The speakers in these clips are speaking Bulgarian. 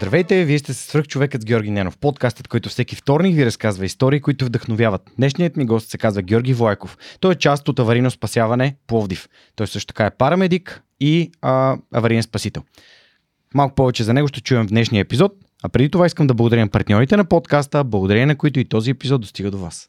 Здравейте, вие сте свръх човекът с Георги Ненов, подкастът, който всеки вторник ви разказва истории, които вдъхновяват. Днешният ми гост се казва Георги Войков. Той е част от аварийно спасяване Пловдив. Той също така е парамедик и а, авариен спасител. Малко повече за него ще чуем в днешния епизод, а преди това искам да благодаря партньорите на подкаста, благодарение на които и този епизод достига до вас.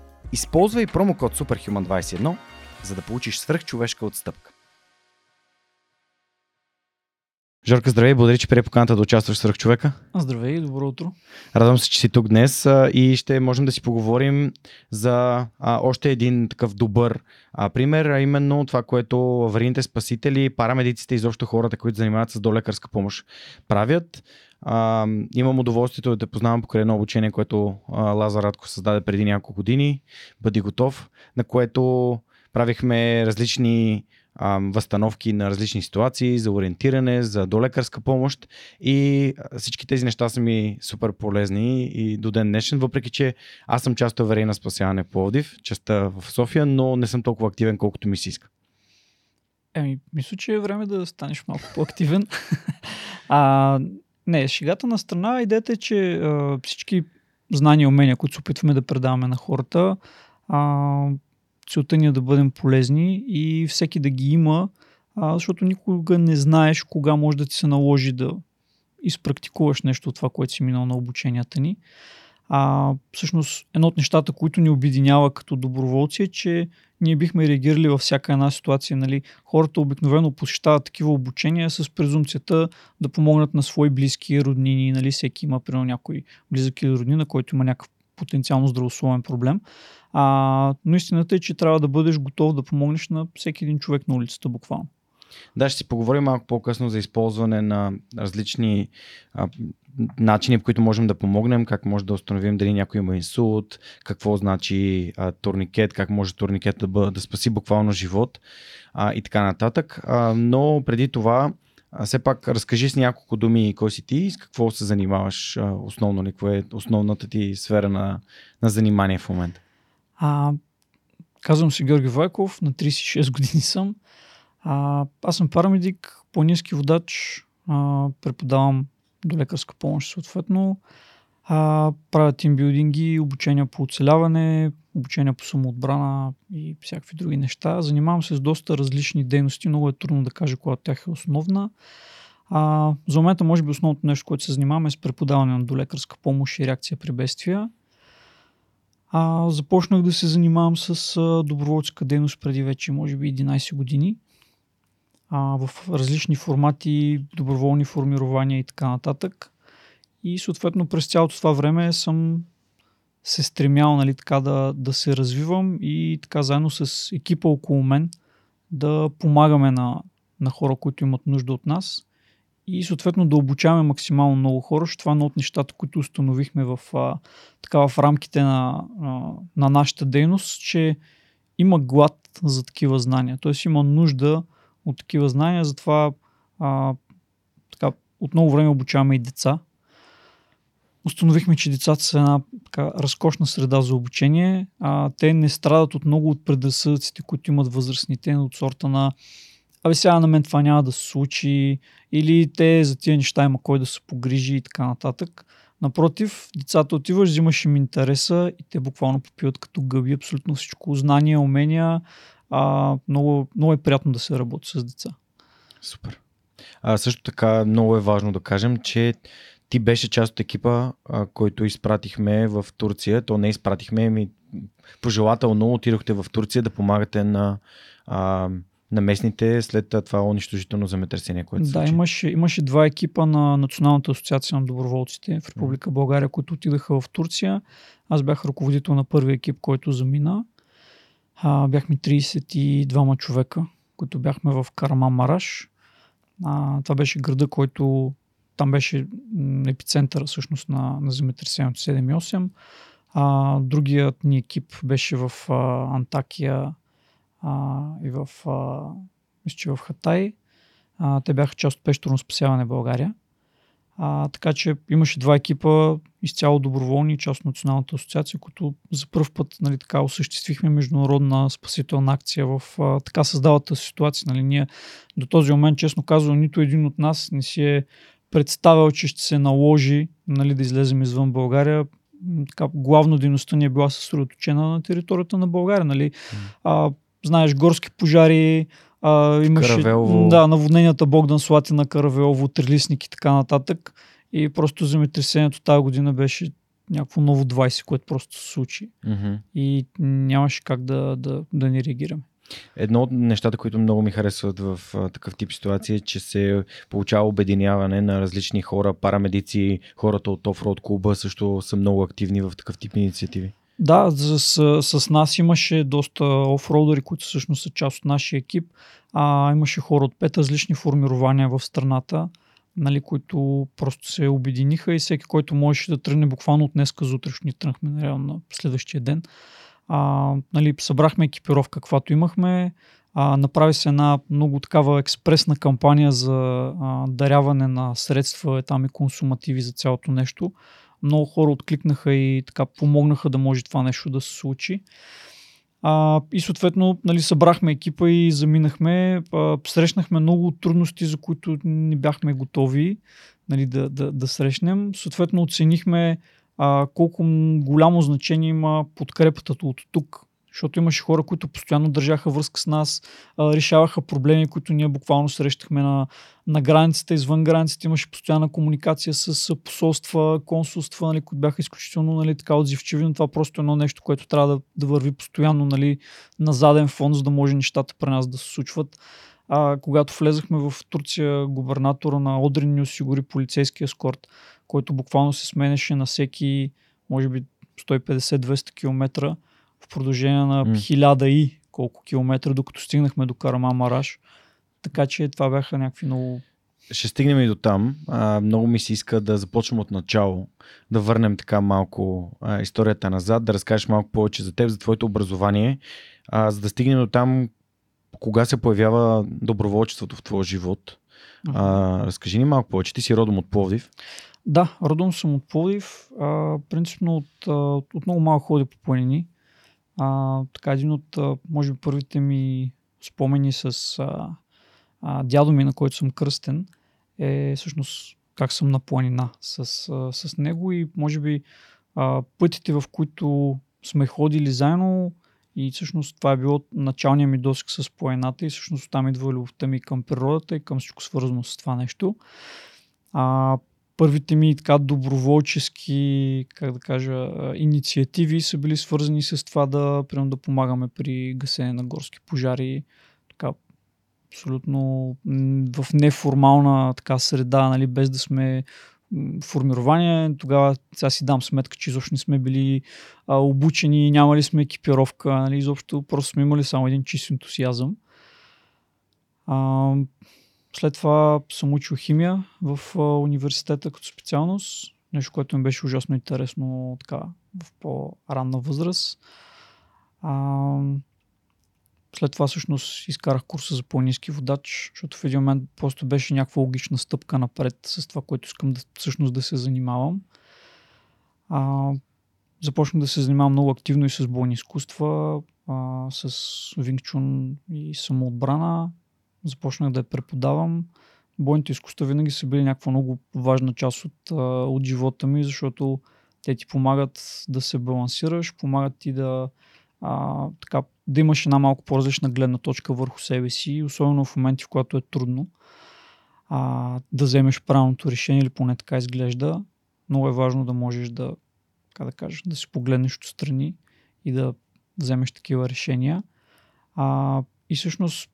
Използвай промокод SUPERHUMAN21, за да получиш свръхчовешка отстъпка. Жорка, здравей, благодаря, че прие поканата да участваш в Свръхчовека. Здравей, добро утро. Радвам се, че си тук днес и ще можем да си поговорим за а, още един такъв добър а, пример, а именно това, което аварийните спасители, парамедиците, изобщо хората, които занимават с долекарска помощ, правят. А, имам удоволствието да те познавам покрай едно обучение, което а, Лазар Радко създаде преди няколко години. Бъди готов, на което правихме различни а, възстановки на различни ситуации, за ориентиране, за долекарска помощ и всички тези неща са ми супер полезни и до ден днешен, въпреки че аз съм част от аварийна спасяване Пловдив, частта в София, но не съм толкова активен, колкото ми се иска. Еми, мисля, че е време да станеш малко по-активен. а, не, шегата на страна, идеята е, че а, всички знания и умения, които се опитваме да предаваме на хората, а, целта ни е да бъдем полезни и всеки да ги има, а, защото никога не знаеш кога може да ти се наложи да изпрактикуваш нещо от това, което си минал на обученията ни. А, всъщност, едно от нещата, които ни обединява като доброволци е, че ние бихме реагирали във всяка една ситуация. Нали? Хората обикновено посещават такива обучения с презумцията да помогнат на свои близки роднини. Нали? Всеки има, примерно, някой близък или роднина, който има някакъв потенциално здравословен проблем. А, но истината е, че трябва да бъдеш готов да помогнеш на всеки един човек на улицата, буквално. Да, ще си поговорим малко по-късно за използване на различни а, начини, по които можем да помогнем, как може да установим дали някой има инсулт, какво значи а, турникет, как може турникет да, бъде, да спаси буквално живот а, и така нататък. А, но преди това, а, все пак разкажи с няколко думи кой си ти и с какво се занимаваш а, основно, каква е основната ти сфера на, на занимание в момента. А, казвам се Георги Вайков, на 36 години съм. А, аз съм парамедик, планински водач, а, преподавам до лекарска помощ съответно. А, правя тимбилдинги, обучения по оцеляване, обучения по самоотбрана и всякакви други неща. Занимавам се с доста различни дейности, много е трудно да кажа коя от тях е основна. А, за момента, може би, основното нещо, което се занимаваме е с преподаване на долекарска помощ и реакция при бедствия. А, започнах да се занимавам с доброволческа дейност преди вече, може би, 11 години. А, в различни формати, доброволни формирования и така нататък. И съответно през цялото това време съм се стремял нали, така да, да се развивам и така заедно с екипа около мен да помагаме на, на хора, които имат нужда от нас и съответно да обучаваме максимално много хора. Ще това е едно от нещата, които установихме в, а, така, в рамките на, а, на нашата дейност, че има глад за такива знания. Тоест има нужда от такива знания, затова а, така, отново време обучаваме и деца. Установихме, че децата са една така, разкошна среда за обучение. А, те не страдат от много от предразсъдъците, които имат възрастните, от сорта на абе сега на мен това няма да се случи, или те за тия неща има кой да се погрижи и така нататък. Напротив, децата отиваш, взимаш им интереса и те буквално попиват като гъби абсолютно всичко. Знания, умения. А, много, много е приятно да се работи с деца. Супер. А, също така много е важно да кажем, че ти беше част от екипа, а, който изпратихме в Турция. То не изпратихме, ми пожелателно отидохте в Турция да помагате на а, на местните след това унищожително земетресение, което Да, имаше, имаше два екипа на Националната асоциация на доброволците в Република България, които отидаха в Турция. Аз бях ръководител на първи екип, който замина. А, бяхме 32 човека, които бяхме в Караман Мараш. А, това беше града, който там беше епицентъра всъщност на, на земетресението 7 А, другият ни екип беше в а, Антакия а, и в, а, мисля, в Хатай. А, те бяха част от пещерно спасяване България. А, така че имаше два екипа, изцяло доброволни, част от Националната асоциация, които за първ път нали, така, осъществихме международна спасителна акция в а, така създалата ситуация. Нали. Ние до този момент, честно казвам, нито един от нас не си е представял, че ще се наложи нали, да излезем извън България. Така, главно дейността ни е била съсредоточена на територията на България. Нали. А, знаеш, горски пожари, а, имаше Каравелово. да, наводненията Богдан Слатина, Каравелово, Трилисник и така нататък. И просто земетресението тази година беше някакво ново 20, което просто се случи. Мгм. И нямаше как да, да, да не реагираме. Едно от нещата, които много ми харесват в а, такъв тип ситуация е, че се получава обединяване на различни хора, парамедици, хората от офроуд клуба също са много активни в такъв тип инициативи. Да, с, с, нас имаше доста офроудери, които всъщност са част от нашия екип. А, имаше хора от пет различни формирования в страната, нали, които просто се обединиха и всеки, който можеше да тръгне буквално от днеска за утрешни, тръгнахме нали, на следващия ден. А, нали, събрахме екипировка, каквато имахме. А, направи се една много такава експресна кампания за а, даряване на средства там и консумативи за цялото нещо. Много хора откликнаха и така помогнаха да може това нещо да се случи. А, и съответно нали, събрахме екипа и заминахме. А, срещнахме много трудности, за които не бяхме готови нали, да, да, да срещнем. Съответно оценихме а, колко голямо значение има подкрепата от тук. Защото имаше хора, които постоянно държаха връзка с нас, решаваха проблеми, които ние буквално срещахме на, на границата, извън границата. Имаше постоянна комуникация с посолства, консулства, нали, които бяха изключително нали, така отзивчиви, но това просто е едно нещо, което трябва да, да върви постоянно нали, на заден фон, за да може нещата при нас да се случват. А, когато влезахме в Турция, губернатора на Одрин ни осигури полицейски ескорт, който буквално се сменеше на всеки, може би, 150-200 км в продължение на. 1000 и колко километра, докато стигнахме до Карама Мараш. Така че това бяха някакви много... Ще стигнем и до там. А, много ми се иска да започнем от начало, да върнем така малко а, историята назад, да разкажеш малко повече за теб, за твоето образование, а, за да стигнем до там кога се появява доброволчеството в твоя живот. А, разкажи ни малко повече. Ти си родом от Пловдив. Да, родом съм от Пловдив. А, принципно от, от, много малко ходя по планини. А, така един от, може би, първите ми спомени с а, а, дядо ми, на който съм кръстен, е всъщност как съм на планина с, а, с него и може би а, пътите, в които сме ходили заедно и всъщност това е било началния ми досек с планината и всъщност там идва любовта ми към природата и към всичко свързано с това нещо. А, първите ми така доброволчески, как да кажа, инициативи са били свързани с това да, примерно, да помагаме при гасене на горски пожари, така абсолютно в неформална така среда, нали, без да сме формирование. Тогава сега си дам сметка, че изобщо не сме били а, обучени, нямали сме екипировка, нали, изобщо просто сме имали само един чист ентусиазъм. А, след това съм учил химия в университета като специалност. Нещо, което ми беше ужасно интересно така в по-ранна възраст. А, след това всъщност изкарах курса за планински водач, защото в един момент просто беше някаква логична стъпка напред с това, което искам да, всъщност да се занимавам. А, започнах да се занимавам много активно и с бойни изкуства, а, с вингчун и самоотбрана. Започнах да я преподавам. Бойните изкуства винаги са били някаква много важна част от, от живота ми, защото те ти помагат да се балансираш, помагат ти да, а, така, да имаш една малко по-различна гледна точка върху себе си, особено в моменти, в които е трудно а, да вземеш правилното решение или поне така изглежда. Много е важно да можеш да, как да кажеш, да си погледнеш отстрани и да вземеш такива решения. А, и всъщност,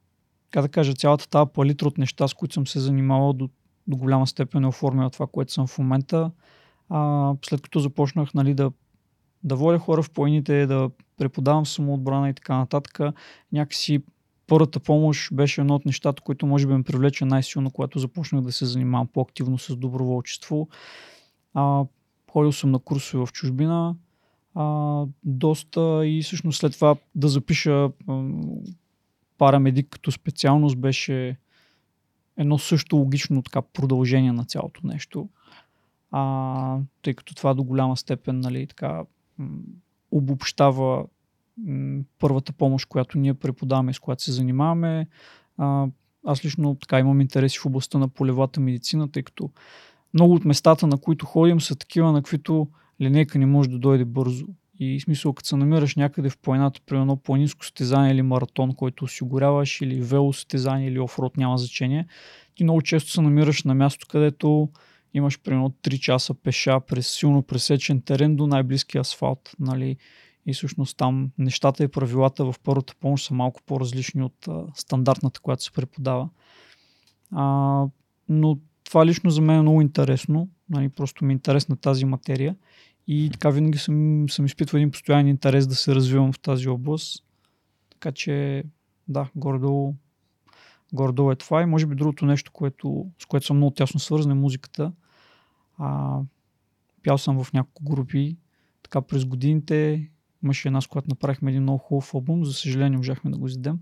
как да кажа, цялата тази палитра от неща, с които съм се занимавал до, до голяма степен е оформила това, което съм в момента. А, след като започнах нали, да, да водя хора в планините, да преподавам самоотбрана и така нататък, някакси първата помощ беше едно от нещата, които може би ме привлече най-силно, когато започнах да се занимавам по-активно с доброволчество. А, ходил съм на курсове в чужбина, а, доста и всъщност след това да запиша а, парамедик като специалност беше едно също логично така продължение на цялото нещо. А, тъй като това до голяма степен нали, така, обобщава първата помощ, която ние преподаваме с която се занимаваме. Аз лично така имам интереси в областта на полевата медицина, тъй като много от местата, на които ходим, са такива, на които линейка не може да дойде бързо. И смисъл, като се намираш някъде в планината, при едно планинско състезание или маратон, който осигуряваш, или велосъстезание, или офрод, няма значение, ти много често се намираш на място, където имаш примерно 3 часа пеша през силно пресечен терен до най-близкия асфалт. Нали? И всъщност там нещата и правилата в първата помощ са малко по-различни от а, стандартната, която се преподава. А, но това лично за мен е много интересно. Нали, просто ми е интересна тази материя. И така винаги съм, съм изпитвал един постоянен интерес да се развивам в тази област. Така че, да, гордо, гордо е това. И може би другото нещо, което, с което съм много тясно свързан е музиката. А, пял съм в няколко групи. Така през годините имаше една, с която направихме един много хубав албум. За съжаление, можахме да го издадем.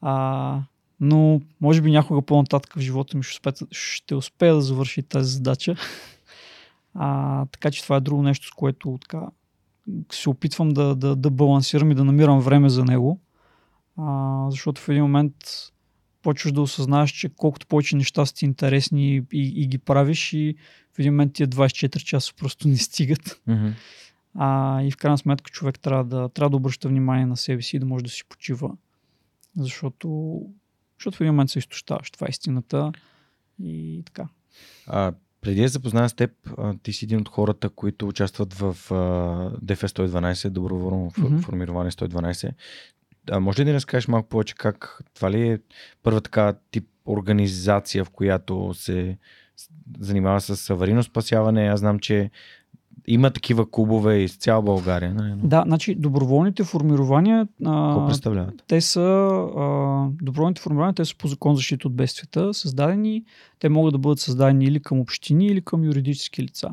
А, но може би някога по-нататък в живота ми ще успея, ще успея да завърши тази задача. А, така че това е друго нещо, с което така, се опитвам да, да, да балансирам и да намирам време за него. А, защото в един момент почваш да осъзнаеш, че колкото повече неща са ти интересни и, и, и ги правиш и в един момент тия 24 часа просто не стигат. Mm-hmm. А, и в крайна сметка човек трябва да, трябва да обръща внимание на себе си и да може да си почива. Защото, защото в един момент се изтощаваш. Това е истината. И така. А, преди да запозная с теб, ти си един от хората, които участват в ДФ 112, доброволно mm-hmm. формирование 112. А, може ли да разкажеш малко повече как това ли е първа така тип организация, в която се занимава с аварийно спасяване? Аз знам, че има такива клубове из цяла България. Но... Да, значи доброволните формирования. Какво представляват? Те са. А, доброволните формирования, те са по закон за защита от бедствията, създадени. Те могат да бъдат създадени или към общини, или към юридически лица.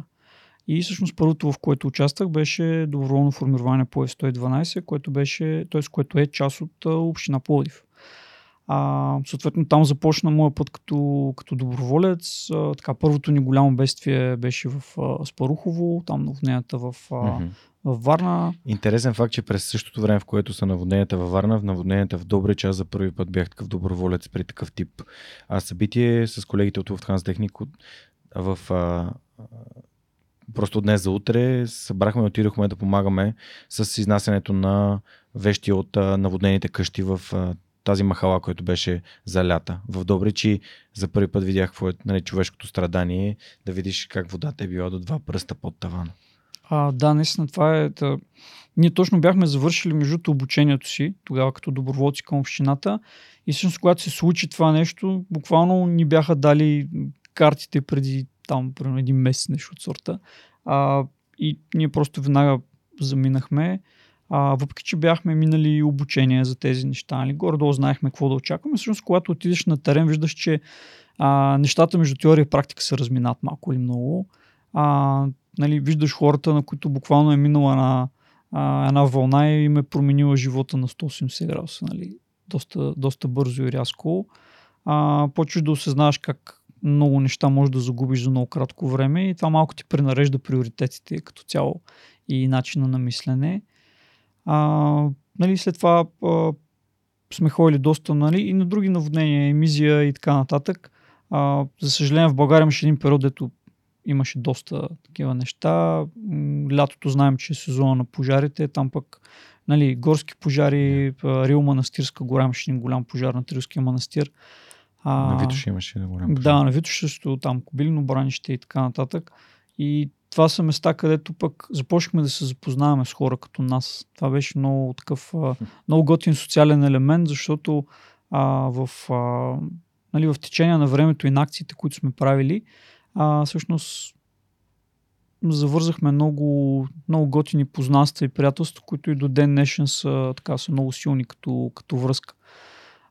И всъщност първото, в което участвах, беше доброволно формирование по F112, което, беше, т.е. което е част от община Плодив. А, съответно там започна моя път като, като доброволец. А, така, първото ни голямо бедствие беше в а, Спарухово, там наводненията в, а, mm-hmm. в Варна. Интересен факт, че през същото време, в което са наводненията във Варна, в наводненията в Добрич, аз за първи път бях такъв доброволец при такъв тип а, събитие с колегите от Lufthansa Техник в а, просто днес за утре събрахме и отидохме да помагаме с изнасянето на вещи от а, наводнените къщи в а, тази махала, която беше залята в Добричи. За първи път видях какво е нали, човешкото страдание, да видиш как водата е била до два пръста под тавана. А, да, наистина това е. Да... Ние точно бяхме завършили между обучението си, тогава като доброволци към общината. И всъщност, когато се случи това нещо, буквално ни бяха дали картите преди там, примерно един месец нещо от сорта. А, и ние просто веднага заминахме. А, въпреки, че бяхме минали обучение за тези неща, нали, горе-долу знаехме какво да очакваме. Всъщност, когато отидеш на терен, виждаш, че а, нещата между теория и практика се разминат малко или много. А, нали, виждаш хората, на които буквално е минала на а, една вълна и им е променила живота на 180 градуса. Нали, доста, доста бързо и рязко. А, почваш да осъзнаваш как много неща можеш да загубиш за много кратко време и това малко ти пренарежда приоритетите като цяло и начина на мислене. А, нали, след това а, сме ходили доста нали, и на други наводнения, емизия и така нататък. А, за съжаление в България имаше един период, дето имаше доста такива неща. Лятото знаем, че е сезона на пожарите, там пък нали, горски пожари, Рил Манастирска гора имаше един голям пожар на Трилския манастир. А, на Витош имаше голям пожар. Да, на Витош също там Кобилино бранище и така нататък. И това са места, където пък започнахме да се запознаваме с хора като нас. Това беше много такъв, много готин социален елемент, защото а, в, а, нали, в течение на времето и на акциите, които сме правили, а, всъщност завързахме много, много готини познанства и приятелства, които и до ден днешен са, така, са много силни като, като връзка.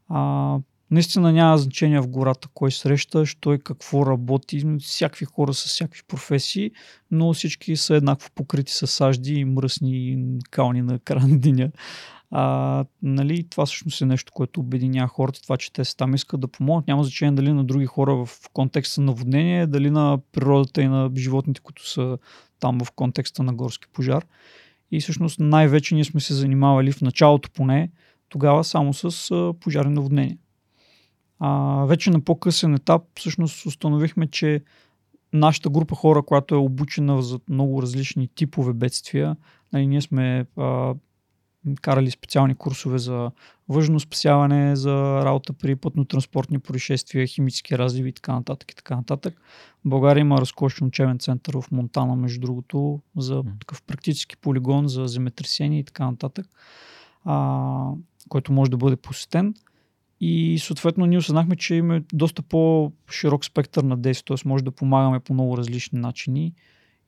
А, наистина няма значение в гората кой срещаш, той какво работи, всякакви хора с всякакви професии, но всички са еднакво покрити с сажди и мръсни кални на края на деня. А, нали, това всъщност е нещо, което обединява хората, това, че те там искат да помогнат. Няма значение дали на други хора в контекста на наводнение, дали на природата и на животните, които са там в контекста на горски пожар. И всъщност най-вече ние сме се занимавали в началото поне, тогава само с пожарни наводнения. А, вече на по-късен етап всъщност установихме, че нашата група хора, която е обучена за много различни типове бедствия, нали, ние сме а, карали специални курсове за въжно спасяване, за работа при пътно-транспортни происшествия, химически разливи и така нататък и така нататък. В България има разкошен учебен център в Монтана, между другото, за такъв практически полигон за земетресение и така нататък, а, който може да бъде посетен. И съответно ние осъзнахме, че има доста по-широк спектър на действие, т.е. може да помагаме по много различни начини.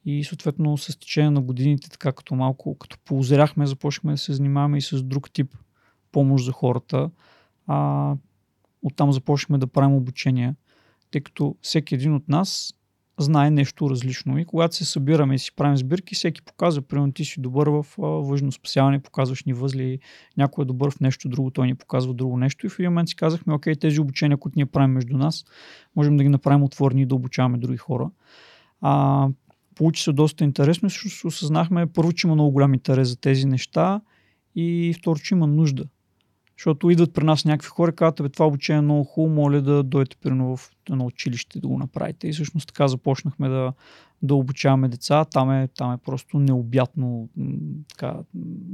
И съответно с течение на годините, така като малко, като поозряхме, започнахме да се занимаваме и с друг тип помощ за хората. А, оттам започнахме да правим обучение, тъй като всеки един от нас знае нещо различно. И когато се събираме и си правим сбирки, всеки показва, примерно ти си добър в въжно спасяване, показваш ни възли, някой е добър в нещо друго, той ни показва друго нещо. И в един момент си казахме, окей, тези обучения, които ние правим между нас, можем да ги направим отворени и да обучаваме други хора. А, получи се доста интересно и всъщност осъзнахме първо, че има много голям интерес за тези неща и второ, че има нужда. Защото идват при нас някакви хора и казват, бе, това обучение е много хубаво, моля да дойдете при в едно училище да го направите. И всъщност така започнахме да, да обучаваме деца. Там е, там е просто необятно така,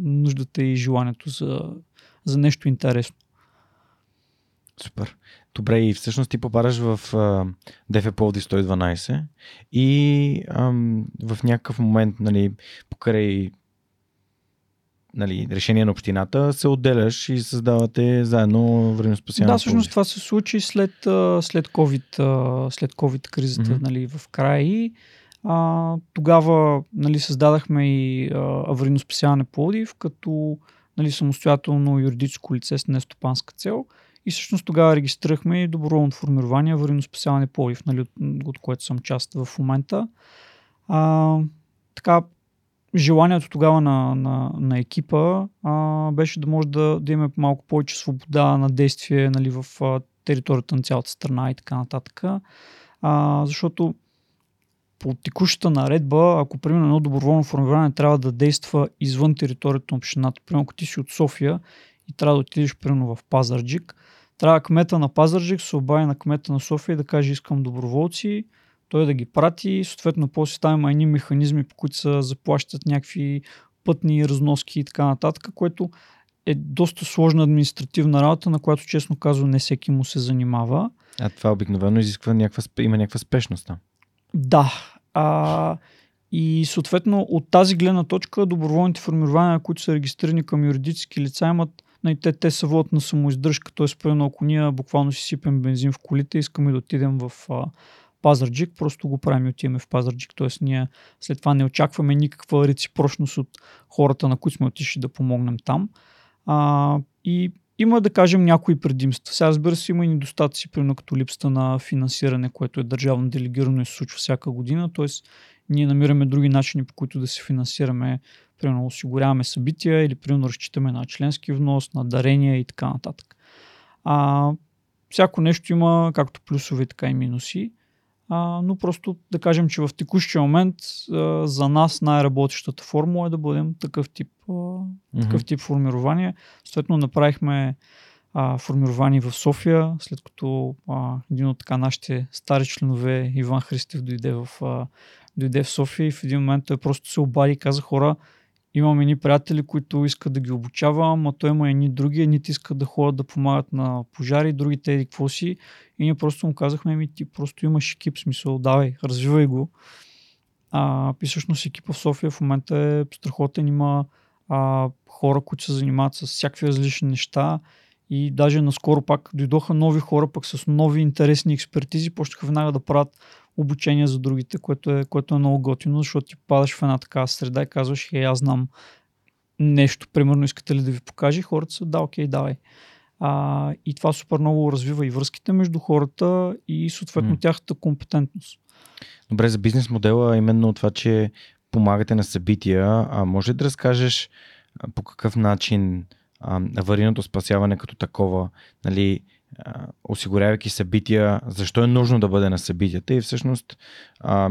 нуждата и желанието за, за нещо интересно. Супер. Добре, и всъщност ти попадаш в uh, DF Пловди 112 и ам, в някакъв момент, нали, покрай нали, решение на общината, се отделяш и създавате заедно време спасяване. Да, всъщност това се случи след, след, COVID, след COVID кризата mm-hmm. нали, в края и а, тогава нали, създадахме и аварийно спасяване Плодив като нали, самостоятелно юридическо лице с нестопанска цел. И всъщност тогава регистрирахме и доброволно формирование аварийно спасяване Плодив, нали, от, от което съм част в момента. А, така, желанието тогава на, на, на екипа а, беше да може да, да имаме малко повече свобода на действие нали, в а, територията на цялата страна и така нататък. А, защото по текущата наредба, ако примерно едно доброволно формирование трябва да действа извън територията на общината, примерно ако ти си от София и трябва да отидеш примерно в Пазарджик, трябва кмета на Пазарджик се обади на кмета на София и да каже искам доброволци, той да ги прати и съответно после ставим едни механизми, по които се заплащат някакви пътни разноски и така нататък, което е доста сложна административна работа, на която честно казвам не всеки му се занимава. А това обикновено изисква някаква, има някаква спешност там. Да. А, и съответно от тази гледна точка доброволните формирования, които са регистрирани към юридически лица, имат нали, те, те са водят на самоиздръжка, т.е. примерно ако ние буквално си сипем бензин в колите, искаме да отидем в а, Пазарджик, просто го правим и отиваме в Пазарджик. т.е. ние след това не очакваме никаква реципрочност от хората, на които сме отишли да помогнем там. А, и има да кажем някои предимства. Сега разбира се има и недостатъци, примерно като липсата на финансиране, което е държавно делегирано и се случва всяка година. Т.е. ние намираме други начини, по които да се финансираме. Примерно осигуряваме събития или примерно разчитаме на членски внос, на дарения и така нататък. А, всяко нещо има както плюсове, така и минуси. А, но просто да кажем, че в текущия момент а, за нас най-работещата формула е да бъдем такъв тип, а, mm-hmm. такъв тип формирование. Съответно направихме а, формирование в София, след като а, един от така нашите стари членове, Иван Христев, дойде в, а, дойде в София и в един момент той просто се обади и каза хора, Имам едни приятели, които искат да ги обучавам, а той има едни други, едните искат да ходят да помагат на пожари, другите еди какво си. И ние просто му казахме, ми ти просто имаш екип, смисъл, давай, развивай го. А, и всъщност екипа в София в момента е страхотен, има а, хора, които се занимават с всякакви различни неща и даже наскоро пак дойдоха нови хора пък с нови интересни експертизи, почнаха веднага да правят обучение за другите, което е, което е много готино, защото ти падаш в една такава среда и казваш, хей, аз знам нещо, примерно искате ли да ви покажа, хората са, да, окей, давай. А, и това супер много развива и връзките между хората и съответно М. тяхната компетентност. Добре, за бизнес модела, именно това, че помагате на събития, а може да разкажеш по какъв начин а, аварийното спасяване като такова, нали, а, осигурявайки събития, защо е нужно да бъде на събитията и всъщност а,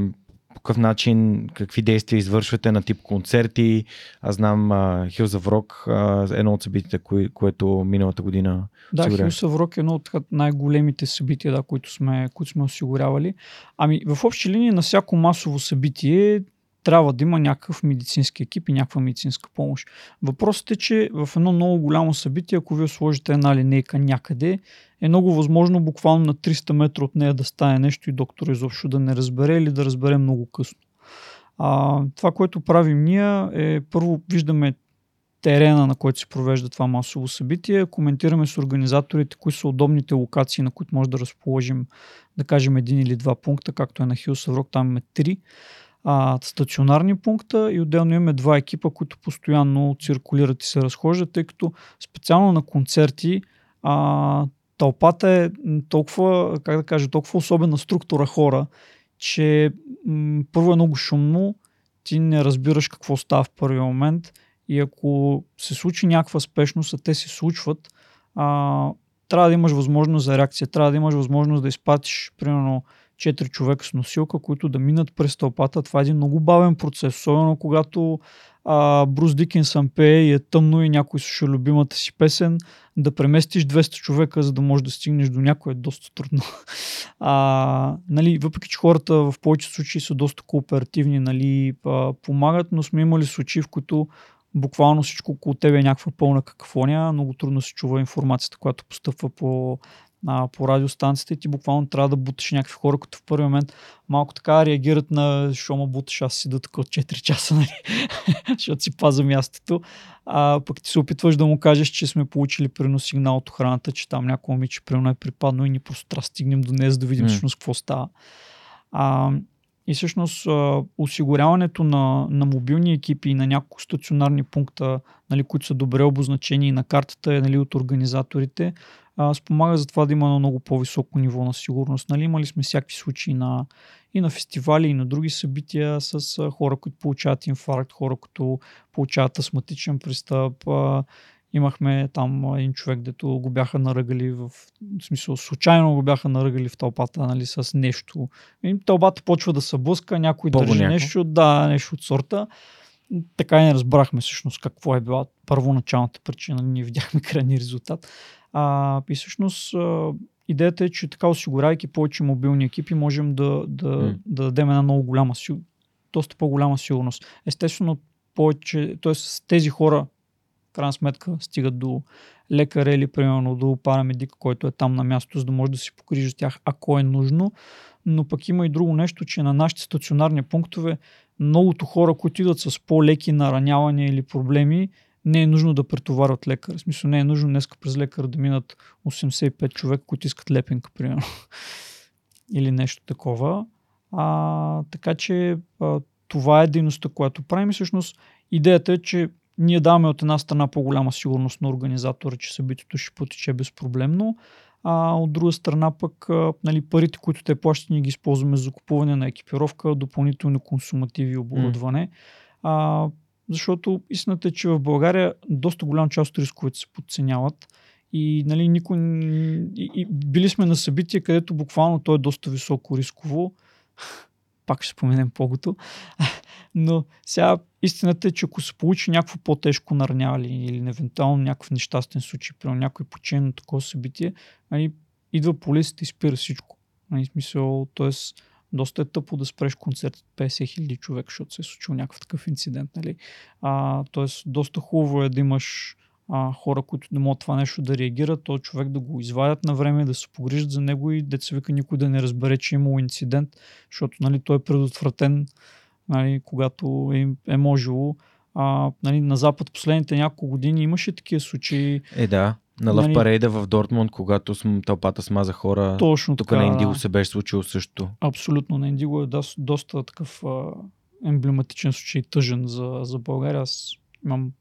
по какъв начин, какви действия извършвате на тип концерти. Аз знам Hills of Rock, а, едно от събитията, кое, което миналата година Да, of Rock е едно от най-големите събития, да, които, сме, които сме осигурявали. Ами, в общи линии на всяко масово събитие трябва да има някакъв медицински екип и някаква медицинска помощ. Въпросът е, че в едно много голямо събитие, ако вие сложите една линейка някъде, е много възможно буквално на 300 метра от нея да стане нещо и доктор изобщо да не разбере или да разбере много късно. А, това, което правим ние е първо виждаме терена, на който се провежда това масово събитие, коментираме с организаторите, кои са удобните локации, на които може да разположим, да кажем, един или два пункта, както е на Rock, там имаме три а, стационарни пункта и отделно имаме два екипа, които постоянно циркулират и се разхождат, тъй като специално на концерти а, тълпата е толкова, как да кажа, толкова особена структура хора, че м- първо е много шумно, ти не разбираш какво става в първи момент и ако се случи някаква спешност, а те се случват, а, трябва да имаш възможност за реакция, трябва да имаш възможност да изпратиш, примерно, 4 човека с носилка, които да минат през тълпата. Това е един много бавен процес, особено когато а, Брус Дикинсън пее и е тъмно и някой слуша любимата си песен, да преместиш 200 човека, за да можеш да стигнеш до някой е доста трудно. А, нали, въпреки, че хората в повечето случаи са доста кооперативни, нали, помагат, но сме имали случаи, в които буквално всичко около тебе е някаква пълна какафония, много трудно се чува информацията, която постъпва по, а, по радиостанцията и ти буквално трябва да буташ някакви хора, които в първи момент малко така реагират на що ма буташ, аз си да тук от 4 часа, нали? защото си паза мястото. А пък ти се опитваш да му кажеш, че сме получили прино сигнал от охраната, че там някой момиче примерно е припаднал и ни просто трябва да стигнем до за да видим всъщност какво става. А, и всъщност осигуряването на, на мобилни екипи и на няколко стационарни пункта, нали, които са добре обозначени на картата е нали, от организаторите, а, спомага за това да има едно много по-високо ниво на сигурност. Нали, имали сме всякакви случаи на, и на фестивали, и на други събития с хора, които получават инфаркт, хора, които получават астматичен пристъп. А, имахме там един човек, дето го бяха наръгали в, в смисъл, случайно го бяха наръгали в тълпата, нали, с нещо. И тълпата почва да се блъска, някой държи По-гоняко. нещо, да, нещо от сорта. Така и не разбрахме всъщност какво е била първоначалната причина. Ние видяхме крайния резултат. А, и всъщност идеята е, че така осигурявайки повече мобилни екипи, можем да, да, М. да дадем една много голяма доста по-голяма сигурност. Естествено, повече, т.е. тези хора, крайна сметка, стигат до лекаря или примерно до парамедик, който е там на място, за да може да си погрижи тях, ако е нужно. Но пък има и друго нещо, че на нашите стационарни пунктове многото хора, които идват с по-леки наранявания или проблеми, не е нужно да претоварват лекар. В смисъл не е нужно днес през лекар да минат 85 човека, които искат лепенка, примерно. или нещо такова. А, така че а, това е дейността, която правим. И всъщност идеята е, че ние даваме от една страна по-голяма сигурност на организатора, че събитието ще потече безпроблемно, а от друга страна пък нали, парите, които те плащат, ние ги използваме за закупуване на екипировка, допълнителни консумативи и оборудване. А, защото истината е, че в България доста голям част от рисковете се подценяват и, нали, никой, и, и били сме на събитие, където буквално то е доста високо рисково. Пак ще споменем погото. Но сега истината е, че ако се получи някакво по-тежко нараняване или евентуално някакъв нещастен случай, при някой почине на такова събитие, нали, идва полицията и спира всичко. Нали, смисъл, т.е. доста е тъпо да спреш концерт от 50 хиляди човек, защото се е случил някакъв такъв инцидент. Нали? А, тоест, доста хубаво е да имаш а, хора, които не могат това нещо да реагират, то човек да го извадят на време, да се погрижат за него и деца вика никой да не разбере, че е имало инцидент, защото нали, той е предотвратен, нали, когато е, е можело. А, нали, на Запад последните няколко години имаше такива случаи. Е, да. На Лъв Нали- Парейда в Дортмунд, когато тълпата смаза хора, Точно тук така. на Индиго се беше случило също. Абсолютно. На Индиго е доста, доста такъв а, емблематичен случай, тъжен за, за България. Аз имам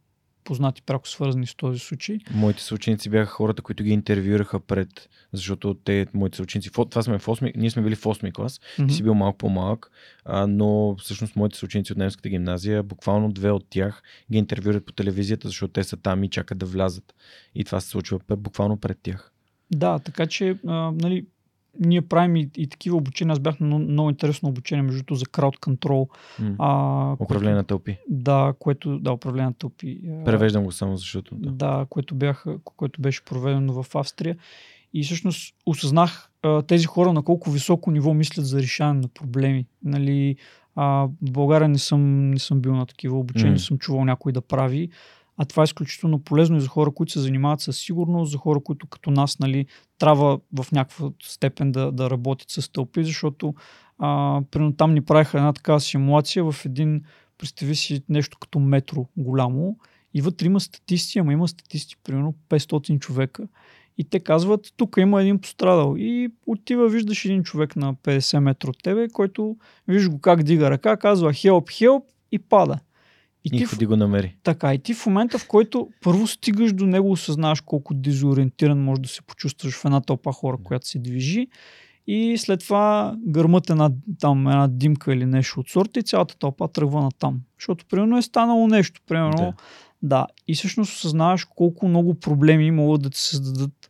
познати, пряко свързани с този случай. Моите съученици бяха хората, които ги интервюираха пред, защото те, моите съученици, това сме в 8, ние сме били в 8 клас, ти Мгм. си бил малко по-малък, а, но всъщност моите съученици от немската гимназия, буквално две от тях ги интервюрат по телевизията, защото те са там и чакат да влязат. И това се случва буквално пред тях. Да, така че, а, нали, ние правим и, и такива обучения. Аз бях на много, много интересно обучение, между другото, за крауд контрол. М. А, Управление на тълпи. Да, което, да, управление на тълпи. Превеждам го само защото. Да. Да, което, бяха, което беше проведено в Австрия. И всъщност осъзнах а, тези хора на колко високо ниво мислят за решаване на проблеми. Нали, а, в България не съм, не съм бил на такива обучения, не съм чувал някой да прави. А това е изключително полезно и за хора, които се занимават с сигурност, за хора, които като нас нали, трябва в някаква степен да, да работят с тълпи, защото а, примерно там ни правиха една такава симулация в един, представи си нещо като метро голямо и вътре има статисти, ама има статисти, примерно 500 човека. И те казват, тук има един пострадал. И отива, виждаш един човек на 50 метра от тебе, който виж го как дига ръка, казва help, help и пада. И И ти, ходи го намери. така, и ти в момента, в който първо стигаш до него, осъзнаваш колко дезориентиран може да се почувстваш в една тълпа хора, която се движи. И след това гърмът една, там, една димка или нещо от сорта и цялата тълпа тръгва на там. Защото примерно е станало нещо. Примерно, Да. да. И всъщност осъзнаваш колко много проблеми могат да ти създадат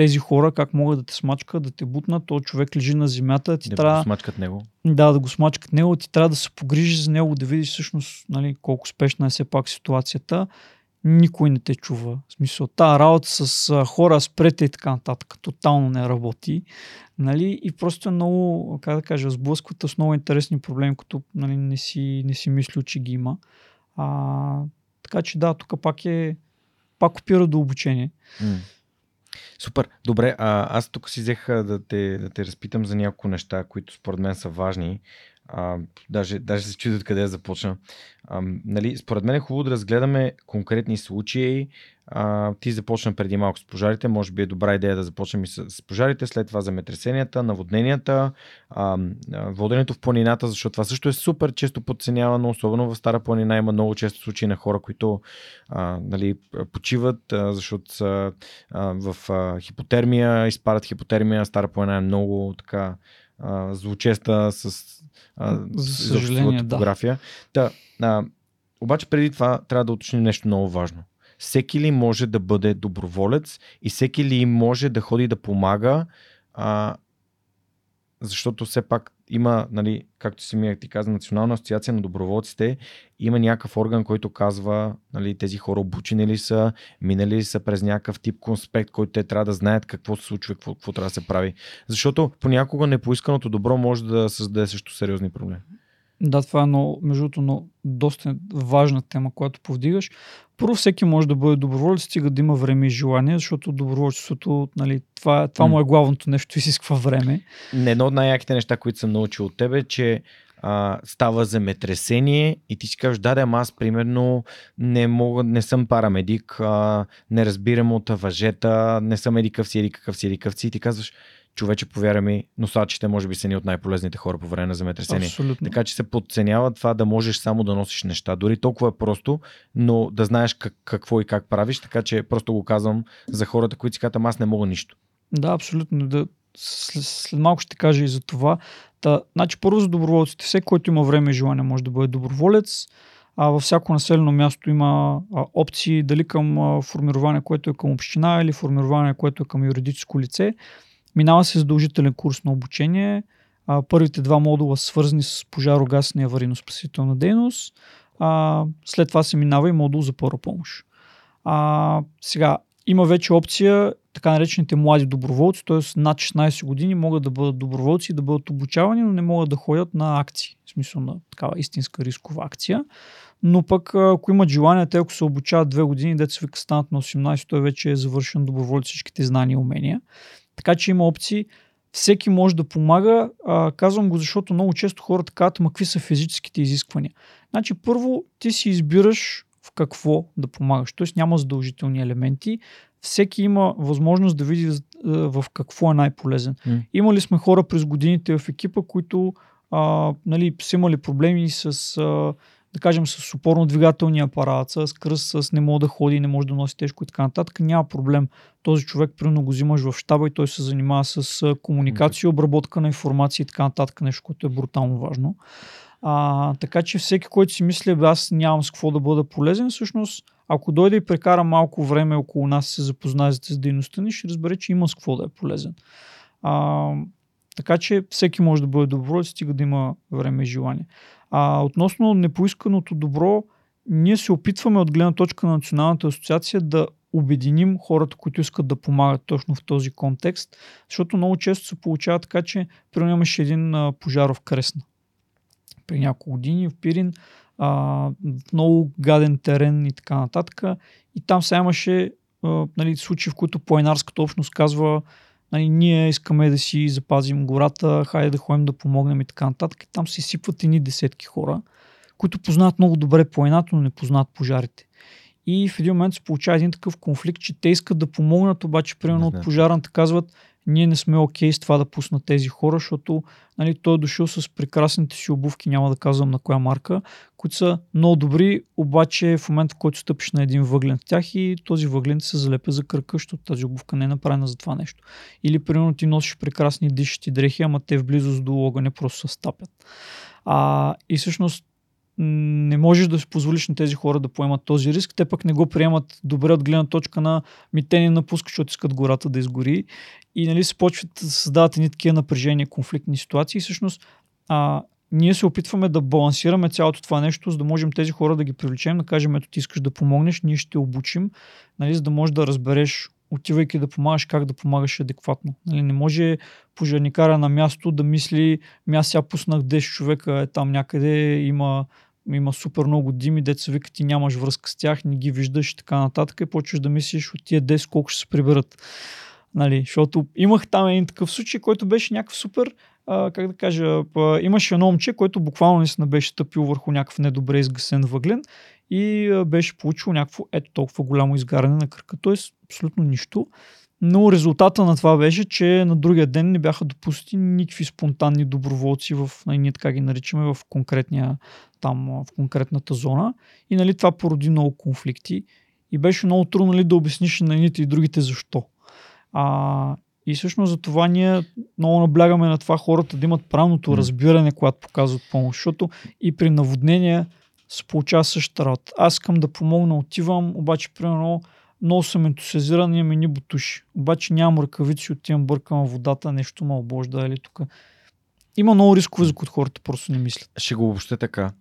тези хора, как могат да те смачкат, да те бутнат, то човек лежи на земята, ти Да трябва го смачкат него. да, да го смачкат него, ти трябва да се погрижиш за него, да видиш всъщност нали, колко спешна е все пак ситуацията. Никой не те чува. В смисъл, тази работа с а, хора, спрете и така нататък, тотално не работи. Нали? И просто е много, как да кажа, сблъсквата с много интересни проблеми, които нали, не, си, не си мислил, че ги има. А, така че да, тук пак е, пак опира до обучение. М. Супер. Добре, а, аз тук си взех да те, да те разпитам за няколко неща, които според мен са важни. А, даже, даже се чудя откъде да започна. А, нали, според мен е хубаво да разгледаме конкретни случаи. А, ти започна преди малко с пожарите, може би е добра идея да започнем и с, с пожарите, след това земетресенията, наводненията, а, воденето в планината, защото това също е супер често подценявано, особено в Стара планина има много често случаи на хора, които а, нали, почиват, а, защото са а, в а, хипотермия, изпадат хипотермия, Стара планина е много така а, злочеста с а, За съжаление, своята да. топография. Да, а, обаче преди това трябва да уточним нещо много важно. Всеки ли може да бъде доброволец и всеки ли може да ходи да помага, а, защото все пак има, нали, както си ти каза, Национална асоциация на доброволците, има някакъв орган, който казва, нали, тези хора обучени ли са, минали ли са през някакъв тип конспект, който те трябва да знаят какво се случва, какво, какво трябва да се прави. Защото понякога непоисканото добро може да създаде също сериозни проблеми. Да, това е много, между другото, но доста важна тема, която повдигаш. Първо, всеки може да бъде доброволец, стига да има време и желание, защото доброволчеството, нали, това, това му е главното нещо, изисква време. Не, едно от най-яките неща, които съм научил от тебе, е, че а, става земетресение и ти си кажеш, да, да, аз примерно не мога, не съм парамедик, а, не разбирам от въжета, не съм еди си, еди какъв си, еди си и ти казваш, човече, повярвай ми, носачите може би са ни от най-полезните хора по време на земетресение. Абсолютно. Така че се подценява това да можеш само да носиш неща. Дори толкова е просто, но да знаеш как, какво и как правиш, така че просто го казвам за хората, които си казват, «Ама аз не мога нищо. Да, абсолютно. Да, след, след малко ще кажа и за това. Та, значи, първо за доброволците. Всеки, който има време и желание, може да бъде доброволец. А във всяко населено място има а, опции дали към а, формирование, което е към община или формирование, което е към юридическо лице. Минава се задължителен курс на обучение. А, първите два модула са свързани с пожарогасна и аварийно-спасителна дейност. А, след това се минава и модул за първа помощ. А, сега, има вече опция така наречените млади доброволци, т.е. над 16 години могат да бъдат доброволци и да бъдат обучавани, но не могат да ходят на акции, в смисъл на такава истинска рискова акция. Но пък, ако имат желание, те ако се обучават две години, деца станат на 18, той вече е завършен доброволец всичките знания и умения. Така че има опции. Всеки може да помага. А, казвам го, защото много често хората казват, ма какви са физическите изисквания. Значи, първо, ти си избираш в какво да помагаш. Тоест няма задължителни елементи. Всеки има възможност да види в какво е най-полезен. М. Имали сме хора през годините в екипа, които а, нали, са имали проблеми с а, да кажем, с опорно-двигателния апарат, с кръст, с не може да ходи, не може да носи тежко и така нататък, няма проблем. Този човек, примерно, го взимаш в щаба и той се занимава с комуникация, обработка на информация и така нататък, нещо, което е брутално важно. А, така че всеки, който си мисли, аз нямам с какво да бъда полезен, всъщност, ако дойде и прекара малко време около нас и се запознае с дейността ни, ще разбере, че има с какво да е полезен. А, така че всеки може да бъде добро, стига да има време и желание. А относно непоисканото добро, ние се опитваме от гледна точка на Националната асоциация да обединим хората, които искат да помагат точно в този контекст, защото много често се получава така, че примерно имаше един а, пожар в Кресна при няколко години в Пирин, а, много гаден терен и така нататък. И там сега имаше а, нали, случаи, в които планинарската общност казва нали, ние искаме да си запазим гората, хайде да ходим да помогнем и така нататък. И там се сипват едни десетки хора, които познават много добре планината, но не познават пожарите. И в един момент се получава един такъв конфликт, че те искат да помогнат, обаче примерно от пожарната казват, ние не сме окей okay с това да пуснат тези хора, защото нали, той е дошъл с прекрасните си обувки, няма да казвам на коя марка, които са много добри, обаче в момента в който стъпиш на един въглен в тях и този въглен се залепя за кръка, защото тази обувка не е направена за това нещо. Или примерно ти носиш прекрасни дишащи дрехи, ама те в близост до огъня просто се стапят. А, и всъщност не можеш да си позволиш на тези хора да поемат този риск. Те пък не го приемат добре от гледна точка на ми те не напускат, защото искат гората да изгори. И нали, се почват да създават едни такива напрежения, конфликтни ситуации. И всъщност а, ние се опитваме да балансираме цялото това нещо, за да можем тези хора да ги привлечем, да кажем, ето ти искаш да помогнеш, ние ще обучим, нали, за да можеш да разбереш отивайки да помагаш, как да помагаш адекватно. Нали, не може пожарникара на място да мисли, ми аз сега пуснах 10 човека е там някъде, има има супер много дими, деца вика ти нямаш връзка с тях, не ги виждаш и така нататък и почваш да мислиш от тия 10 колко ще се приберат. Нали, защото имах там един такъв случай, който беше някакъв супер, а, как да кажа, имаше едно момче, което буквално наистина беше тъпил върху някакъв недобре изгасен въглен и беше получил някакво ето толкова голямо изгаряне на кръка, т.е. абсолютно нищо. Но резултата на това беше, че на другия ден не бяха допусти никакви спонтанни доброволци в, ние така ги наричаме, в конкретния там, в конкретната зона. И нали, това породи много конфликти. И беше много трудно нали, да обясниш на едните и другите защо. А, и всъщност за това ние много наблягаме на това хората да имат правилното разбиране, когато показват помощ, защото и при наводнения се получава същата работа. Аз искам да помогна, отивам, обаче примерно много съм ентусиазиран, имам ни бутуши. Обаче нямам ръкавици, отивам бъркам водата, нещо ма обожда или тук. Има много рискове, за които хората просто не мислят. Ще го въобще така.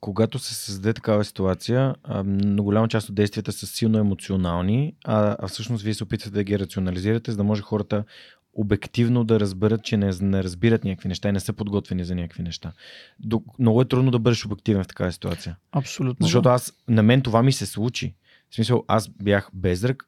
Когато се създаде такава ситуация, на голяма част от действията са силно емоционални, а, а всъщност вие се опитвате да ги рационализирате, за да може хората обективно да разберат, че не, не разбират някакви неща и не са подготвени за някакви неща. До, много е трудно да бъдеш обективен в такава ситуация. Абсолютно. Защото аз, на мен това ми се случи. В смисъл, аз бях без рък,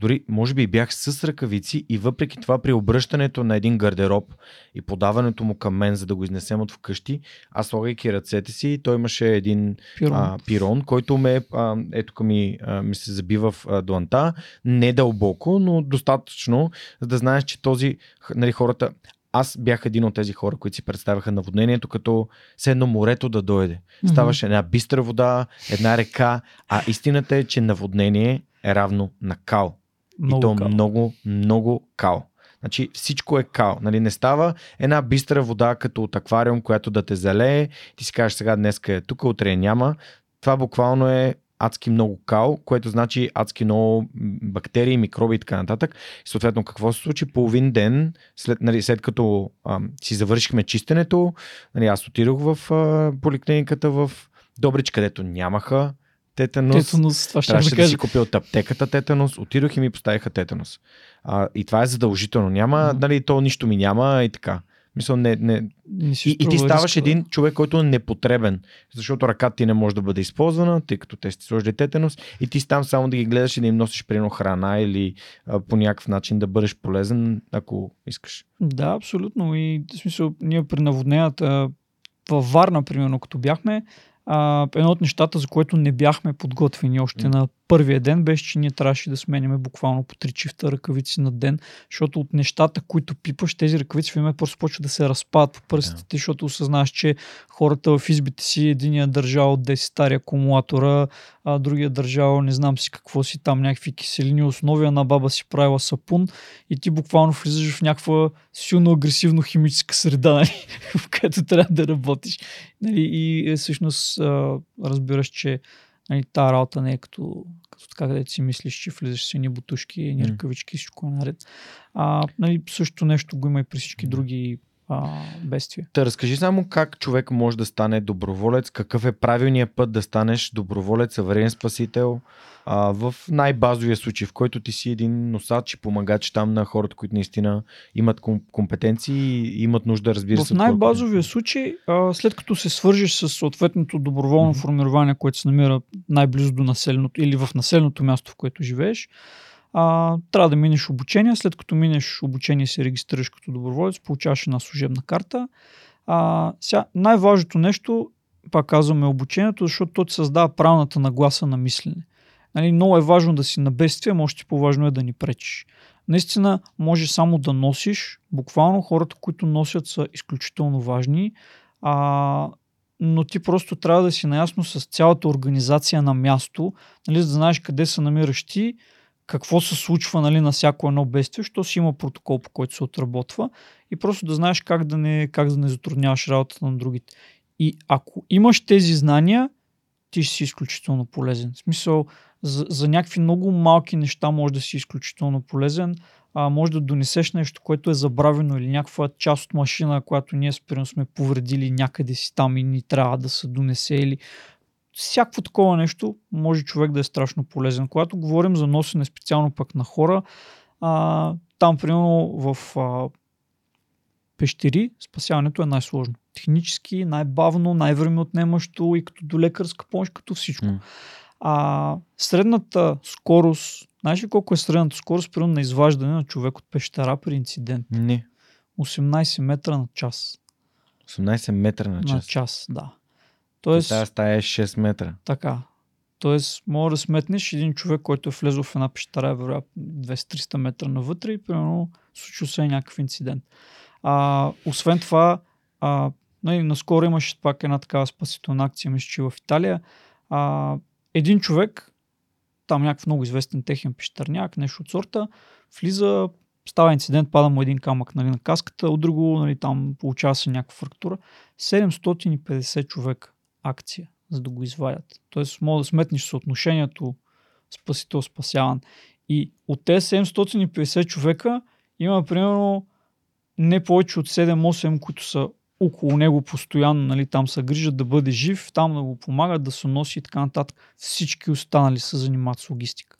дори може би бях с ръкавици и въпреки това при обръщането на един гардероб и подаването му към мен, за да го изнесем от вкъщи, аз слагайки ръцете си, той имаше един пирон, а, пирон който ме, а, ето ми, а, ми се заби в а, дланта, не дълбоко, но достатъчно, за да знаеш, че този, нали, хората, аз бях един от тези хора, които си представяха наводнението като все едно морето да дойде. Ставаше една бистра вода, една река, а истината е, че наводнение е равно на кал. Много и то кал. много, много кал. Значи всичко е кал. Нали, не става една бистра вода като от аквариум, която да те залее. Ти си кажеш сега днеска е тук, утре няма. Това буквално е адски много кал, което значи адски много бактерии, микроби и така нататък. И съответно какво се случи? Половин ден, след, нали, след като а, си завършихме чистенето, нали, аз отидох в а, поликлиниката в Добрич, където нямаха тетанус. Тетанус, това ще Трябваше да, да си купя от аптеката тетанус. Отидох и ми поставиха тетанус. А, и това е задължително. Няма, mm. нали, то нищо ми няма и така. Мисля, не, не... не и, и ти ставаш риска, един човек, който е непотребен, защото ръката ти не може да бъде използвана, тъй като те сте сложили тетанус и ти там само да ги гледаш и да им носиш прино храна или а, по някакъв начин да бъдеш полезен, ако искаш. Да, абсолютно. И в смисъл, ние при наводненията във Варна, примерно, като бяхме, а, едно от нещата, за което не бяхме подготвени още mm. на първия ден беше, че ние трябваше да сменяме буквално по три чифта ръкавици на ден, защото от нещата, които пипаш, тези ръкавици в име просто почва да се разпадат по пръстите, да. защото осъзнаваш, че хората в избите си, единия държал от 10 стари акумулатора, а другия държал не знам си какво си там, някакви киселини основи, една баба си правила сапун и ти буквално влизаш в някаква силно агресивно химическа среда, нали, в която трябва да работиш. Нали, и е, всъщност разбираш, че Нали, та работа не е като, като така, където си мислиш, че влизаш с едни бутушки, едни ръкавички, всичко е наред. А, нали, също нещо го има и при всички други а, бедствия. Та разкажи само как човек може да стане доброволец, какъв е правилният път да станеш доброволец, съвремен спасител а, в най-базовия случай, в който ти си един носач и помагач там на хората, които наистина имат компетенции и имат нужда, разбира се. В най-базовия случай, а, след като се свържиш с съответното доброволно mm-hmm. формирование, което се намира най-близо до населеното или в населеното място, в което живееш, а, трябва да минеш обучение. След като минеш обучение се регистрираш като доброволец, получаваш една служебна карта. А, сега, най-важното нещо, пак казваме, обучението, защото то ти създава правилната нагласа на мислене. Нали, много е важно да си на бедствие, ти по-важно е да ни пречиш. Наистина може само да носиш, буквално хората, които носят са изключително важни, а, но ти просто трябва да си наясно с цялата организация на място, нали, за да знаеш къде се намираш ти, какво се случва нали, на всяко едно бедствие, защото си има протокол, по който се отработва и просто да знаеш как да не, как да не затрудняваш работата на другите. И ако имаш тези знания, ти ще си изключително полезен. В смисъл, за, за някакви много малки неща може да си изключително полезен. А, може да донесеш нещо, което е забравено или някаква част от машина, която ние спрямо сме повредили някъде си там и ни трябва да се донесе или всякакво такова нещо може човек да е страшно полезен. Когато говорим за носене специално пък на хора, а, там примерно в а, пещери спасяването е най-сложно. Технически, най-бавно, най-време отнемащо и като до лекарска помощ, като всичко. Mm. А средната скорост, знаеш ли колко е средната скорост примерно на изваждане на човек от пещера при инцидент? Не. 18 метра на час. 18 метра на час? На час, да. Тоест, Тази стая е 6 метра. Така. Тоест, може да сметнеш един човек, който е влезъл в една пещера, е вероятно 200-300 метра навътре и примерно случил се някакъв инцидент. А, освен това, а, нали, наскоро имаше пак една такава спасителна акция, мисля, че в Италия. А, един човек, там някакъв много известен техен пещерняк, нещо от сорта, влиза, става инцидент, пада му един камък нали, на каската, от друго нали, там получава се някаква фрактура. 750 човека акция, за да го извадят. Тоест, мога да сметнеш съотношението спасител-спасяван. И от тези 750 човека има примерно не повече от 7-8, които са около него постоянно, нали, там се грижат да бъде жив, там да го помагат, да се носи и така нататък. Всички останали се занимават с логистика.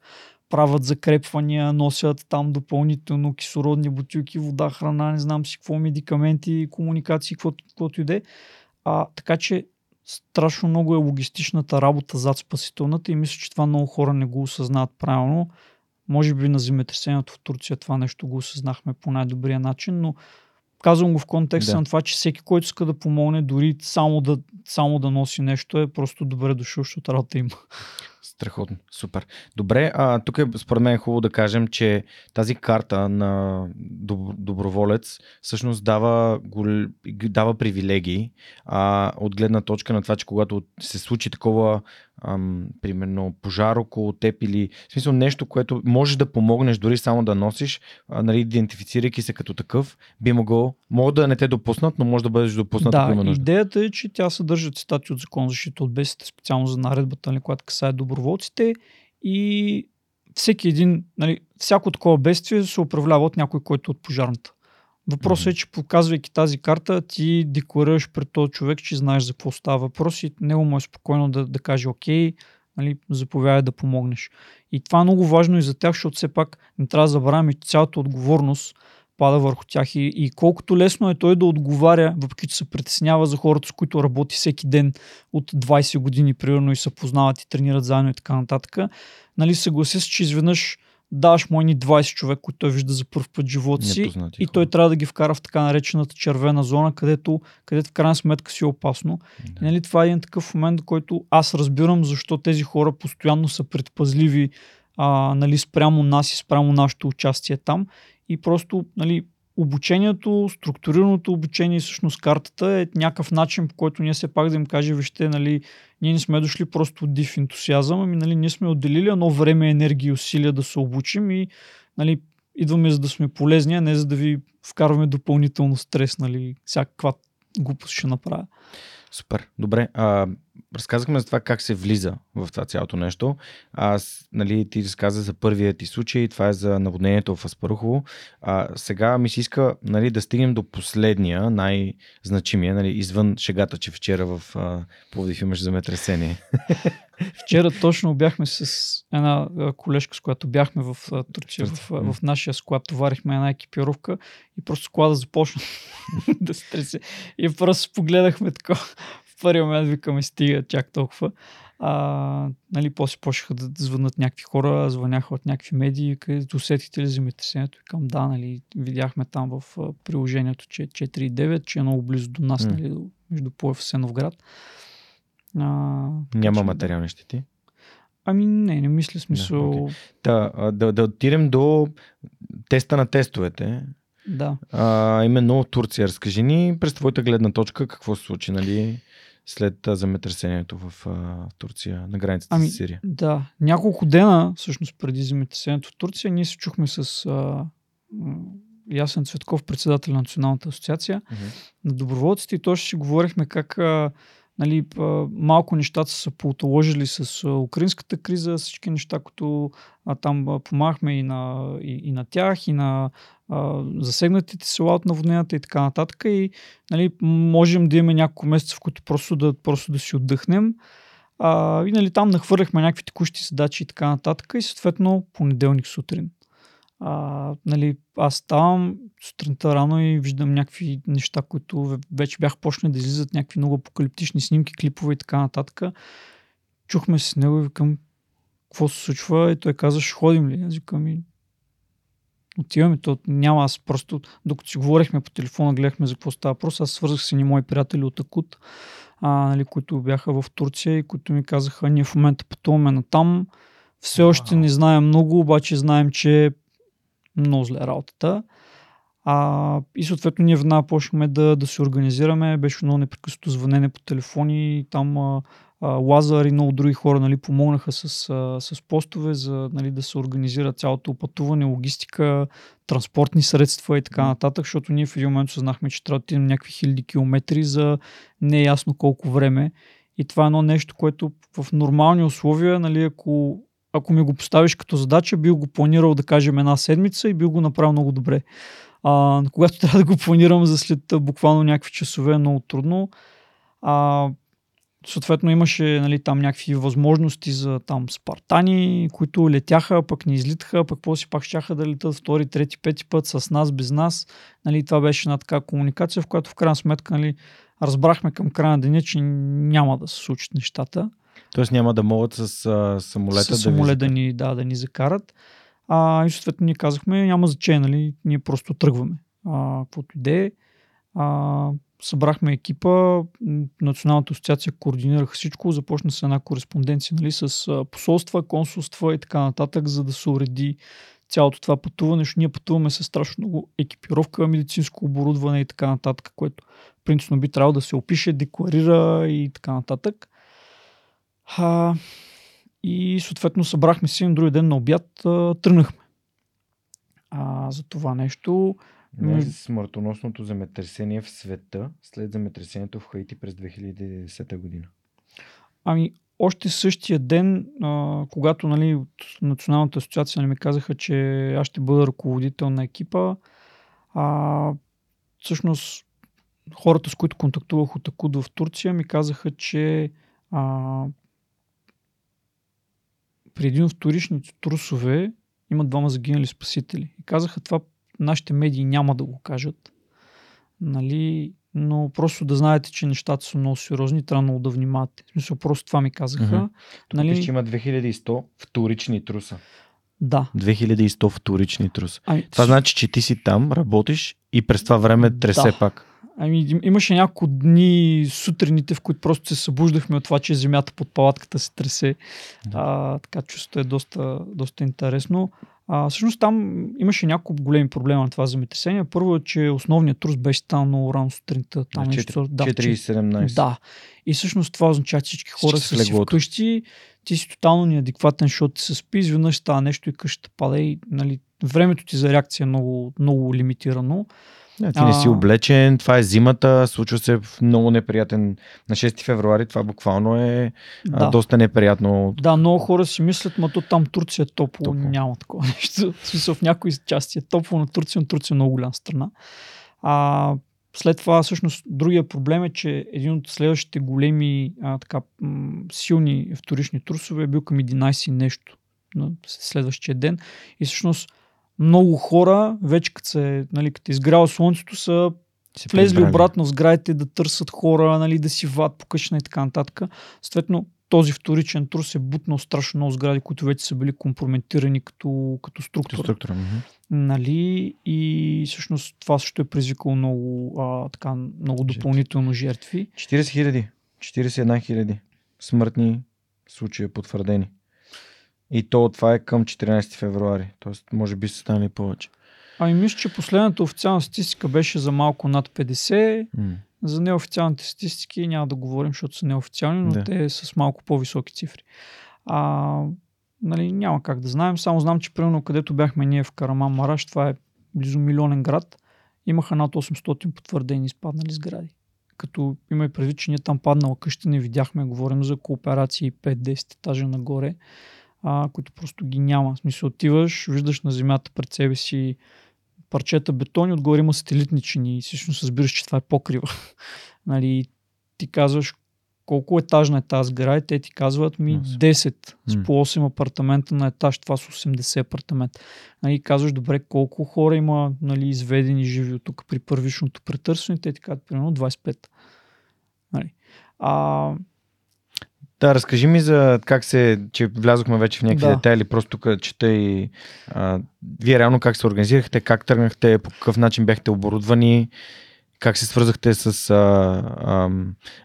Правят закрепвания, носят там допълнително кислородни бутилки, вода, храна, не знам си какво, медикаменти, комуникации, каквото, каквото и е. А, така че страшно много е логистичната работа зад спасителната и мисля, че това много хора не го осъзнават правилно. Може би на земетресението в Турция това нещо го осъзнахме по най-добрия начин, но казвам го в контекста да. на това, че всеки, който иска да помогне, дори само да, само да носи нещо, е просто добре дошъл, защото работа има. Страхотно, супер. Добре, а, тук е според мен е хубаво да кажем, че тази карта на доброволец всъщност дава, дава привилегии а, от гледна точка на това, че когато се случи такова ам, примерно пожар около теб или в смисъл нещо, което можеш да помогнеш дори само да носиш, а, нали, идентифицирайки се като такъв, би могъл, може да не те допуснат, но може да бъдеш допуснат. Да, ако идеята е, че тя съдържа цитати от закон за защита от бесите, специално за наредбата, нали, която касае доброволците и всеки един, нали, всяко такова бедствие се управлява от някой, който е от пожарната. Въпросът е, че показвайки тази карта, ти декларираш пред този човек, че знаеш за какво става въпрос и него му е спокойно да, да каже, окей, нали, заповядай да помогнеш. И това е много важно и за тях, защото все пак не трябва да забравяме, цялата отговорност пада върху тях и, и колкото лесно е той да отговаря, въпреки че се притеснява за хората, с които работи всеки ден от 20 години, примерно, и се познават и тренират заедно и така нататък, нали, съгласи се, че изведнъж даваш му едни 20 човек, които той вижда за първ път живота си Непознати и хора. той трябва да ги вкара в така наречената червена зона, където, където в крайна сметка си е опасно. Да. И, нали, това е един такъв момент, който аз разбирам защо тези хора постоянно са предпазливи а, нали, спрямо нас и спрямо нашето участие там. И просто нали, обучението, структурираното обучение всъщност картата е някакъв начин, по който ние все пак да им кажем, вижте, нали, ние не сме дошли просто от див ентусиазъм, ами нали, ние сме отделили едно време, енергия и усилия да се обучим и нали, идваме за да сме полезни, а не за да ви вкарваме допълнително стрес, нали, всякаква глупост ще направя. Супер. Добре. А, разказахме за това как се влиза в това цялото нещо. Аз, нали, ти разказа за първият ти случай, това е за наводнението в Аспарухово. А, сега ми се иска нали, да стигнем до последния, най-значимия, нали, извън шегата, че вчера в а, Пловдив имаше земетресение. Вчера точно бяхме с една колежка, с която бяхме в Турция, в, в нашия склад, товарихме една екипировка и просто склада започна да се тресе. И просто погледахме така. Първия момент викаме, стига чак толкова. А, нали, после почнаха да звънат някакви хора, звъняха от някакви медии, където усетите ли земетресението? Викам, да, нали, видяхме там в приложението, че е 4,9, че е много близо до нас, М. нали, между Поев и Сеновград. А, Няма че, да. материални щети. Ами не, не мисля смисъл. Да, а, да, да отидем до теста на тестовете. Да. А, именно Турция. Разкажи ни през твоята гледна точка какво се случи, нали, след земетресението в а, Турция, на границата Ами, с Сирия. Да. Няколко дена, всъщност преди земетресението в Турция, ние се чухме с а, Ясен Цветков, председател на Националната асоциация Мгм. на доброволците и точно си говорихме как а, нали, малко нещата са поотложили с украинската криза, всички неща, които а, там а, помагахме и на, и, и на тях, и на а, засегнатите села от наводненията и така нататък. И нали, можем да имаме няколко месеца, в които просто да, просто да си отдъхнем. А, и нали, там нахвърляхме някакви текущи задачи и така нататък. И съответно понеделник сутрин. А, нали, аз ставам сутринта рано и виждам някакви неща, които ве- вече бях почнали да излизат, някакви много апокалиптични снимки, клипове и така нататък. Чухме се с него и викам, какво се случва? И той каза, ще ходим ли? Аз викам, и отиваме, то няма, аз просто, докато си говорихме по телефона, гледахме за какво става въпрос, аз свързах се ни мои приятели от Акут, а, нали, които бяха в Турция и които ми казаха, ние в момента пътуваме на там, все още не знаем много, обаче знаем, че много зле работата. А, и съответно ние веднага почнахме да, да се организираме. Беше много непрекъснато звънене по телефони. Там а, а, Лазар и много други хора нали, помогнаха с, а, с постове за нали, да се организира цялото пътуване, логистика, транспортни средства и така нататък, защото ние в един момент съзнахме, че трябва да отидем някакви хиляди километри за неясно колко време. И това е едно нещо, което в нормални условия, нали, ако, ако ми го поставиш като задача, бил го планирал да кажем една седмица и бил го направил много добре. А, когато трябва да го планирам за след буквално някакви часове, е много трудно. А, съответно имаше нали, там някакви възможности за там спартани, които летяха, пък не излитаха, пък после пак щяха да летат втори, трети, пети път с нас, без нас. Нали, това беше една така комуникация, в която в крайна сметка нали, разбрахме към края на деня, че няма да се случат нещата. Тоест няма да могат с а, самолета С да самолет да ви... ни, да, да ни закарат. А, и съответно ние казахме, няма значение, нали, ние просто тръгваме. А, каквото иде. А, събрахме екипа, Националната асоциация координираха всичко, започна се една кореспонденция нали, с посолства, консулства и така нататък, за да се уреди цялото това пътуване, защото ние пътуваме с страшно много екипировка, медицинско оборудване и така нататък, което принципно би трябвало да се опише, декларира и така нататък. А, и съответно събрахме се на други ден на обяд, а, тръгнахме. А, за това нещо. Най-смъртоносното земетресение в света след земетресението в Хаити през 2010 година. Ами, още същия ден, а, когато нали, от Националната асоциация нали, ми казаха, че аз ще бъда ръководител на екипа, а, всъщност хората, с които контактувах от Акуд в Турция, ми казаха, че а, при един от вторичните трусове има двама загинали спасители. И казаха това нашите медии няма да го кажат. Нали, но просто да знаете, че нещата са много сериозни, трябва много да внимавате. В смисъл, просто това ми казаха. Тук Нали? че има 2100 вторични труса. Да. 2100 вторични труса. Ами, Това значи, че ти си там, работиш и през това време тресе Да. пак. Ами, им- имаше няколко дни сутрините, в които просто се събуждахме от това, че земята под палатката се тресе. Да. А, така чувството е доста, доста интересно. А, всъщност там имаше няколко големи проблема на това земетресение. Първо е, че основният трус беше станал много рано сутринта. Там Да, нещо, да, 4,17. Да. И всъщност това означава, че всички хора са си вкъщи, ти си тотално неадекватен, защото ти се спи, изведнъж става нещо и къщата пада и нали, времето ти за реакция е много, много лимитирано. Да, ти не си А. облечен, това е зимата, случва се в много неприятен... На 6 февруари това буквално е Да. а, доста неприятно. Да, много хора си мислят, ма то там Турция е топло. Топло. Няма такова нещо. В смисъл в някои части е топло на Турция, но Турция е много голяма страна. А, след това, всъщност, другия проблем е, че един от следващите големи а, така, м- силни вторични трусове е бил към 11 и нещо на следващия ден. И всъщност много хора, вече като, се, нали, като е изгряло слънцето, са Се влезли прибрали. обратно в сградите да търсят хора, нали, да си вад по къщина и така нататък. Съответно, този вторичен трус е бутнал страшно много сгради, които вече са били компрометирани като, като Като структура. структура. мгм. Нали? И всъщност това също е предизвикало много, а, така, много допълнително жертви. 40 хиляди. 41 хиляди смъртни случаи потвърдени. И то това е към 14 февруари. Тоест, може би са станали повече. Ами мисля, че последната официална статистика беше за малко над 50. М. За неофициалните статистики няма да говорим, защото са неофициални, но Да. те са с малко по-високи цифри. А, нали, няма как да знаем. Само знам, че примерно където бяхме ние в Караман Мараш, това е близо милионен град, имаха над 800 потвърдени изпаднали сгради. Като има и предвид, че ние там паднала къща не видяхме, говорим за кооперации 5-10 етажа нагоре, а, които просто ги няма. В смисъл отиваш, виждаш на земята пред себе си парчета бетон и отгоре има сателитни чини и всъщност разбираш, че това е покрива. нали, ти казваш колко етажна е тази сграда и те ти казват ми Осем. 10 с по 8 апартамента на етаж, това са 80 апартамента. Нали, казваш, добре, колко хора има нали, изведени живи от тук при първичното претърсване, те ти казват примерно 25. Нали. А, Да, разкажи ми за как се, че влязохме вече в някакви Да. детайли, просто тук чета и а, вие реално как се организирахте, как тръгнахте, по какъв начин бяхте оборудвани, как се свързахте с а, а,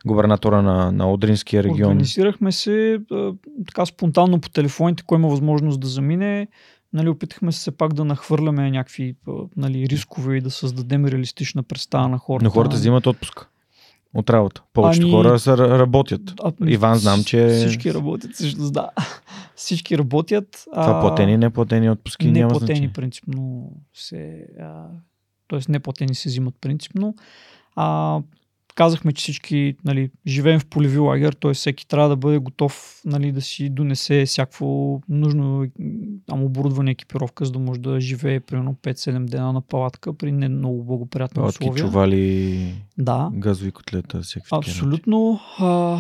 губернатора на, на Одринския регион. Организирахме се а, така спонтанно по телефоните, кой има възможност да замине. Нали, опитахме се пак да нахвърляме някакви нали, рискове и да създадем реалистична представа на хората. Но хората взимат отпуск от работа. Повечето Ами- хора са, работят. А, Иван, знам, че- Всички работят, всъщност, да. Всички работят. Това платени неплатени отпуски няма Неплатени значение. принципно се... А, тоест неплатени се взимат принципно. А, казахме, че всички нали, живеем в полеви лагер, т.е. всеки трябва да бъде готов нали, да си донесе всякакво нужно там, оборудване, екипировка, за да може да живее примерно 5-7 дена на палатка при не много благоприятни Палатки, условия. чували, Да. газови котлета, всякакви. Абсолютно. А,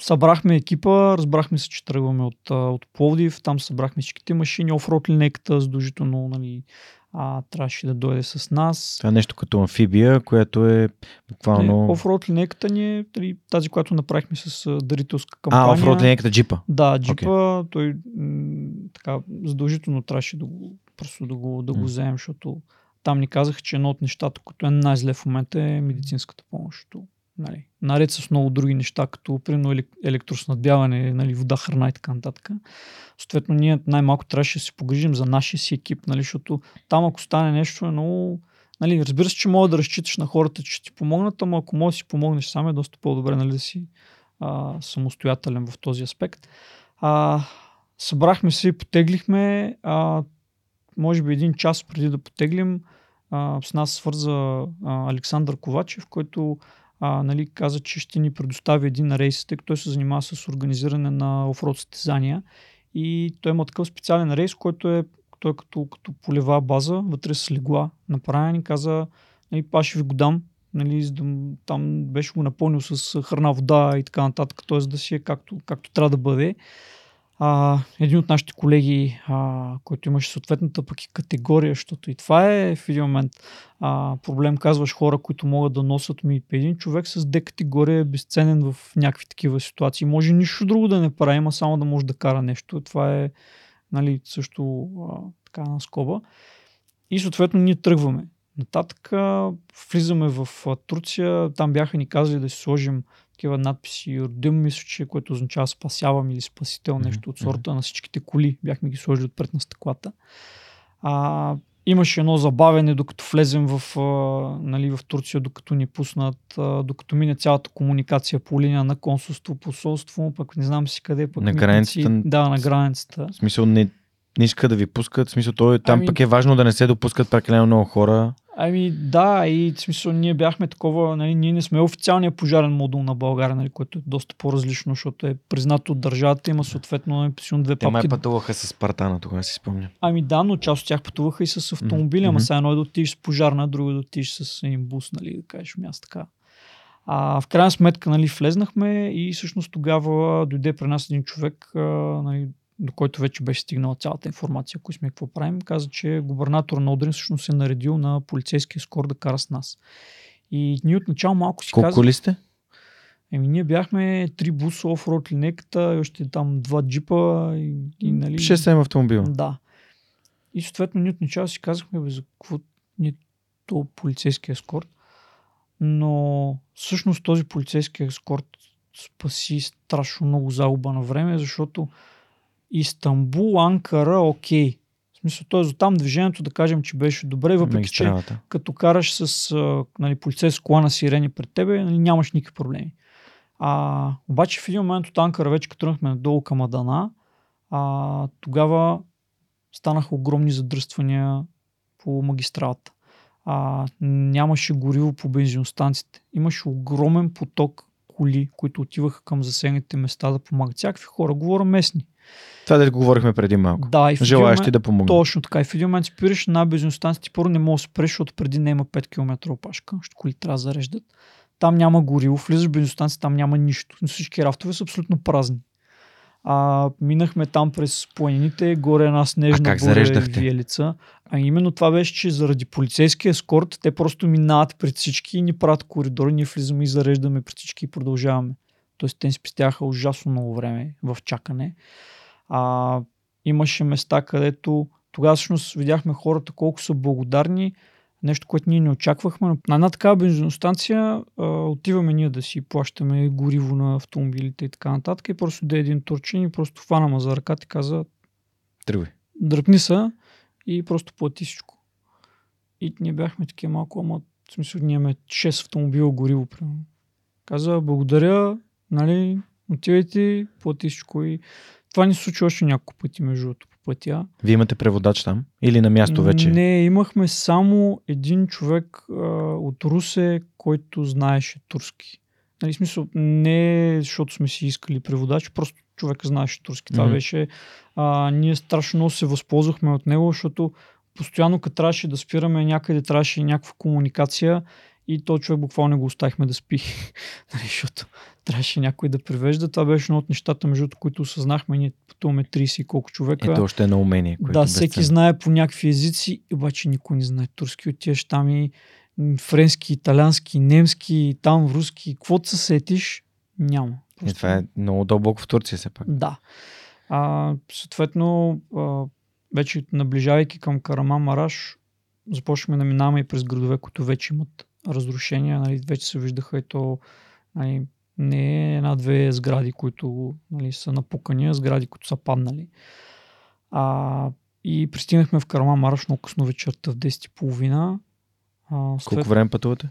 събрахме екипа, разбрахме се, че тръгваме от, от Пловдив, там събрахме всичките машини, офроуд линейката задължително нали, а, трябваше да дойде с нас. Това е нещо като амфибия, което е буквално... Не, Офроуд линейката ни е нали, тази, която направихме с а, дарителска а, кампания. офроуд линейката джипа. Да, джипа, той м- така, задължително трябваше да го, просто да го, да го М. вземем, защото там ни казаха, че едно от нещата, което е най-зле в момента е медицинската помощ. защото, Нали, наред с много други неща, като примерно елек- електроснабдяване, нали, вода, храна и така нататък. Съответно, ние най-малко трябваше да се погрижим за нашия си екип, нали, защото там ако стане нещо е много... Нали, разбира се, че мога да разчиташ на хората, че ще ти помогнат, ама ако можеш да си помогнеш сам е доста по-добре нали, да си а, самостоятелен в този аспект. А, събрахме се и потеглихме. А, може би един час преди да потеглим, а, с нас свърза а, Александър Ковачев, който а, нали, каза, че ще ни предостави един рейс, тъй като той се занимава с организиране на офроуд състезания. И той има такъв специален рейс, който е, той е като, като полева база, вътре с легла направен и каза, нали, аз ще ви го дам, нали, там беше го напълнил с храна, вода и така нататък, т.е. да си е както, както трябва да бъде. А, един от нашите колеги, а, който имаше съответната пък и категория, защото и това е в един момент а, проблем, казваш хора, които могат да носят ми. Един човек с D категория е безценен в някакви такива ситуации. Може нищо друго да не прави, а само да може да кара нещо. Това е нали, също а, така на скоба. И съответно ние тръгваме. Нататък влизаме в Турция, там бяха ни казали да си сложим такива надписи Родим, мисля, че, което означава спасявам или спасител, нещо от сорта на всичките коли. Бяхме ги сложили отпред на стъклата. А, имаше едно забавене, докато влезем в, а, нали, в Турция, докато ни пуснат, а, докато мине цялата комуникация по линия на консулство, посолство, пък не знам си къде. Пък На митници. границата. Да, на границата. В смисъл не, не иска да ви пускат. В смисъл, той, там Ами- пък е важно да не се допускат прекалено много хора. Ами да, и в смисъл ние бяхме такова, нали, ние не сме официалния пожарен модул на България, нали, което е доста по-различно, защото е признато от държавата, има съответно силно две Те май папки. пътуваха с Спартана, тогава си спомням. Ами да, но част от тях пътуваха и с автомобили, ама Мгм. сега едно е да отидеш с пожарна, друго е да отидеш с един бус, нали, да кажеш място така. А, в крайна сметка, нали, влезнахме и всъщност тогава дойде при нас един човек, а, нали, до който вече беше стигнала цялата информация, ако сме какво правим, каза, че губернатор на Одрин всъщност е наредил на полицейския скор да кара с нас. И ние отначало малко си Колко казахме, коли сте? еми ние бяхме три буса, офроуд линейката, още там два джипа и, и нали... 6-7 автомобила. Да. И съответно ние отначало си казахме, бе, за какво ни е то полицейски ескорт. Но всъщност този полицейски ескорт спаси страшно много загуба на време, защото Истанбул, Анкара, окей. В смисъл, т.е. там движението да кажем, че беше добре, въпреки че като караш с нали, полицейска кола на сирени пред тебе, нали, нямаш никакви проблеми. А, обаче в един момент от Анкара, вече като тръгнахме надолу към Адана, а, тогава станаха огромни задръствания по магистралата. А, нямаше гориво по бензиностанциите. Имаше огромен поток коли, които отиваха към засегнатите места да помагат. Всякакви хора, говоря местни. Това да говорихме преди малко. Да, и в момент- да помогнат. точно така. И в един момент спираш на бензиностанция, ти първо не можеш да спреш, защото преди не има 5 км опашка, защото коли трябва да зареждат. Там няма гориво, влизаш в бензиностанция, там няма нищо. Всички рафтове са абсолютно празни. А, минахме там през планините, горе една снежна как буря виелица. А именно това беше, че заради полицейския ескорт, те просто минават пред всички и ни правят коридори, ние влизаме и зареждаме пред всички и продължаваме. Тоест те ни спестяха ужасно много време в чакане. А, имаше места, където тогава всъщност видяхме хората колко са благодарни, нещо, което ние не очаквахме. На една такава бензиностанция а, отиваме ние да си плащаме гориво на автомобилите и така нататък. И просто да един турчин и просто хвана ма за ръката и каза, Тръгвай. дръпни са и просто плати всичко. И ние бяхме такива малко, ама в смисъл ние имаме 6 автомобила гориво. Примерно. Каза, благодаря, нали, отивайте, плати всичко. И това ни се случи още няколко пъти, между другото, по пътя. Вие имате преводач там? Или на място вече? Не, имахме само един човек а, от Русе, който знаеше турски. Нали, смисъл, не защото сме си искали преводач, просто човек знаеше турски. Това Мгм. беше. А, ние страшно много се възползвахме от него, защото постоянно като трябваше да спираме някъде, трябваше някаква комуникация и то човек буквално го оставихме да спи. нали, защото трябваше някой да превежда. Това беше едно от нещата, между които осъзнахме. Ние пътуваме 30 и колко човека. Ето още едно умение. Което Да, е всеки безценно. знае по някакви езици, обаче никой не знае турски. Отиваш там и френски, италиански, немски, там руски. Каквото се сетиш, няма. Е, това е много дълбоко в Турция все пак. Да. А, съответно, а, вече наближавайки към Караман Мараш, започваме да минаваме и през градове, които вече имат разрушения. Нали, вече се виждаха и то нали, не е една-две сгради, които нали, са напукани, а сгради, които са паднали. А, и пристигнахме в Караман Мараш много късно вечерта в 10.30. А, Колко време пътувате?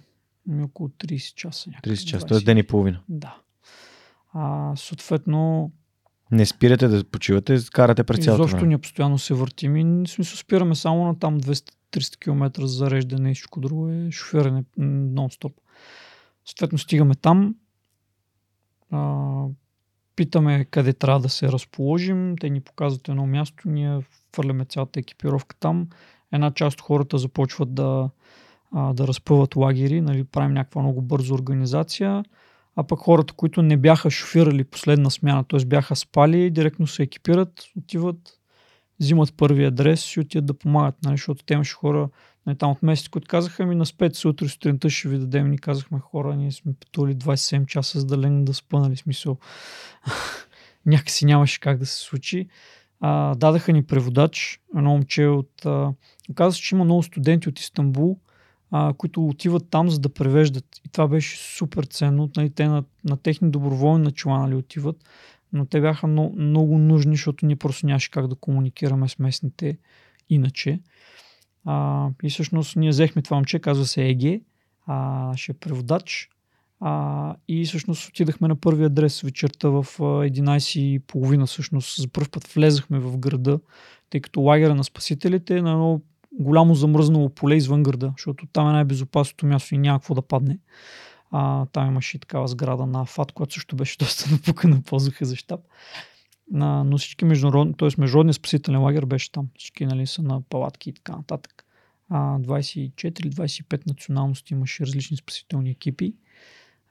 Ми около 30 часа. някъде, 30 часа, 20. т.е. ден и половина. Да. А, съответно, Не спирате да почивате, карате през цялото Изобщо време. ние постоянно се въртим и смисъл спираме само на там 200-300 км за зареждане и всичко друго е шофиране нон-стоп. Съответно стигаме там, а, питаме къде трябва да се разположим, те ни показват едно място, ние хвърляме цялата екипировка там. Една част от хората започват да, а, да разпъват лагери, нали, правим някаква много бърза организация, а пък хората, които не бяха шофирали последна смяна, т.е. бяха спали, директно се екипират, отиват, взимат първи адрес и отиват да помагат, нали, защото те имаше хора нали, там от месеци, които казаха ми на спет се утре сутринта ще ви дадем. Ни казахме хора, ние сме пътували 27 часа за да да спа, нали, смисъл. Някакси нямаше как да се случи. а, дадаха ни преводач, едно момче от... А, оказва се, че има много студенти от Истанбул, а, които отиват там, за да превеждат. И това беше супер ценно. Нали, те на, на техни доброволни начала нали, отиват, но те бяха много, много нужни, защото ние просто нямаше как да комуникираме с местните иначе. А, и всъщност ние взехме това момче, казва се Еге, а, е преводач. А, и всъщност отидахме на първи адрес вечерта в 11.30 всъщност. За първ път влезахме в града, тъй като лагера на спасителите е на едно голямо замръзнало поле извън града, защото там е най-безопасното място и няма какво да падне. А, там имаше и такава сграда на ФАТ, която също беше доста напукана, ползваха за щаб. А, но всички международни, т.е. международния спасителен лагер беше там. Всички нали, са на палатки и така нататък. А, 24-25 националности имаше различни спасителни екипи.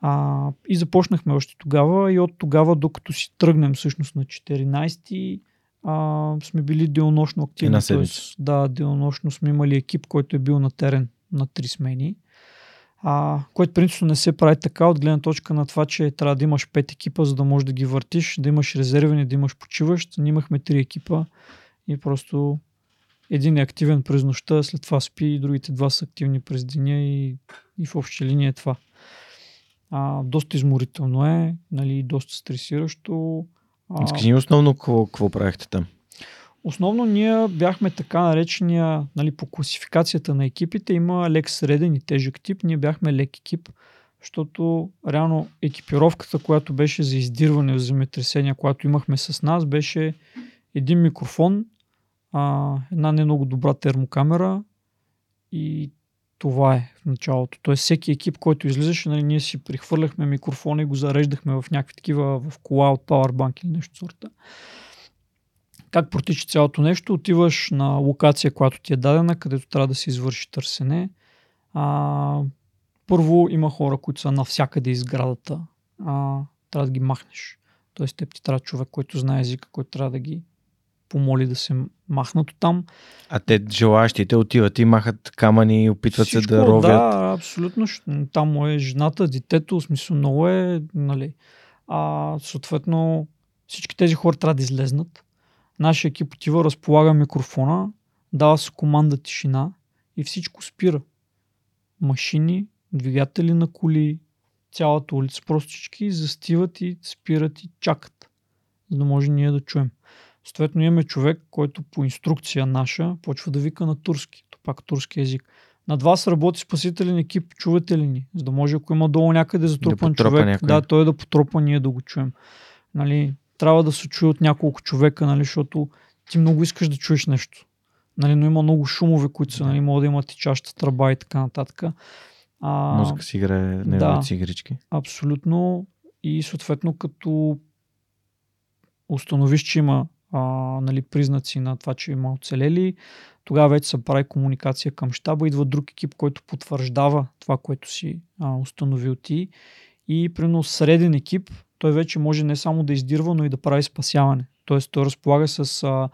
А, и започнахме още тогава и от тогава, докато си тръгнем всъщност на 14 а, сме били денонощно активни. на Тоест, да, денонощно сме имали екип, който е бил на терен на три смени. А, което принципно не се прави така от гледна точка на това, че трябва да имаш пет екипа, за да можеш да ги въртиш, да имаш резервени, да имаш почиващ. Ние имахме три екипа и просто един е активен през нощта, след това спи и другите два са активни през деня и, и в обща линия е това. А, доста изморително е, нали, доста стресиращо. А, Скажи основно какво, какво правихте там. Основно ние бяхме така наречения, нали, по класификацията на екипите, има лек среден и тежък тип, ние бяхме лек екип, защото реално екипировката, която беше за издирване в земетресения, която имахме с нас, беше един микрофон, а, една не много добра термокамера и това е в началото. Тоест всеки екип, който излизаше, нали, ние си прихвърляхме микрофона и го зареждахме в някакви такива в кола от Powerbank или нещо сорта. Как протича цялото нещо? Отиваш на локация, която ти е дадена, където трябва да се извърши търсене. А, първо има хора, които са навсякъде из градата. А, трябва да ги махнеш. Тоест, теб ти трябва човек, който знае езика, който трябва да ги помоли да се махнат от там. А те желаящите отиват и махат камъни и опитват Всичко, се да ровят. Да, абсолютно. Там е жената, детето, смисъл много е, нали. А, съответно, всички тези хора трябва да излезнат. Нашия екип отива, разполага микрофона, дава се команда тишина и всичко спира. Машини, двигатели на коли, цялата улица, просто всички застиват и спират и чакат, за да може ние да чуем. Съответно имаме човек, който по инструкция наша почва да вика на турски, то пак турски език. Над вас работи спасителен екип, чувате ли ни? За да може, ако има долу някъде затрупан потропа човек, някой. да, той да потропа, ние да го чуем. Нали, трябва да се чуе от няколко човека, нали, защото ти много искаш да чуеш нещо. Нали, но има много шумове, които са, нали, могат да имат и чаща тръба и така нататък. А, Музика си играе, не да. игрички. Абсолютно. И съответно, като установиш, че има а, нали, признаци на това, че има оцелели, тогава вече се прави комуникация към щаба. Идва друг екип, който потвърждава това, което си а, установил ти. И примерно среден екип, той вече може не само да издирва, но и да прави спасяване. Тоест той разполага с а,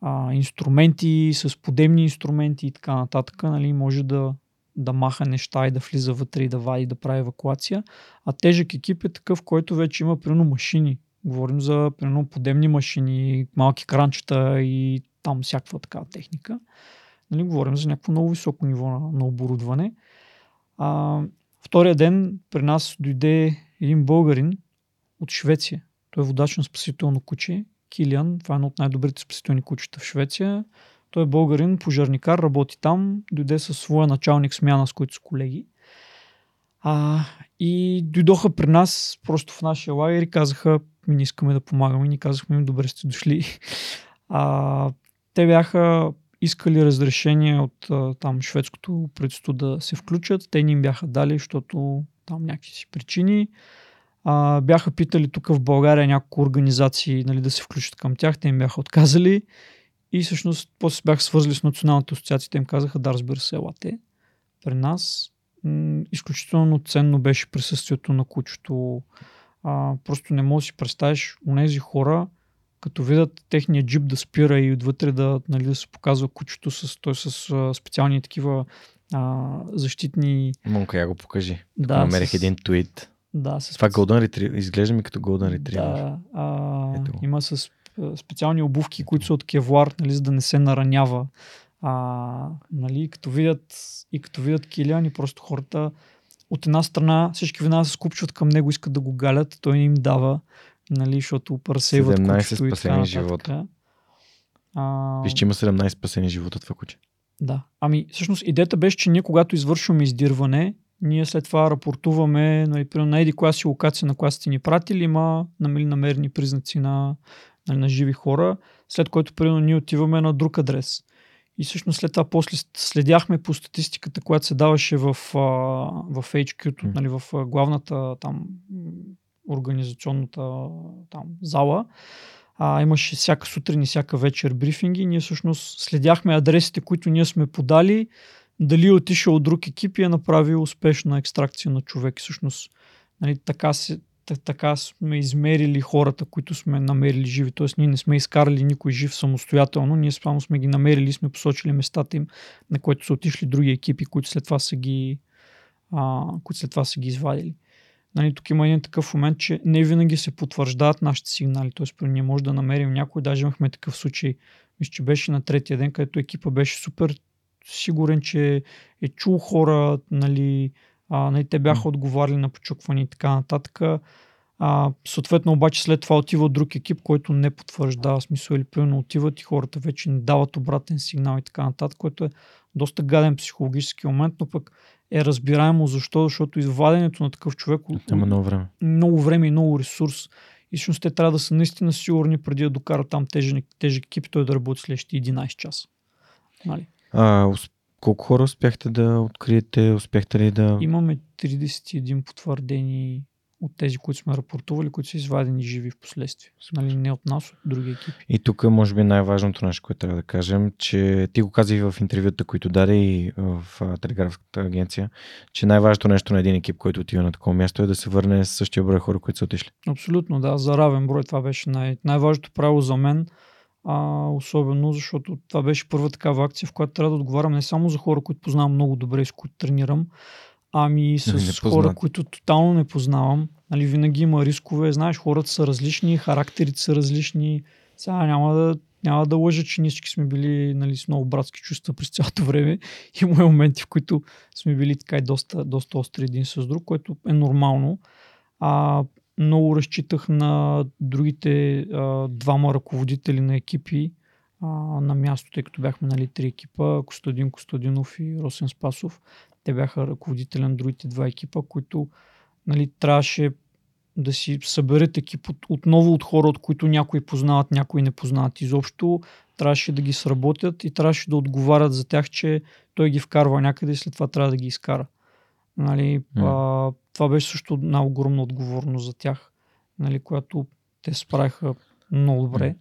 а, инструменти, с подемни инструменти и така нататък. Нали, може да, да маха неща и да влиза вътре и да вади, да прави евакуация. А тежък екип е такъв, който вече има примерно машини. Говорим за примерно подемни машини, малки кранчета и там всякаква такава техника. Нали, говорим за някакво много високо ниво на, на оборудване. А, втория ден при нас дойде един българин от Швеция. Той е водач на спасително куче. Килиан, това е едно от най-добрите спасителни кучета в Швеция. Той е българин, пожарникар, работи там, дойде със своя началник смяна, с които са колеги. А, и дойдоха при нас, просто в нашия лагер и казаха, ми не искаме да помагаме. И ни казахме им, добре сте дошли. А, те бяха искали разрешение от там шведското правителство да се включат. Те ни им бяха дали, защото там някакви си причини. А, бяха питали тук в България няколко организации нали, да се включат към тях. Те им бяха отказали. И всъщност после бяха свързали с Националната асоциация. Те им казаха, да, разбира се, елате. При нас м- изключително ценно беше присъствието на кучето. А, просто не можеш да си представиш онези хора, като видят техния джип да спира и отвътре да, нали, да се показва кучето с, той с а, специални такива а, защитни... Монка, я го покажи. Да, Намерих с, един твит. Да, с Това Golden Retriever. Изглежда ми като Golden Retriever. Да, а, Ето има с специални обувки, които са от кевлар, нали, за да не се наранява. А, нали, като видят, и като видят Килиан и просто хората от една страна всички веднага се скупчват към него, искат да го галят, той не им дава, нали, защото парсейват 17 спасени живота. А... Виж, че има 17 спасени живота това куче. Да. Ами, всъщност, идеята беше, че ние когато извършваме издирване, ние след това рапортуваме, нали, на еди коя си локация, на коя сте ни пратили, има нали, намерени признаци на, нали, на живи хора, след което примерно ние отиваме на друг адрес. И всъщност след това после следяхме по статистиката, която се даваше в, в HQ, нали, в главната там организационната там, зала. А, имаше всяка сутрин и всяка вечер брифинги. Ние всъщност следяхме адресите, които ние сме подали, дали е отишъл от друг екип и е направил успешна екстракция на човек. Всъщност, нали, така, се, така сме измерили хората, които сме намерили живи. Тоест, ние не сме изкарали никой жив самостоятелно, ние само сме ги намерили сме посочили местата им, на които са отишли други екипи, които след това са ги, а, които след това са ги извадили. Нали, тук има един такъв момент, че не винаги се потвърждават нашите сигнали. Тоест, ние може да намерим някой, даже имахме такъв случай, мисля, че беше на третия ден, където екипа беше супер сигурен, че е чул хора, нали, а, нали, те бяха отговаряли на почукване и така нататък. А, съответно обаче след това отива друг екип, който не потвърждава смисъл или пълно отиват и хората вече не дават обратен сигнал и така нататък, което е доста гаден психологически момент, но пък е разбираемо защо, защото изваденето на такъв човек Има много време. много време и много ресурс. И всъщност те трябва да са наистина сигурни преди да докарат там тежък, тежък екип той да работи следващите 11 часа. Нали? А, колко хора успяхте да откриете? Успяхте ли да... Имаме 31 потвърдени от тези, които сме рапортували, които са извадени живи в последствие. Нали, не от нас, от други екипи. И тук може би най-важното нещо, което трябва да кажем, че ти го каза и в интервюта, които даде и в телеграфската агенция, че най-важното нещо на един екип, който отива на такова място е да се върне с същия брой хора, които са отишли. Абсолютно, да. За равен брой това беше най- най-важното правило за мен. А, особено защото това беше първа такава акция, в която трябва да отговарям не само за хора, които познавам много добре и с които тренирам, ами с хора, които тотално не познавам. Нали, винаги има рискове. Знаеш, хората са различни, характерите са различни. Сега няма да, няма да лъжа, че ние всички сме били нали, с много братски чувства през цялото време. Има моменти, в които сме били така и доста, доста остри един с друг, което е нормално. А, много разчитах на другите а, двама ръководители на екипи а, на място, тъй като бяхме нали, три екипа, Костадин Костадинов и Росен Спасов. Те бяха ръководители на другите два екипа, които нали, трябваше да си съберат екип от, отново от хора, от които някои познават, някои не познават изобщо. Трябваше да ги сработят и трябваше да отговарят за тях, че той ги вкарва някъде и след това трябва да ги изкара. Нали, mm. а, това беше също една огромна отговорност за тях, нали, която те справиха много добре.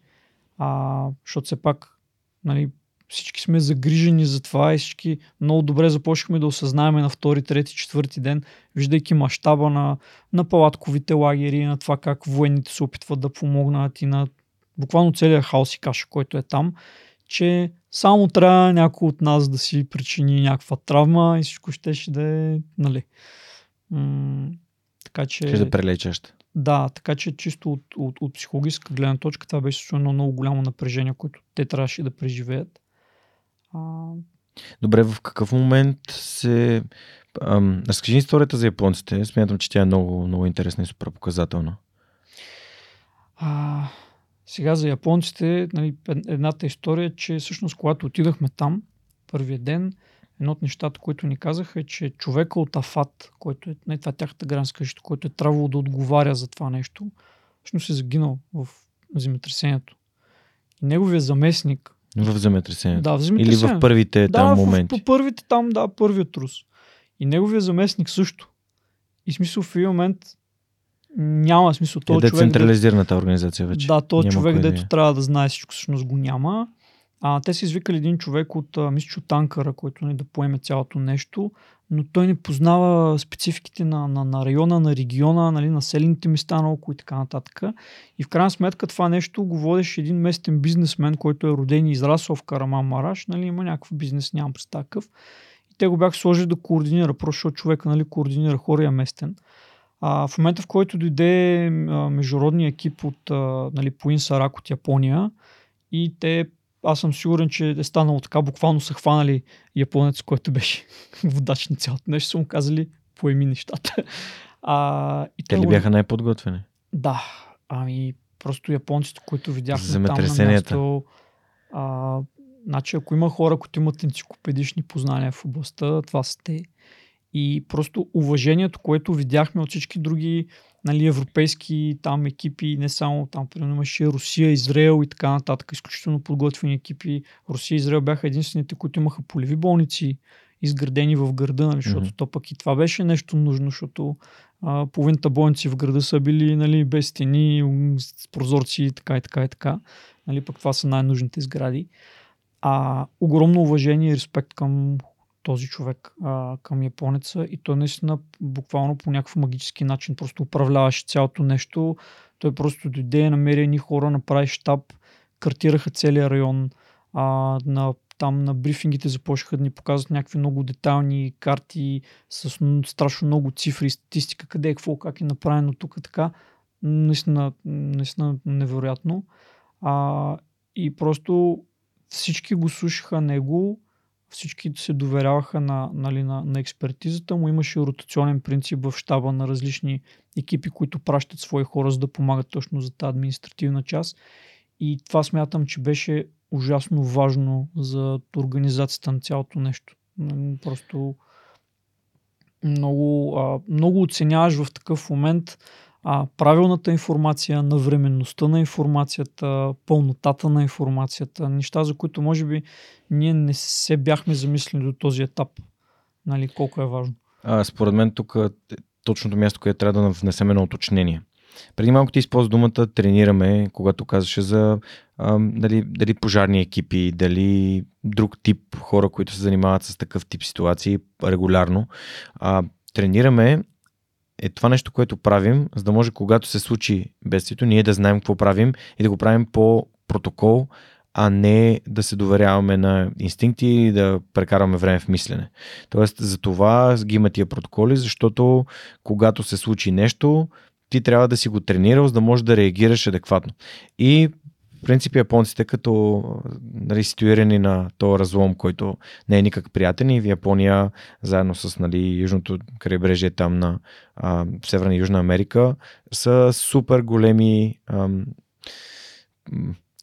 А, защото все пак нали, всички сме загрижени за това и всички много добре започнахме да осъзнаеме на втори, трети, четвърти ден, виждайки мащаба на, на палатковите лагери, на това как военните се опитват да помогнат и на буквално целият хаос и каша, който е там, че само трябва някой от нас да си причини някаква травма и всичко ще, ще да е, нали. М- така че... Ще да прелечещ. Да, така че чисто от, от, от психологическа гледна точка това беше едно много голямо напрежение, което те трябваше да преживеят. А... Добре, в какъв момент се... Ам, разкажи историята за японците. Смятам, че тя е много, много интересна и супер показателна. А, сега за японците, нали, едната история е, че всъщност когато отидахме там, първия ден, едно от нещата, които ни казаха е, че човека от Афат, който е, не, това е тяхната гранска къща, който е трябвало да отговаря за това нещо, всъщност е загинал в земетресението. И неговия заместник, в земетресението. Да, в земетресението. Или в първите да, там моменти. В, по първите там, да, първият трус. И неговия заместник също. И смисъл в един момент няма смисъл. Този е човек, децентрализираната организация вече. Да, този човек, дето трябва да знае всичко, всъщност го няма. А, те са извикали един човек от, мисля, от танкъра, който не нали, да поеме цялото нещо, но той не познава спецификите на, на, на района, на региона, нали, населените места наоколо и така нататък. И в крайна сметка това нещо го водеше един местен бизнесмен, който е роден и израсъл в Караман Мараш, нали, има някакъв бизнес, нямам през такъв. И те го бяха сложили да координира, просто човека нали, координира хора е местен. А, в момента, в който дойде а, международния екип от а, нали, по Инсарак от Япония и те, аз съм сигурен, че е станало така, буквално са хванали японец, който беше водач на цялото нещо, са му казали поеми нещата. А, и Те ли го- бяха най-подготвени? Да, ами просто японците, които видяхме там на място, а, значи ако има хора, които имат енциклопедични познания в областта, това са те. И просто уважението, което видяхме от всички други нали, европейски там екипи, не само там, примерно имаше Русия, Израел и така нататък, изключително подготвени екипи. Русия и Израел бяха единствените, които имаха полеви болници, изградени в града, нали, защото Мгм. то пък и това беше нещо нужно, защото а, половината болници в града са били нали, без стени, с прозорци и така и така и така. Нали, пък това са най-нужните сгради. А, огромно уважение и респект към този човек, а, към японеца и той наистина буквално по някакъв магически начин просто управляваше цялото нещо. Той просто дойде, намери едни хора, направи щаб, картираха целия район. А, на, там на брифингите започнаха да ни показват някакви много детайлни карти с страшно много цифри статистика, къде е, какво, как е направено тук, така. Наистина, наистина невероятно. А, и просто всички го слушаха него, всички се доверяваха на, нали, на, на експертизата му. Имаше ротационен принцип в щаба на различни екипи, които пращат свои хора, за да помагат точно за тази административна част. И това смятам, че беше ужасно важно за организацията на цялото нещо. Просто много, много оценяваш в такъв момент а, правилната информация, навременността на информацията, пълнотата на информацията, неща, за които може би ние не се бяхме замислили до този етап. Нали, колко е важно. А, според мен тук е точното място, където трябва да внесем едно уточнение. Преди малко ти използва думата тренираме, когато казваше за а, дали, дали пожарни екипи, дали друг тип хора, които се занимават с такъв тип ситуации регулярно. А, тренираме е това нещо, което правим, за да може когато се случи бедствието, ние да знаем какво правим и да го правим по протокол, а не да се доверяваме на инстинкти и да прекараме време в мислене. Тоест, за това ги има тия протоколи, защото когато се случи нещо, ти трябва да си го тренирал, за да можеш да реагираш адекватно. И в принцип японците като нали, ситуирани на този разлом, който не е никак приятен и в Япония, заедно с нали, южното крайбрежие там на а, Северна и Южна Америка, са супер големи ам,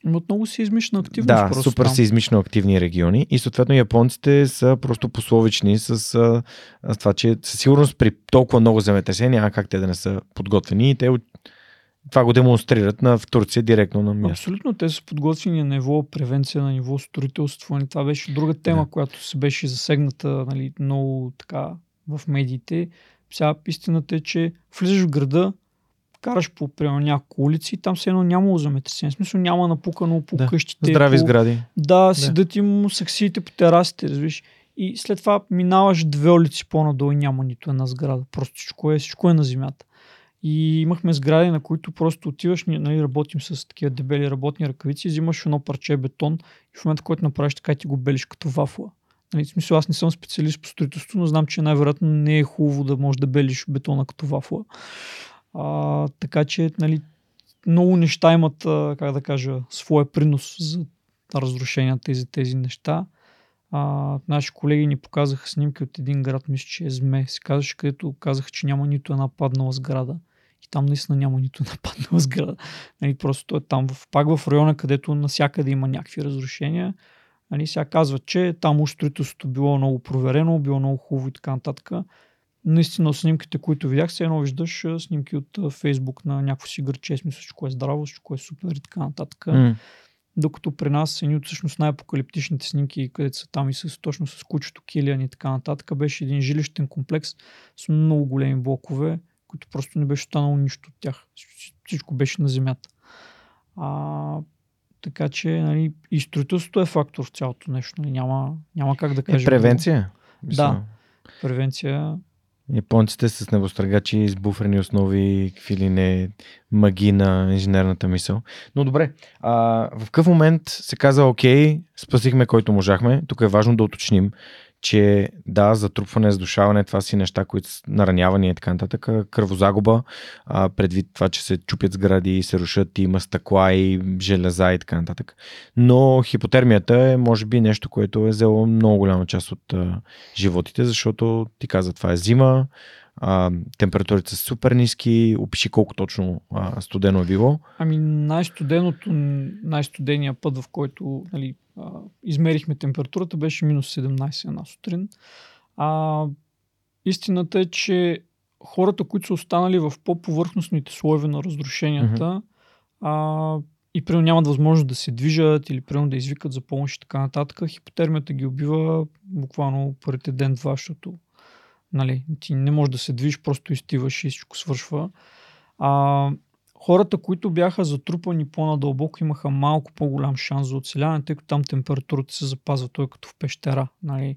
Имат много сеизмична активност. да, просто супер там. сеизмично активни региони и съответно японците са просто пословични с, а, с това, че със сигурност при толкова много земетресения няма как те да не са подготвени и те от- това го демонстрират на, в Турция директно на място. Абсолютно, те са подготвени на ниво превенция, на ниво строителство. Нали, Това беше друга тема, Да. която се беше засегната нали, много така в медиите. Сега истината е, че влизаш в града, караш по примерно няколко улици и там все едно нямало земетресение. В смисъл няма напукано по Да. къщите. Здрави по... сгради. Да, седат им саксиите по терасите, разбираш. И след това минаваш две улици по-надолу и няма нито една сграда. Просто всичко е, всичко е на земята. И имахме сгради, на които просто отиваш, нали, работим с такива дебели работни ръкавици, взимаш едно парче бетон и в момента, който направиш така, ти го белиш като вафла. Нали, в смисъл, аз не съм специалист по строителство, но знам, че най-вероятно не е хубаво да можеш да белиш бетона като вафла. А, така че, нали, много неща имат, как да кажа, своя принос за разрушенията и тези неща. А, наши колеги ни показаха снимки от един град, мисля, че е Зме, се казваше, където казаха, че няма нито една паднала сграда. Там наистина няма нито една паднала сграда. Нали, просто той е там, в, пак в района, където насякъде има някакви разрушения. Нали, сега казват, че там уж строителството било много проверено, било много хубаво и така нататък. Наистина снимките, които видях, се едно виждаш снимки от Фейсбук на някакво си гърче, смисъл, всичко е здраво, всичко е супер и така нататък. М. Докато при нас едни от всъщност най-апокалиптичните снимки, където са там и с, точно с кучето Килиан и така нататък, беше един жилищен комплекс с много големи блокове, които просто не беше останало нищо от тях. Всичко беше на земята. А, така че нали, и строителството е фактор в цялото нещо. Нали, няма, няма как да Е, кажем. превенция. Да. Превенция. Японците с небостъргачи, с буферни основи, какви ли не, маги на инженерната мисъл. Но добре, а, в какъв момент се каза, окей, спасихме който можахме. Тук е важно да уточним, че да, затрупване, задушаване, това си неща, които са наранявани и така нататък, кръвозагуба, а, предвид това, че се чупят сгради, се рушат, има стъкла и железа и така нататък. Но хипотермията е, може би, нещо, което е взело много голяма част от а, животите, защото ти каза, това е зима, а, температурите са супер ниски, опиши колко точно а, студено е било. Ами най-студеното, най-студения път, в който нали, а, измерихме температурата, беше минус 17 една сутрин. А, истината е, че хората, които са останали в по-повърхностните слоеве на разрушенията, mm-hmm. а, и примерно нямат възможност да се движат или примерно да извикат за помощ и така нататък, хипотермията ги убива буквално първите ден-два, защото Нали, ти не можеш да се движиш, просто изтиваш и всичко свършва. А, хората, които бяха затрупани по-надълбоко, имаха малко по-голям шанс за оцеляване, тъй като там температурата се запазва, той е като в пещера. Нали.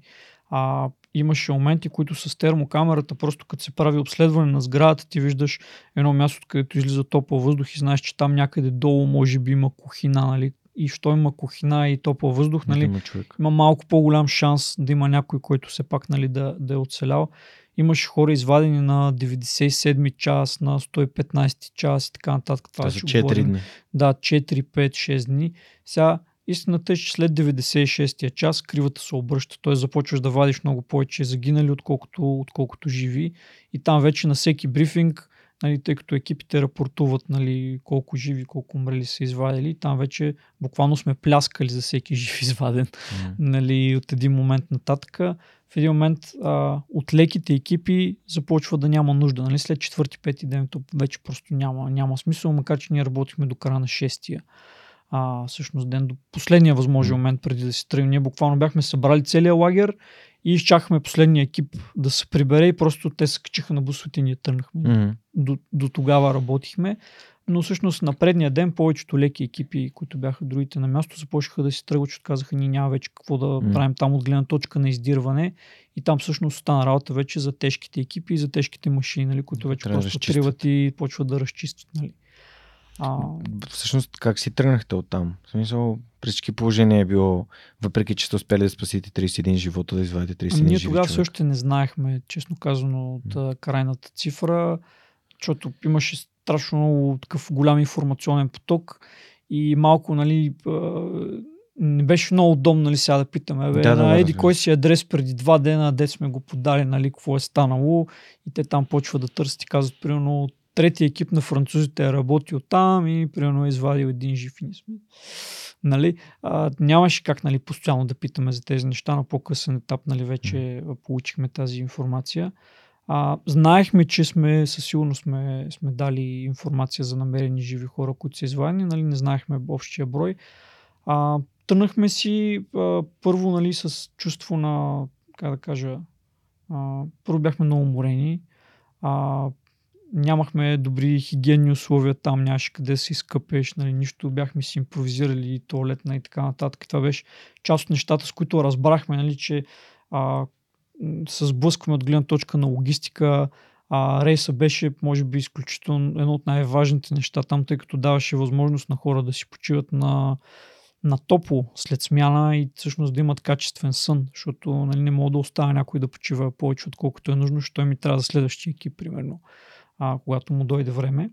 А, имаше моменти, които с термокамерата, просто като се прави обследване на сградата, ти виждаш едно място, където излиза топъл въздух и знаеш, че там някъде долу може би има кухина, нали, и що има кухина и топъл въздух, нали, има, има малко по-голям шанс да има някой, който все пак нали, да, да е оцелял. Имаше хора извадени на 97 час, на 115 час и така нататък. Това са 4 говорим. дни. Да, 4, 5, 6 дни. Сега истината е, че след 96-я час кривата се обръща. Т.е. започваш да вадиш много повече загинали, отколкото, отколкото живи. И там вече на всеки брифинг нали, тъй като екипите рапортуват нали, колко живи, колко умрели са извадили. Там вече буквално сме пляскали за всеки жив изваден mm. нали, от един момент нататък. В един момент а, от леките екипи започва да няма нужда. Нали? След четвърти, пети ден то вече просто няма, няма смисъл, макар че ние работихме до края на шестия. А, всъщност ден до последния възможен момент преди да си тръгнем. Ние буквално бяхме събрали целия лагер и изчакахме последния екип да се прибере и просто те се качиха на бусовете и ние тръгнахме. Mm-hmm. До, до тогава работихме. Но всъщност на предния ден повечето леки екипи, които бяха другите на място, започнаха да си тръгват, защото казаха, ние няма вече какво да mm. правим там от гледна точка на издирване. И там всъщност стана работа вече за тежките екипи и за тежките машини, нали, които вече Трябва просто триват и почват да разчистват. Нали. А... Всъщност, как си тръгнахте от там? В смисъл, при всички положения е било, въпреки че сте успели да спасите 31 живота, да извадите 31 ами, Ние тогава също не знаехме, честно казано, от mm. крайната цифра, защото имаше страшно много такъв голям информационен поток и малко, нали, не беше много удобно, нали, сега да питаме, бе, да, на да, Еди да, кой си адрес преди два дена, де сме го подали, нали, какво е станало и те там почва да търсят и казват, примерно, третия екип на французите е работил там и примерно е извадил един жив и не сме. Нали, а, нямаше как нали, постоянно да питаме за тези неща, на по-късен етап нали, вече получихме тази информация. А, знаехме, че сме, със сигурност сме, сме дали информация за намерени живи хора, които са извадени, нали, не знаехме общия брой. А, тънахме си а, първо нали, с чувство на, как да кажа, а, първо бяхме много уморени, а, нямахме добри хигиенни условия там, нямаше къде да се изкъпеш, нали, нищо, бяхме си импровизирали туалетна и така нататък. Това беше част от нещата, с които разбрахме, нали, че а, се сблъскваме от гледна точка на логистика. А, рейса беше, може би, изключително едно от най-важните неща там, тъй като даваше възможност на хора да си почиват на, на топло след смяна и всъщност да имат качествен сън, защото нали, не мога да оставя някой да почива повече, отколкото е нужно, защото ми трябва за следващия екип, примерно а, когато му дойде време.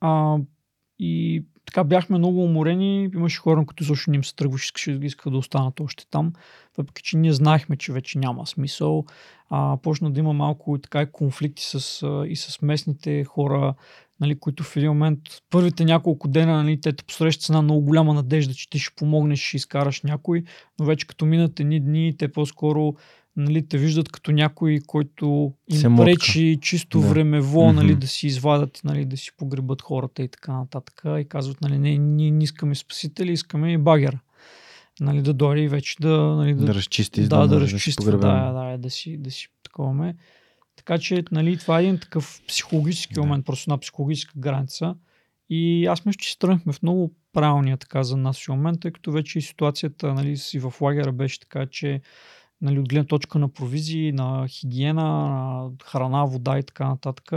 А, и така бяхме много уморени. Имаше хора, които също не им се тръгваше, искаха да останат още там. Въпреки, че ние знаехме, че вече няма смисъл. А, почна да има малко така и конфликти с, и с местните хора, нали, които в един момент, първите няколко дена, нали, те те посрещат с една много голяма надежда, че ти ще помогнеш, ще изкараш някой, но вече като минат едни дни, те по-скоро нали, те виждат като някой, който им пречи чисто да. времево mm-hmm. нали, да си извадат, нали, да си погребат хората и така нататък. И казват, нали, не, ние не искаме спасители, искаме и багера. Нали, да дойде и вече да... Нали, да, да разчисти. Да, да, да разчисти. Да, да, да, да, си, да си таковаме. Така че, нали, това е един такъв психологически да. момент, просто една психологическа граница. И аз мисля, че се тръгнахме в много правилния така за нас момент, тъй като вече и ситуацията нали, си в лагера беше така, че нали, от гледна точка на провизии, на хигиена, на храна, вода и така нататък.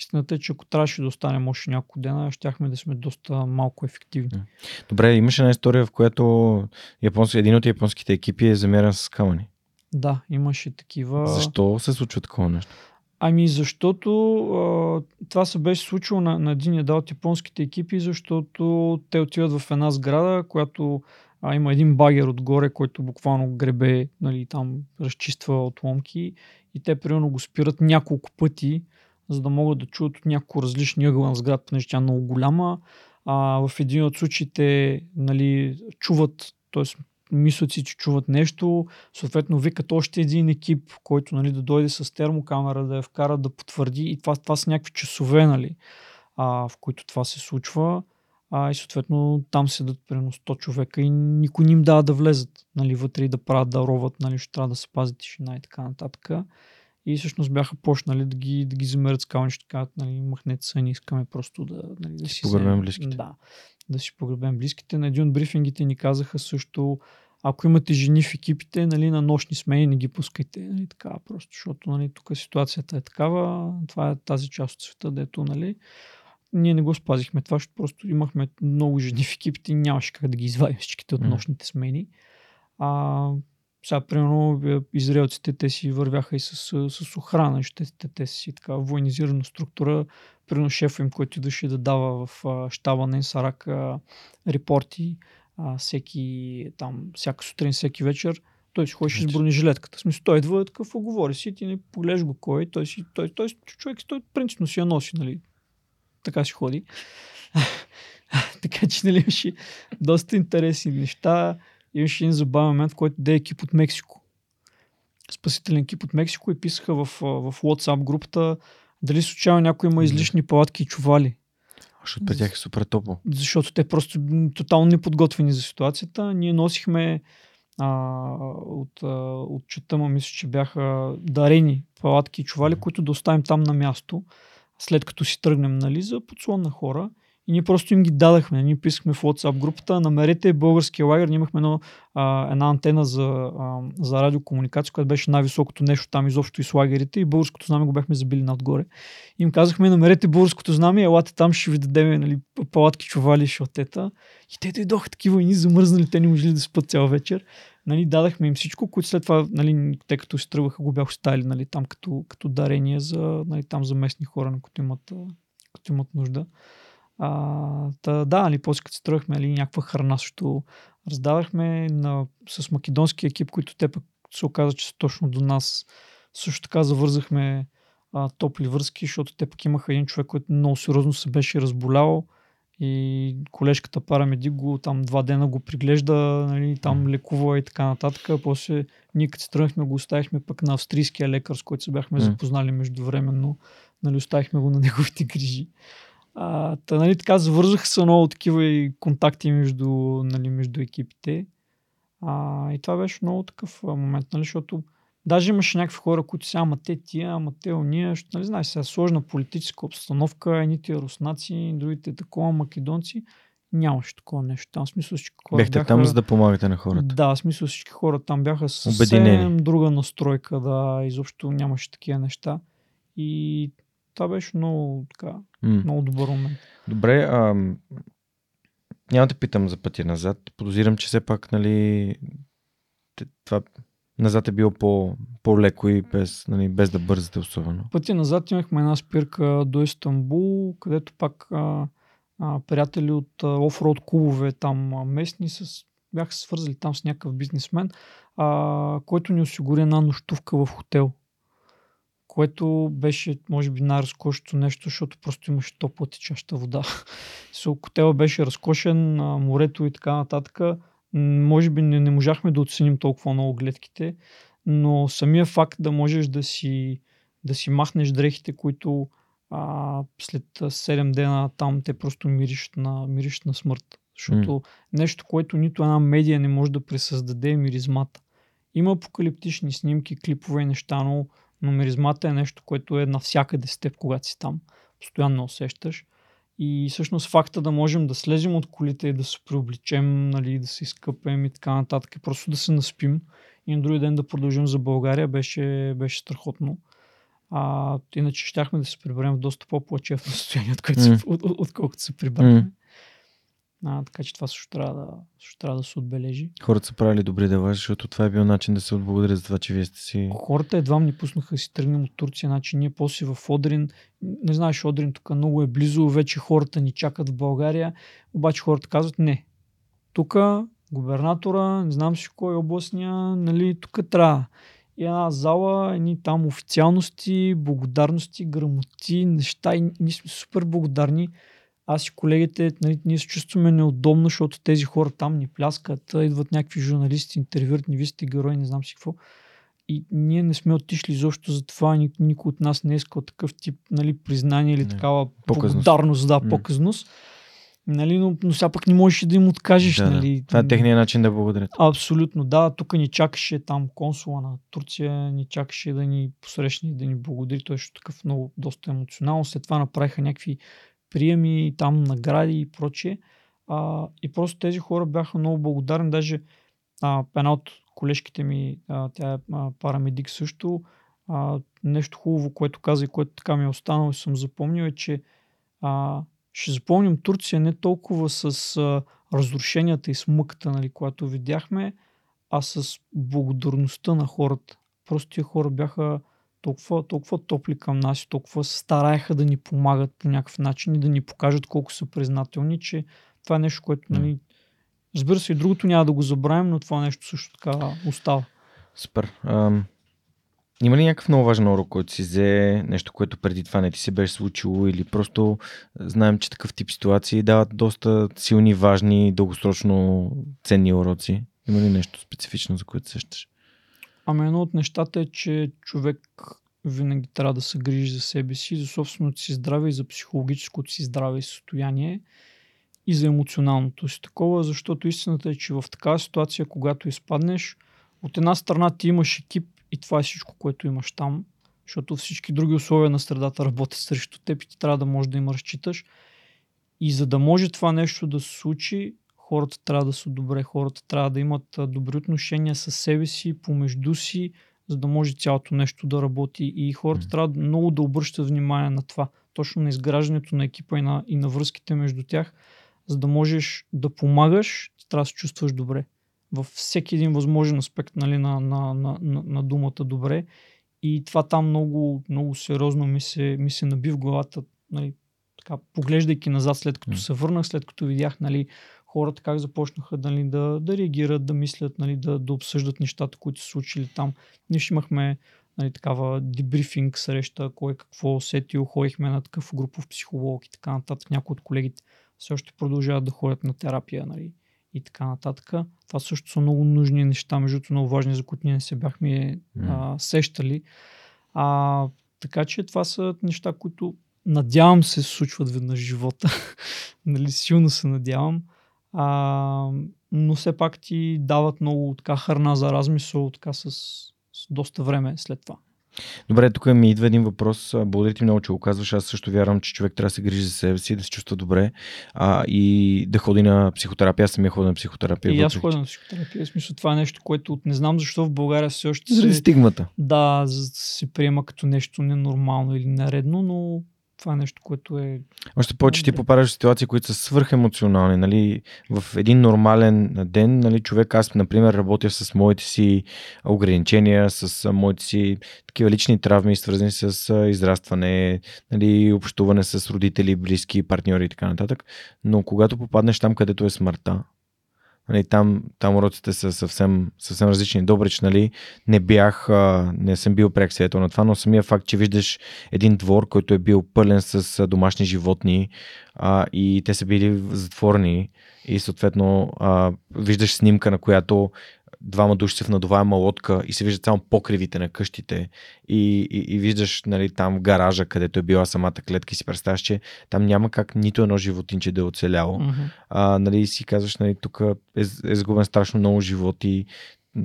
Истината е, че ако трябваше да останем още няколко дена, щяхме да сме доста малко ефективни. Добре, имаше една история, в която японски, един от японските екипи е замерен с камъни. Да, имаше такива. Защо се случва такова нещо? Ами защото а, това се беше случило на, на един едал от японските екипи, защото те отиват в една сграда, която а, има един багер отгоре, който буквално гребе, нали, там разчиства отломки и те примерно го спират няколко пъти, за да могат да чуят от няколко различни ъгъла на сградата, понеже тя е много голяма. А, в един от случаите нали, чуват, т.е. мислят си, че чуват нещо, съответно викат още един екип, който нали, да дойде с термокамера, да я вкара, да потвърди и това, това са някакви часове, нали, а, в които това се случва. А, и съответно там седат примерно 100 човека и никой не им дава да влезат нали, вътре и да правят, да роват, нали, ще трябва да се пази тишина и така нататък. И всъщност бяха почнали да ги, да ги замерят скални, ще кажат, нали, махнете се, не искаме просто да, нали, да си погребем близките. Да, да си погребем близките. На един от брифингите ни казаха също, ако имате жени в екипите, нали, на нощни смени не ги пускайте. Нали, така, просто, защото нали, тук ситуацията е такава, това е тази част от света, дето нали, ние не го спазихме това, защото просто имахме много жени в екипите и нямаше как да ги извадим всичките от нощните смени. А, сега, примерно, е, израелците те си вървяха и с, с охрана, ще те, си така военизирана структура. Примерно шефа им, който идваше да дава в щаба на Инсарак репорти а, всеки, там, всяка сутрин, всеки вечер, той си ходеше с бронежилетката. В смисъл, той идва такъв оговори си, ти не поглеждаш го кой, той си, той, той, човек, той принципно си я носи, нали, така си ходи. така че, нали, имаше доста интересни неща. Имаше един забавен момент, в който де екип от Мексико. Спасителен екип от Мексико и писаха в, в WhatsApp групата дали случайно някой има излишни палатки и чували. Защото при тях е супер топло. Защото те просто тотално неподготвени за ситуацията. Ние носихме а, от, а, от чета, мисля, че бяха дарени палатки и чували, които да оставим там на място след като си тръгнем нали, за подслон на хора. И ние просто им ги дадахме. Ние писахме в WhatsApp групата, намерете българския лагер. Ние имахме едно, а, една антена за, а, за радиокомуникация, която беше най-високото нещо там изобщо и с лагерите и българското знаме го бяхме забили надгоре. И им казахме, намерете българското знаме, елате там, ще ви дадем нали, палатки, чували, шотета. И те дойдоха такива и ни замръзнали, те не можели да спят цял вечер нали, дадахме им всичко, които след това, нали, те като се тръгваха, го бях оставили нали, там като, като дарение за, нали, там за местни хора, на които имат, които имат нужда. А, та, да, нали, после като се тръгвахме, нали, някаква храна също раздавахме на, с македонски екип, които те пък се оказа, че са точно до нас. Също така завързахме а, топли връзки, защото те пък имаха един човек, който много сериозно се беше разболял и колежката парамедик го там два дена го приглежда, нали, там лекува и така нататък. После ние като се тръгнахме го оставихме пък на австрийския лекар, с който се бяхме запознали междувременно. Нали, оставихме го на неговите грижи. А, та, нали, така завързаха се много такива и контакти между, нали, между екипите. А, и това беше много такъв момент, нали, защото Даже имаше някакви хора, които сега, ама те тия, ама те уния, защото, нали знаеш, сега сложна политическа обстановка, едните руснаци, другите такова, македонци. Нямаше такова нещо. Там смисъл всички хора Бяхте бяха... там, за да помагате на хората. Да, смисъл всички хора там бяха с съвсем друга настройка, да, изобщо нямаше такива неща. И това беше много, така, mm. много добър момент. Добре, а, няма да питам за пътя назад. Подозирам, че все пак, нали, това назад е било по, по-леко и без, нали, без да бързате особено. Пътя назад имахме една спирка до Истанбул, където пак а, а, приятели от а, офроуд клубове там а, местни с, бяха се свързали там с някакъв бизнесмен, а, който ни осигури една нощувка в хотел което беше, може би, най-разкошното нещо, защото просто имаше топла течаща вода. Хотела беше разкошен, морето и така нататък може би не, не можахме да оценим толкова много гледките, но самия факт да можеш да си, да си махнеш дрехите, които а, след 7 дена там те просто мириш на, мириш на смърт. Защото mm. нещо, което нито една медия не може да пресъздаде е миризмата. Има апокалиптични снимки, клипове и неща, но, но миризмата е нещо, което е навсякъде с теб, когато си там. Постоянно усещаш. И всъщност факта да можем да слезем от колите и да се преобличем, нали, да се изкъпем и така нататък, и просто да се наспим и на други ден да продължим за България, беше, беше страхотно. А, иначе щяхме да се приберем в доста по-плачевно състояние, от, mm. се, от, от, отколкото се прибрахме. Mm. А, така че това също трябва да, също трябва да се отбележи. Хората са правили добри дела, защото това е бил начин да се отблагодарят за това, че вие сте си... Хората едва ни пуснаха да си тръгнем от Турция, значи ние после в Одрин, не знаеш, Одрин тук много е близо, вече хората ни чакат в България, обаче хората казват не. Тук губернатора, не знам си кой е областния, нали, тук трябва. И една зала, едни там официалности, благодарности, грамоти, неща и ние сме супер благодарни аз и колегите, нали, ние се чувстваме неудобно, защото тези хора там ни пляскат, идват някакви журналисти, интервюрат ни, вие сте герои, не знам си какво. И ние не сме отишли изобщо за това, ник, никой от нас не е искал такъв тип нали, признание или не. такава показност. благодарност, да, показност. Нали, но, но сега пък не можеш да им откажеш. Да, нали. Това е техния начин да благодарят. Абсолютно, да. Тук ни чакаше там консула на Турция, ни чакаше да ни посрещне, да ни благодари. Той е такъв много доста емоционално. След това направиха някакви приеми, там награди и прочие. А, и просто тези хора бяха много благодарни. Даже а, една от колежките ми, а, тя е парамедик също, а, нещо хубаво, което каза и което така ми е останало и съм запомнил е, че а, ще запомним Турция не толкова с а, разрушенията и смъката, нали, която видяхме, а с благодарността на хората. Просто тия хора бяха толкова, толкова топли към нас толкова стараеха да ни помагат по някакъв начин и да ни покажат колко са признателни, че това е нещо, което, нали, разбира се, и другото няма да го забравим, но това нещо също така остава. Супер. Ам, има ли някакъв много важен урок, който си взе, нещо, което преди това не ти се беше случило или просто знаем, че такъв тип ситуации дават доста силни, важни, дългосрочно ценни уроци? Има ли нещо специфично, за което сещаш? Ами едно от нещата е, че човек винаги трябва да се грижи за себе си, за собственото си здраве и за психологическото си здраве и състояние и за емоционалното си такова, защото истината е, че в такава ситуация, когато изпаднеш, от една страна ти имаш екип и това е всичко, което имаш там, защото всички други условия на средата работят срещу теб и ти трябва да можеш да им разчиташ. И за да може това нещо да се случи, хората трябва да са добре, хората трябва да имат добри отношения с себе си, помежду си, за да може цялото нещо да работи. И хората mm. трябва много да обръщат внимание на това, точно на изграждането на екипа и на, и на връзките между тях, за да можеш да помагаш, трябва да се чувстваш добре. Във всеки един възможен аспект нали, на, на, на, на, на думата добре. И това там много, много сериозно ми се, ми се наби в главата, нали, така, поглеждайки назад, след като mm. се върнах, след като видях нали, хората как започнаха нали, да, да реагират, да мислят, нали, да, да обсъждат нещата, които са случили там. Ние ще имахме нали, такава дебрифинг среща, кой какво усетил, ходихме на такъв групов психолог и така нататък. Някои от колегите все още продължават да ходят на терапия нали, и така нататък. Това също са много нужни неща, между много важни, за които ние не се бяхме а, сещали. А, така че това са неща, които надявам се се случват веднъж в живота. нали, силно се надявам а, но все пак ти дават много така хърна за размисъл така с, с доста време след това. Добре, тук ми идва един въпрос. Благодаря ти много, че го казваш. Аз също вярвам, че човек трябва да се грижи за себе си, да се чувства добре а, и да ходи на психотерапия. Аз самия ходя на психотерапия. И аз ходя на психотерапия. В смисъл, това е нещо, което не знам защо в България все още. Заради се... стигмата. Да, се приема като нещо ненормално или нередно, но това нещо, което е... Още повече ти попадаш в ситуации, които са свърхемоционални. Нали? В един нормален ден, нали, човек, аз, например, работя с моите си ограничения, с моите си такива лични травми, свързани с израстване, нали, общуване с родители, близки, партньори и така нататък. Но когато попаднеш там, където е смъртта, Нали, там, там уроците са съвсем, съвсем различни. Добрич, нали, не бях, а, не съм бил пряк свидетел на това, но самия факт, че виждаш един двор, който е бил пълен с домашни животни а, и те са били затворени и съответно а, виждаш снимка, на която двама души са в надуваема лодка и се виждат само покривите на къщите и, и, и виждаш нали, там гаража, където е била самата клетка и си представяш, че там няма как нито едно животинче да е оцеляло. Mm-hmm. А, нали, си казваш, нали, тук е, е сгубен страшно много животи,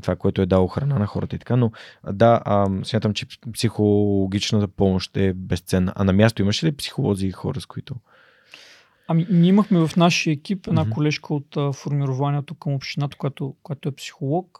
това, което е дало храна на хората и така, но да, а, смятам, че психологичната помощ е безценна. А на място имаш ли психолози и хора, с които? Ами, ние имахме в нашия екип една mm-hmm. колежка от а, формированието към общината, която, която е психолог.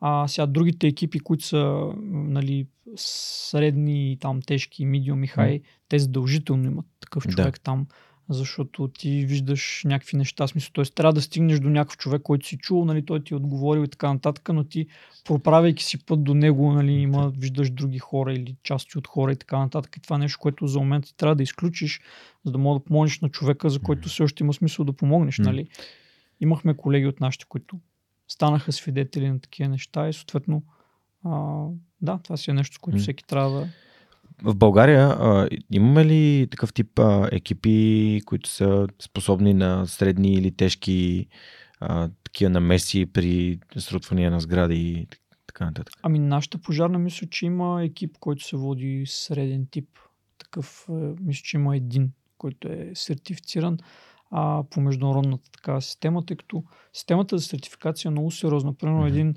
А сега другите екипи, които са нали, средни, там тежки, медиум и хай, mm-hmm. те задължително имат такъв човек да. там, защото ти виждаш някакви неща, смисъл, т.е. трябва да стигнеш до някакъв човек, който си чул, нали, той ти е отговорил и така нататък, но ти проправяйки си път до него, нали, има, виждаш други хора или части от хора и така нататък. И това е нещо, което за момента ти трябва да изключиш, за да мога да помогнеш на човека, за който все още има смисъл да помогнеш. Нали. Имахме колеги от нашите, които станаха свидетели на такива неща и съответно а, да, това си е нещо, с което всеки трябва да в България а, имаме ли такъв тип а, екипи, които са способни на средни или тежки а, такива намеси при срутвания на сгради и така нататък? Ами нашата пожарна мисля, че има екип, който се води среден тип. Такъв, е, мисля, че има един, който е сертифициран а, по международната такава система, тъй като системата за сертификация е много сериозна. Примерно mm-hmm. един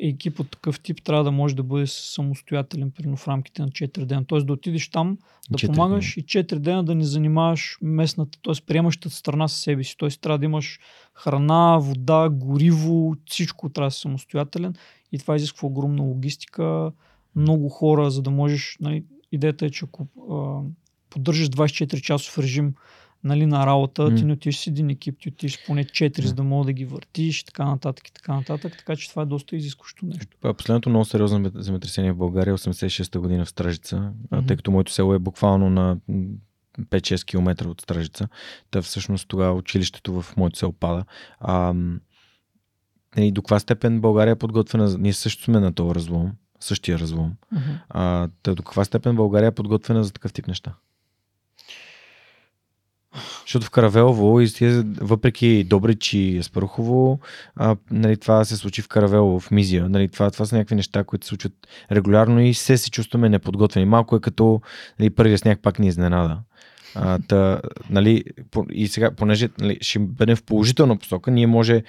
екип от такъв тип трябва да може да бъде самостоятелен, примерно в рамките на 4 дена. Т.е. да отидеш там, да помагаш дена. и 4 дена да не занимаваш местната, т.е. приемащата страна със себе си. Т.е. трябва да имаш храна, вода, гориво, всичко трябва да си самостоятелен и това изисква огромна логистика, много хора, за да можеш. Нали, идеята е, че ако а, поддържаш 24 часов режим нали, на работа, mm. ти не отиш с един екип, ти отиш поне 4, mm. за да мога да ги въртиш, така нататък и така нататък, така че това е доста изискващо нещо. Последното много сериозно земетресение в България 86-та година в Стражица, mm-hmm. тъй като моето село е буквално на 5-6 км от Стражица. Та всъщност тогава училището в моето село пада. А, и нали, до каква степен България е подготвена? Ние също сме на този разлом, същия разлом. Mm-hmm. А, до каква степен България е подготвена за такъв тип неща? Защото в Каравелово, въпреки Добрич и Спарухово, а, нали, това се случи в Каравелово, в Мизия. Нали, това, това са някакви неща, които се случват регулярно и се се чувстваме неподготвени. Малко е като нали, първият сняг пак ни изненада. А, та, нали, и сега, понеже нали, ще бъдем в положителна посока, ние може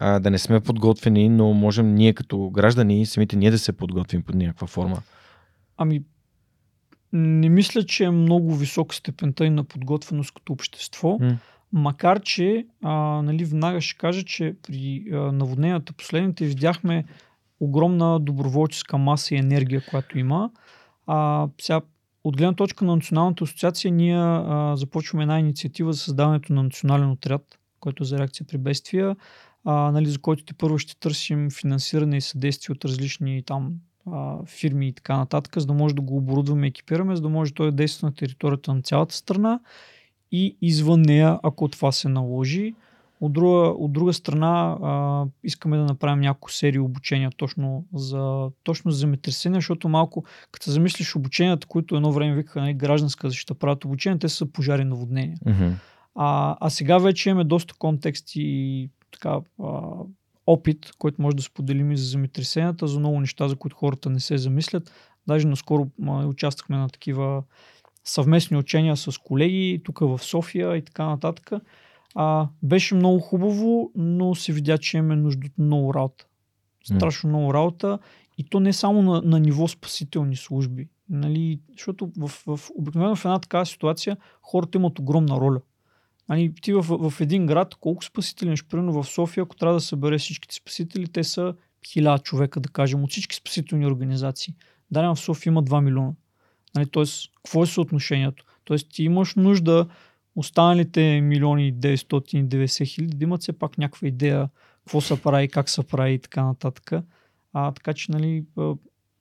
а, да не сме подготвени, но можем ние като граждани, самите ние да се подготвим под някаква форма. Ами, не мисля, че е много висока степента и на подготвеност като общество. Mm. Макар, че а, нали, веднага ще кажа, че при а, наводненията последните видяхме огромна доброволческа маса и енергия, която има. А, сега, от гледна точка на Националната асоциация, ние а, започваме една инициатива за създаването на национален отряд, който е за реакция при бедствия, а, нали, за който ти първо ще търсим финансиране и съдействие от различни там а, фирми и така нататък, за да може да го оборудваме и екипираме, за да може той да действа на територията на цялата страна и извън нея, ако това се наложи. От друга, от друга страна, а, искаме да направим няколко серии обучения точно за, точно за земетресения, защото малко, като замислиш обученията, които едно време викаха нали, гражданска защита правят обучение, те са пожари наводнения. Mm-hmm. А, а сега вече имаме доста контексти и така, а, опит, който може да споделим и за земетресенията, за много неща, за които хората не се замислят. Даже наскоро участвахме на такива съвместни учения с колеги тук в София и така нататък. А, беше много хубаво, но се видя, че имаме нужда от много работа. Страшно mm. много работа и то не само на, на ниво спасителни служби. Нали, защото в, в, обикновено в една такава ситуация хората имат огромна роля. Ани, ти в, в един град, колко спасители ще примерно в София, ако трябва да събере всичките спасители, те са хиляда човека, да кажем, от всички спасителни организации. Дали в София има 2 милиона. Нали, тоест, какво е съотношението? Тоест, ти имаш нужда останалите милиони 990 хиляди да имат все пак някаква идея какво се прави, как се прави и така нататък. А, така че, нали,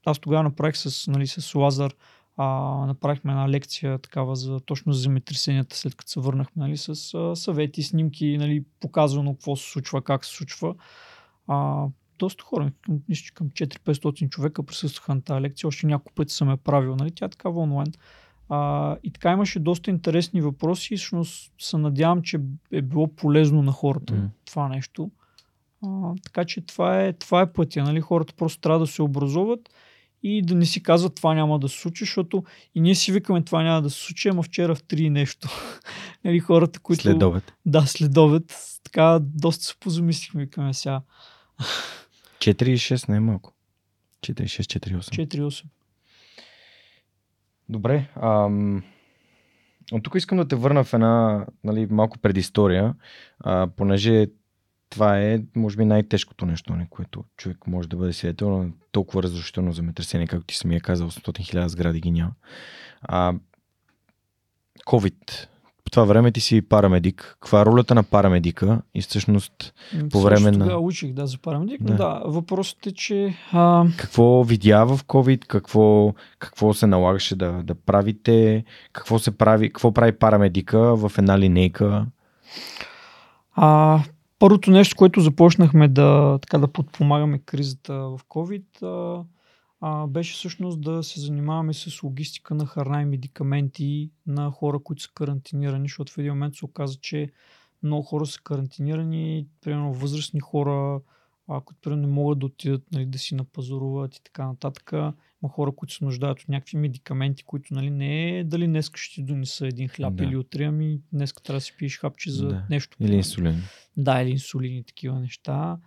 аз тогава направих с, нали, с Лазар а, направихме една лекция такава за точно за земетресенията, след като се върнахме нали, с а, съвети, снимки, нали, показвано какво се случва, как се случва. А, доста хора, мисля, към 4-500 човека присъстваха на тази лекция, още няколко пъти съм я правил, нали, тя е такава онлайн. А, и така имаше доста интересни въпроси и всъщност се надявам, че е било полезно на хората mm. това нещо. А, така че това е, това е пътя. Нали? Хората просто трябва да се образуват и да не си казват това няма да се случи, защото и ние си викаме това няма да се случи, ама вчера в три нещо. нали, хората, които... След обед. Да, след обед. Така доста се позамислихме, викаме сега. 4 и 6 не е малко. 4 6, 4 8. 4 8. Добре. Ам... От тук искам да те върна в една нали, малко предистория, а, понеже това е, може би, най-тежкото нещо, не, което човек може да бъде свидетел на толкова разрушително земетресение, както ти самия казал, 800 000 сгради ги няма. А, COVID, по това време ти си парамедик. Каква е ролята на парамедика и всъщност по време Също на... Тогава учих да, за парамедик, Да. но да, въпросът е, че а, Какво видя в COVID, какво, какво се налагаше да, да правите, какво се прави, какво прави парамедика в една линейка. А, първото нещо, което започнахме да, така, да подпомагаме кризата в COVID, а, а, беше всъщност да се занимаваме с логистика на храна и медикаменти на хора, които са карантинирани, защото в един момент се оказа, че много хора са карантинирани, примерно възрастни хора, а, които не могат да отидат нали, да си напазаруват и така нататък. Има хора, които се нуждаят от някакви медикаменти, които нали, не е дали днес ще ти донеса един хляб Да. или утре, ами днес трябва да си пиеш хапче за Да. нещо. Или инсулин. Да, или инсулин и такива неща.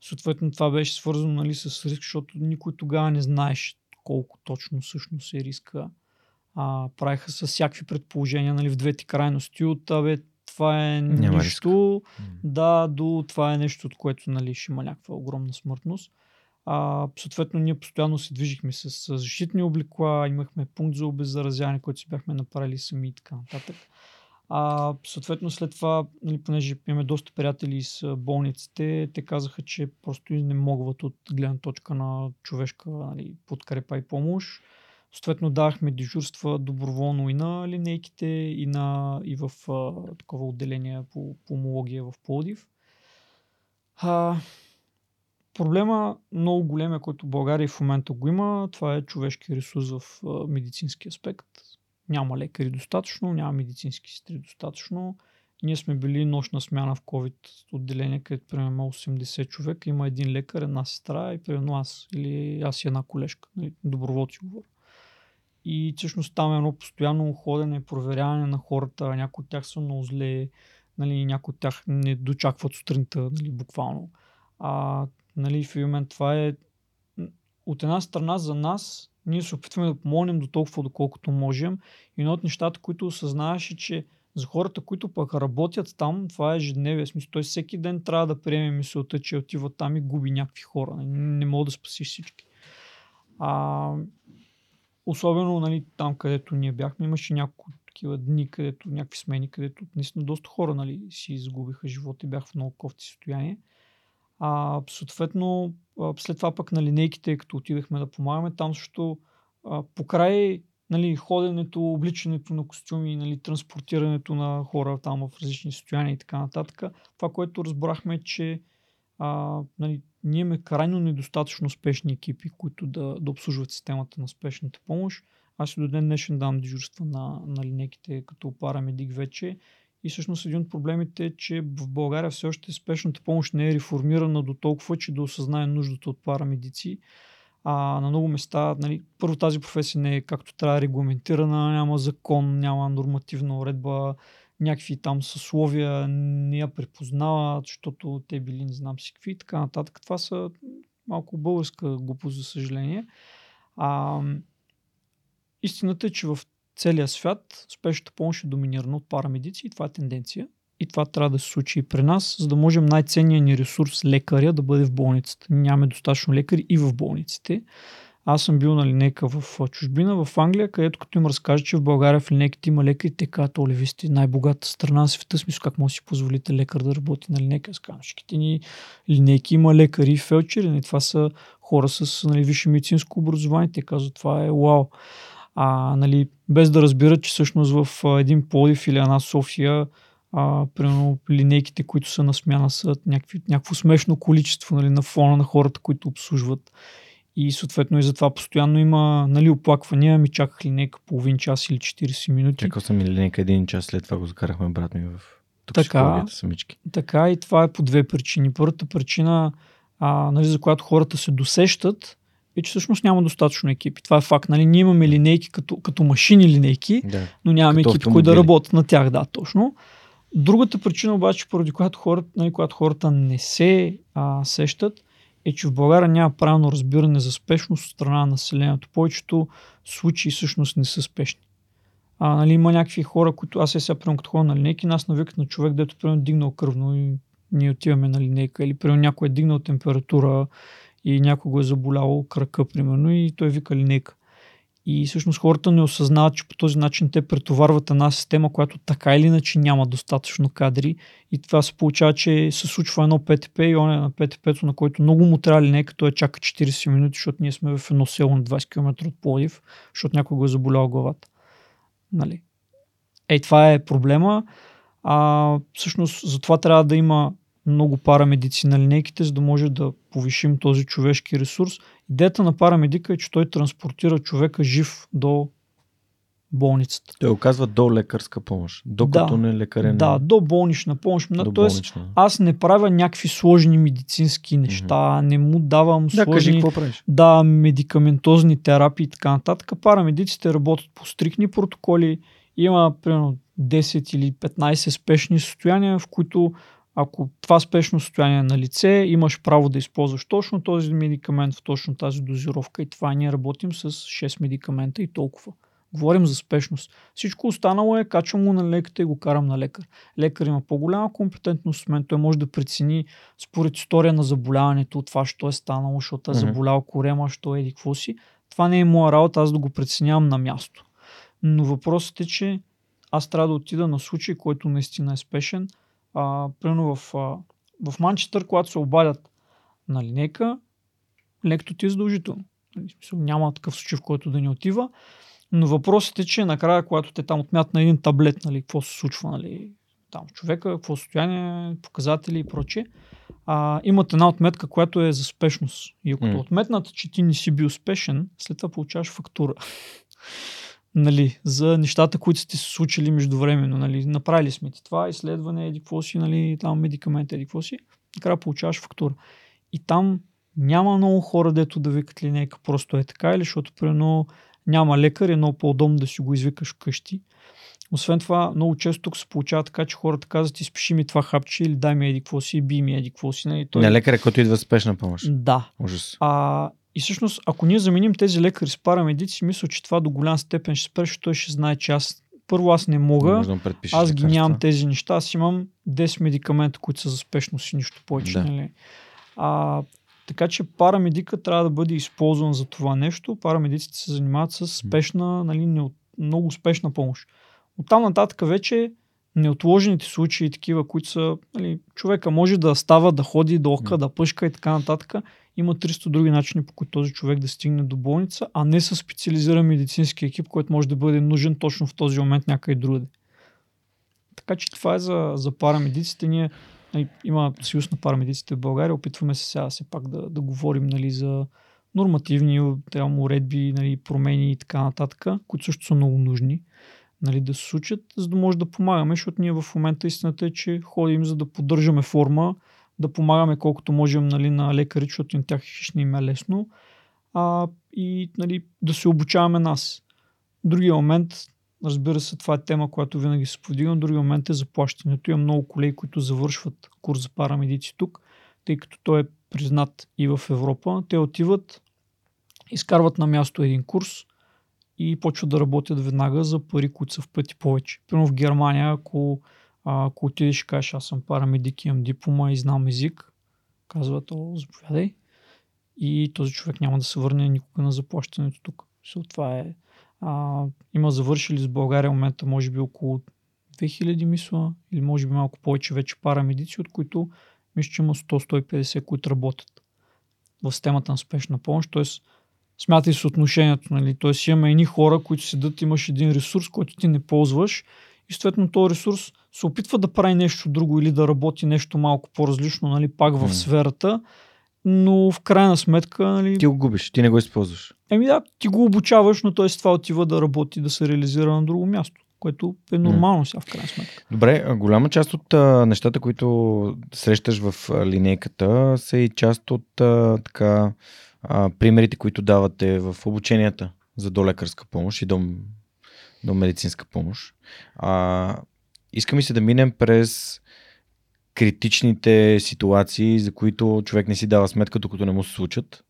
Съответно, това беше свързано нали, с риск, защото никой тогава не знаеше колко точно всъщност е риска. А, правиха с всякакви предположения нали, в двете крайности. От абе, това е Няма нищо, да, до това е нещо, от което нали, ще има някаква огромна смъртност. А, съответно, ние постоянно се движихме с, с защитни облекла, имахме пункт за обеззаразяване, който си бяхме направили сами и така нататък. А, съответно, след това, нали, понеже имаме доста приятели с болниците, те казаха, че просто не могат от гледна точка на човешка нали, подкрепа и помощ. Съответно, давахме дежурства доброволно и на линейките, и, на, и в а, такова отделение по пулмология в Плодив. А, проблема много голем е, който България в момента го има. Това е човешки ресурс в медицински аспект. Няма лекари достатъчно, няма медицински сестри достатъчно. Ние сме били нощна смяна в COVID отделение, където примерно има 80 човека, има един лекар, една сестра и примерно аз или аз и една колежка, нали, доброволци говоря. И всъщност там е едно постоянно ходене, проверяване на хората, някои от тях са много зле, нали, някои от тях не дочакват сутринта, нали, буквално. А, нали, в един момент това е от една страна за нас, ние се опитваме да помогнем до толкова, доколкото можем. И едно от нещата, които осъзнаваш е, че за хората, които пък работят там, това е ежедневие. Смисъл, той всеки ден трябва да приеме мисълта, че отива там и губи някакви хора. Не, не мога да спасиш всички. А, особено нали, там, където ние бяхме, имаше няколко такива дни, където някакви смени, където наистина доста хора нали, си изгубиха живота и бяха в много кофти състояние. А, съответно, след това пък на линейките, като отидахме да помагаме, там също а, покрай нали, ходенето, обличането на костюми, нали, транспортирането на хора там в различни състояния и така нататък. Това, което разбрахме е, че а, нали, ние имаме крайно недостатъчно спешни екипи, които да, да обслужват системата на спешната помощ. Аз и до ден днешен дам дежурства на, на линейките като парамедик вече. И всъщност един от проблемите е, че в България все още спешната помощ не е реформирана до толкова, че да осъзнае нуждата от парамедици. А, на много места, нали, първо тази професия не е както трябва регламентирана, няма закон, няма нормативна уредба, някакви там съсловия не я препознават, защото те били не знам си какви и така нататък. Това са малко българска глупост, за съжаление. А, истината е, че в целия свят спешната помощ е доминирана от парамедици и това е тенденция. И това трябва да се случи и при нас, за да можем най-ценният ни ресурс, лекаря, да бъде в болницата. Нямаме достатъчно лекари и в болниците. Аз съм бил на линейка в чужбина, в Англия, където като им разкажа, че в България в линейките има лекари, те казват, оле, вие сте най-богата страна на света, смисъл как може да си позволите лекар да работи на линейка. Аз казвам, всичките ни линейки има лекари и фелчери, нали? това са хора с нали, висше медицинско образование, те казват, това е вау. А, нали, без да разбират, че всъщност в а, един Плодив или една София а, примерно линейките, които са на смяна са някакви, някакво смешно количество нали, на фона на хората, които обслужват. И съответно и затова постоянно има нали, оплаквания, ми чаках линейка половин час или 40 минути. Чакал съм и линейка един час, след това го закарахме брат ми в Така. самички. Така и това е по две причини. Първата причина, а, нали, за която хората се досещат, е, че всъщност няма достатъчно екипи. Това е факт. Нали? Ние имаме линейки като, като машини линейки, Да. но нямаме Като екипи, които да работят на тях, да, точно. Другата причина обаче, поради която хората, нали, която хората не се а, сещат, е, че в България няма правилно разбиране за спешност от страна на населението. Повечето случаи всъщност не са спешни. А, нали, има някакви хора, които аз е сега примерно като ходя на линейки, нас навикат на човек, дето примерно дигнал кръвно и ние отиваме на линейка. Или примерно някой е дигнал температура и някой го е заболяло крака, примерно, и той вика линейка. И всъщност хората не осъзнават, че по този начин те претоварват една система, която така или иначе няма достатъчно кадри. И това се получава, че се случва едно ПТП и он е на ПТП-то, на който много му трябва ли не, като е чака 40 минути, защото ние сме в едно село на 20 км от Плодив, защото някой го е заболял главата. Нали? Ей, това е проблема. А, всъщност, затова трябва да има много парамедици на линейките, за да може да повишим този човешки ресурс. Идеята на парамедика е, че той транспортира човека жив до болницата. Той оказва до лекарска помощ, докато Да. не лекарен. Да, до болнична помощ. до Тоест, болнична. аз не правя някакви сложни медицински неща, не му давам Да, кажи сложни правиш. да, медикаментозни терапии и така нататък. Парамедиците работят по стрикни протоколи. Има примерно 10 или 15 спешни състояния, в които ако това спешно състояние е на лице, имаш право да използваш точно този медикамент в точно тази дозировка и това ние работим с 6 медикамента и толкова. Говорим за спешност. Всичко останало е, качвам го на леката и го карам на лекар. Лекар има по-голяма компетентност от мен. Той може да прецени според история на заболяването, това, що е станало, защото е заболял корема, що е еди какво си. Това не е моя работа, аз да го преценявам на място. Но въпросът е, че аз трябва да отида на случай, който наистина е спешен. А, примерно в, а, в Манчестър, когато се обадят на линейка, лекто ти е задължително. Нали, Няма такъв случай, в който да не отива. Но въпросът е, че накрая, когато те там отмят на един таблет, нали, какво се случва, нали, там човека, какво състояние, показатели и прочее, а, имат една отметка, която е за спешност. И ако mm. отметнат, че ти не си бил спешен, след това получаваш фактура. Нали, за нещата, които сте се случили междувременно. Нали, направили сме ти това изследване, еди какво си, нали, там медикамент, еди какво си. Накрая получаваш фактура. И там няма много хора, дето да викат линейка, просто е така, или защото примерно няма лекар, е много по-удобно да си го извикаш вкъщи. Освен това, много често тук се получава така, че хората казват, изпиши ми това хапче или дай ми еди какво си, би ми еди какво си. Нали, той... Не лекаря, който идва спешна помощ. Да. Ужас. А, и всъщност, ако ние заменим тези лекари с парамедици, мисля, че това до голям степен ще спре, защото той ще знае, че аз първо аз не мога, Не да аз ги нямам тези неща, аз имам 10 медикамента, които са за спешност и нищо повече. Да. Нали? А, така че парамедика трябва да бъде използван за това нещо. Парамедиците се занимават с спешна, нали, не, много спешна помощ. От там нататък вече неотложените случаи, такива, които са, нали, човека може да става, да ходи, да ока, да пъшка и така нататък. Има 300 други начини, по които този човек да стигне до болница, а не с специализиран медицински екип, който може да бъде нужен точно в този момент някъде другаде. Така че това е за, за парамедиците. Ние нали, има съюз на парамедиците в България. Опитваме се сега все пак да, да говорим нали, за нормативни трябва, уредби, нали, промени и така нататък, които също са много нужни нали, да се случат, за да може да помагаме, защото ние в момента истината е, че ходим за да поддържаме форма, да помагаме колкото можем нали, на лекари, защото на тях ще им е лесно, а, и нали, да се обучаваме нас. Другия момент, разбира се, това е тема, която винаги се повдига, другия момент е заплащането. Има много колеги, които завършват курс за парамедици тук, тъй като той е признат и в Европа. Те отиват, изкарват на място един курс, и почват да работят веднага за пари, които са в пъти повече. Примерно в Германия, ако, а, ако отидеш и кажеш, аз съм парамедик, имам диплома и знам език, казват, о, заповядай. И този човек няма да се върне никога на заплащането тук. So, това е. А, има завършили с България в момента, може би около 2000 мисла, или може би малко повече вече парамедици, от които мисля, че има 100-150, които работят в системата на спешна помощ. Тоест, смятай съотношението. Нали? Тоест имаме едни хора, които седат, имаш един ресурс, който ти не ползваш и съответно този ресурс се опитва да прави нещо друго или да работи нещо малко по-различно, нали? пак в сферата, но в крайна сметка... Нали, Ти го губиш, ти не го използваш. Еми да, ти го обучаваш, но т.е. това отива да работи, да се реализира на друго място, което е нормално сега в крайна сметка. Добре, голяма част от а, нещата, които срещаш в а, линейката, са и част от а, така, а, примерите, които давате в обученията за долекарска помощ и до, до медицинска помощ. А, иска ми се да минем през критичните ситуации, за които човек не си дава сметка, докато не му се случат.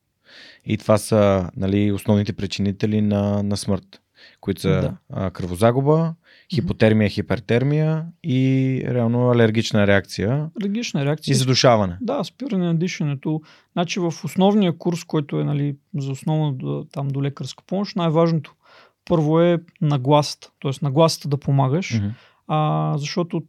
И това са нали, основните причинители на, на смърт, които са Да. а, кръвозагуба, хипотермия, хипертермия и реално алергична реакция Алергична реакция. и задушаване. Да, спиране на дишането. Значи в основния курс, който е нали, за основно там до лекарска помощ, най-важното първо е нагласата, т.е. нагласата да помагаш, Мгм. А, защото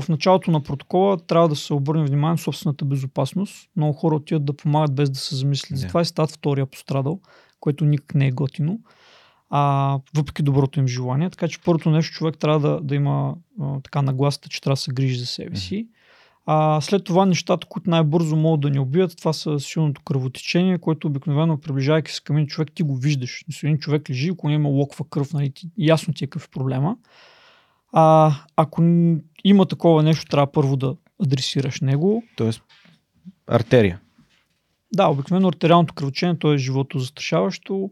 в началото на протокола трябва да се обърне внимание на собствената безопасност. Много хора отиват да помагат без да се замислят. Да. Затова и стават втория пострадал, което никак не е готино. А, въпреки доброто им желание. Така че първото нещо човек трябва да, да има а, така нагласата, че трябва да се грижи за себе си. А, след това нещата, които най-бързо могат да ни убият, това са силното кръвотечение, което обикновено приближавайки се към един човек, ти го виждаш. Един човек лежи, ако няма локва кръв, нали, ти, ясно ти е какъв е проблема. А, ако има такова нещо, трябва първо да адресираш него. Тоест, артерия. Да, обикновено артериалното кръвотечение, то е живото застрашаващо.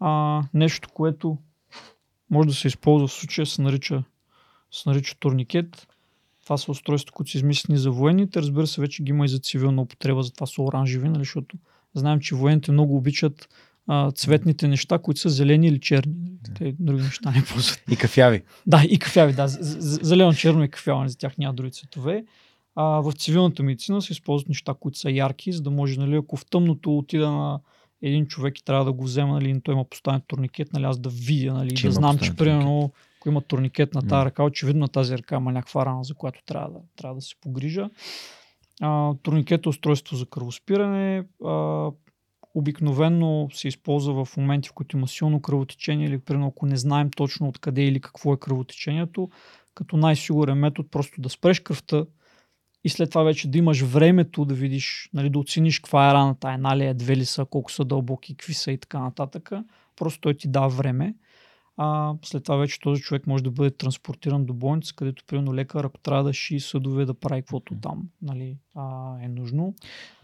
А, нещо, което може да се използва в случая, се нарича, се нарича турникет. Това са устройства, които са измислени за военните. Разбира се, вече ги има и за цивилна употреба, затова са оранжеви, нали, защото знаем, че военните много обичат а, цветните неща, които са зелени или черни. Те други неща не ползват. И кафяви. Да, и кафяви, да. Зелено, черно и кафяво, за тях няма други цветове. А, в цивилната медицина се използват неща, които са ярки, за да може, нали, ако в тъмното отида на един човек и трябва да го взема, нали, той има поставен турникет, нали, аз да видя, нали, Че да знам, че примерно, ако има турникет на тази ръка, очевидно на тази ръка има някаква рана, за която трябва да, трябва да се погрижа. А, турникет е устройство за кръвоспиране. А, обикновенно се използва в моменти, в които има силно кръвотечение или примерно ако не знаем точно откъде или какво е кръвотечението, като най-сигурен метод просто да спреш кръвта и след това вече да имаш времето да видиш, нали, да оцениш каква е раната, една ли е, две ли са, колко са дълбоки, какви са и така нататък. Просто той ти дава време. А, след това вече този човек може да бъде транспортиран до болница, където примерно лекар, ако трябва да ши съдове, да прави каквото там нали, а, е нужно.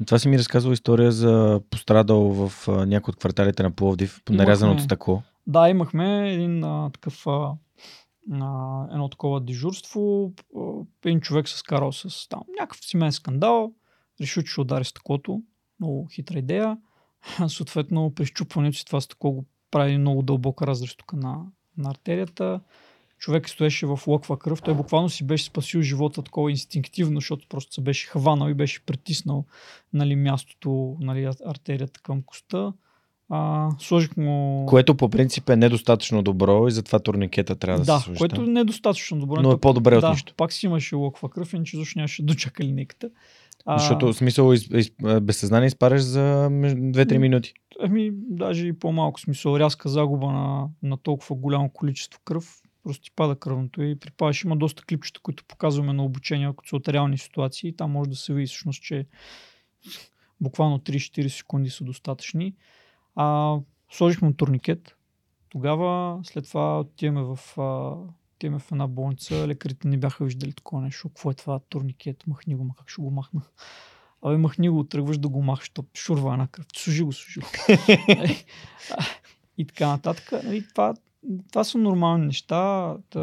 Това си ми разказва история за пострадал в някои от кварталите на Пловдив, Имахме. нарязано от стъкло. Да, имахме един а, такъв а, а, едно такова дежурство. Един човек се скарал с там някакъв семейен скандал. Решил, че ще удари стъклото. Много хитра идея. Съответно, при щупването си това стъкло го прави много дълбока разрез тук на, на артерията. Човек стоеше в лъква кръв. Той буквално си беше спасил живота такова инстинктивно, защото просто се беше хванал и беше притиснал нали, мястото, нали, ар- артерията към коста. А, сложих му... Което по принцип е недостатъчно добро и затова турникета трябва да, да, се сложи. което там. не е достатъчно добро. Но е по-добре от да, нищо. Пак си имаше лъква кръв, иначе защо нямаше дочака линейката. А, Защото смисъл из, из, без съзнание изпаряш за между 2-3 М. минути. Ами, даже и по-малко смисъл. Рязка загуба на, на толкова голямо количество кръв. Просто ти пада кръвното и припадаш. Има доста клипчета, които показваме на обучение, които са от реални ситуации. Там може да се види всъщност, че буквално 3-4 секунди са достатъчни. А, сложихме турникет. Тогава, след това отиваме в, а, отиваме в една болница. Лекарите не бяха виждали такова нещо. Какво е това турникет? Махни го, ма как ще го махна? Абе, махни го, тръгваш да го махаш, то шурва една кръв. Служи го, служи го. и така нататък. Нали, това, това са нормални неща. Та,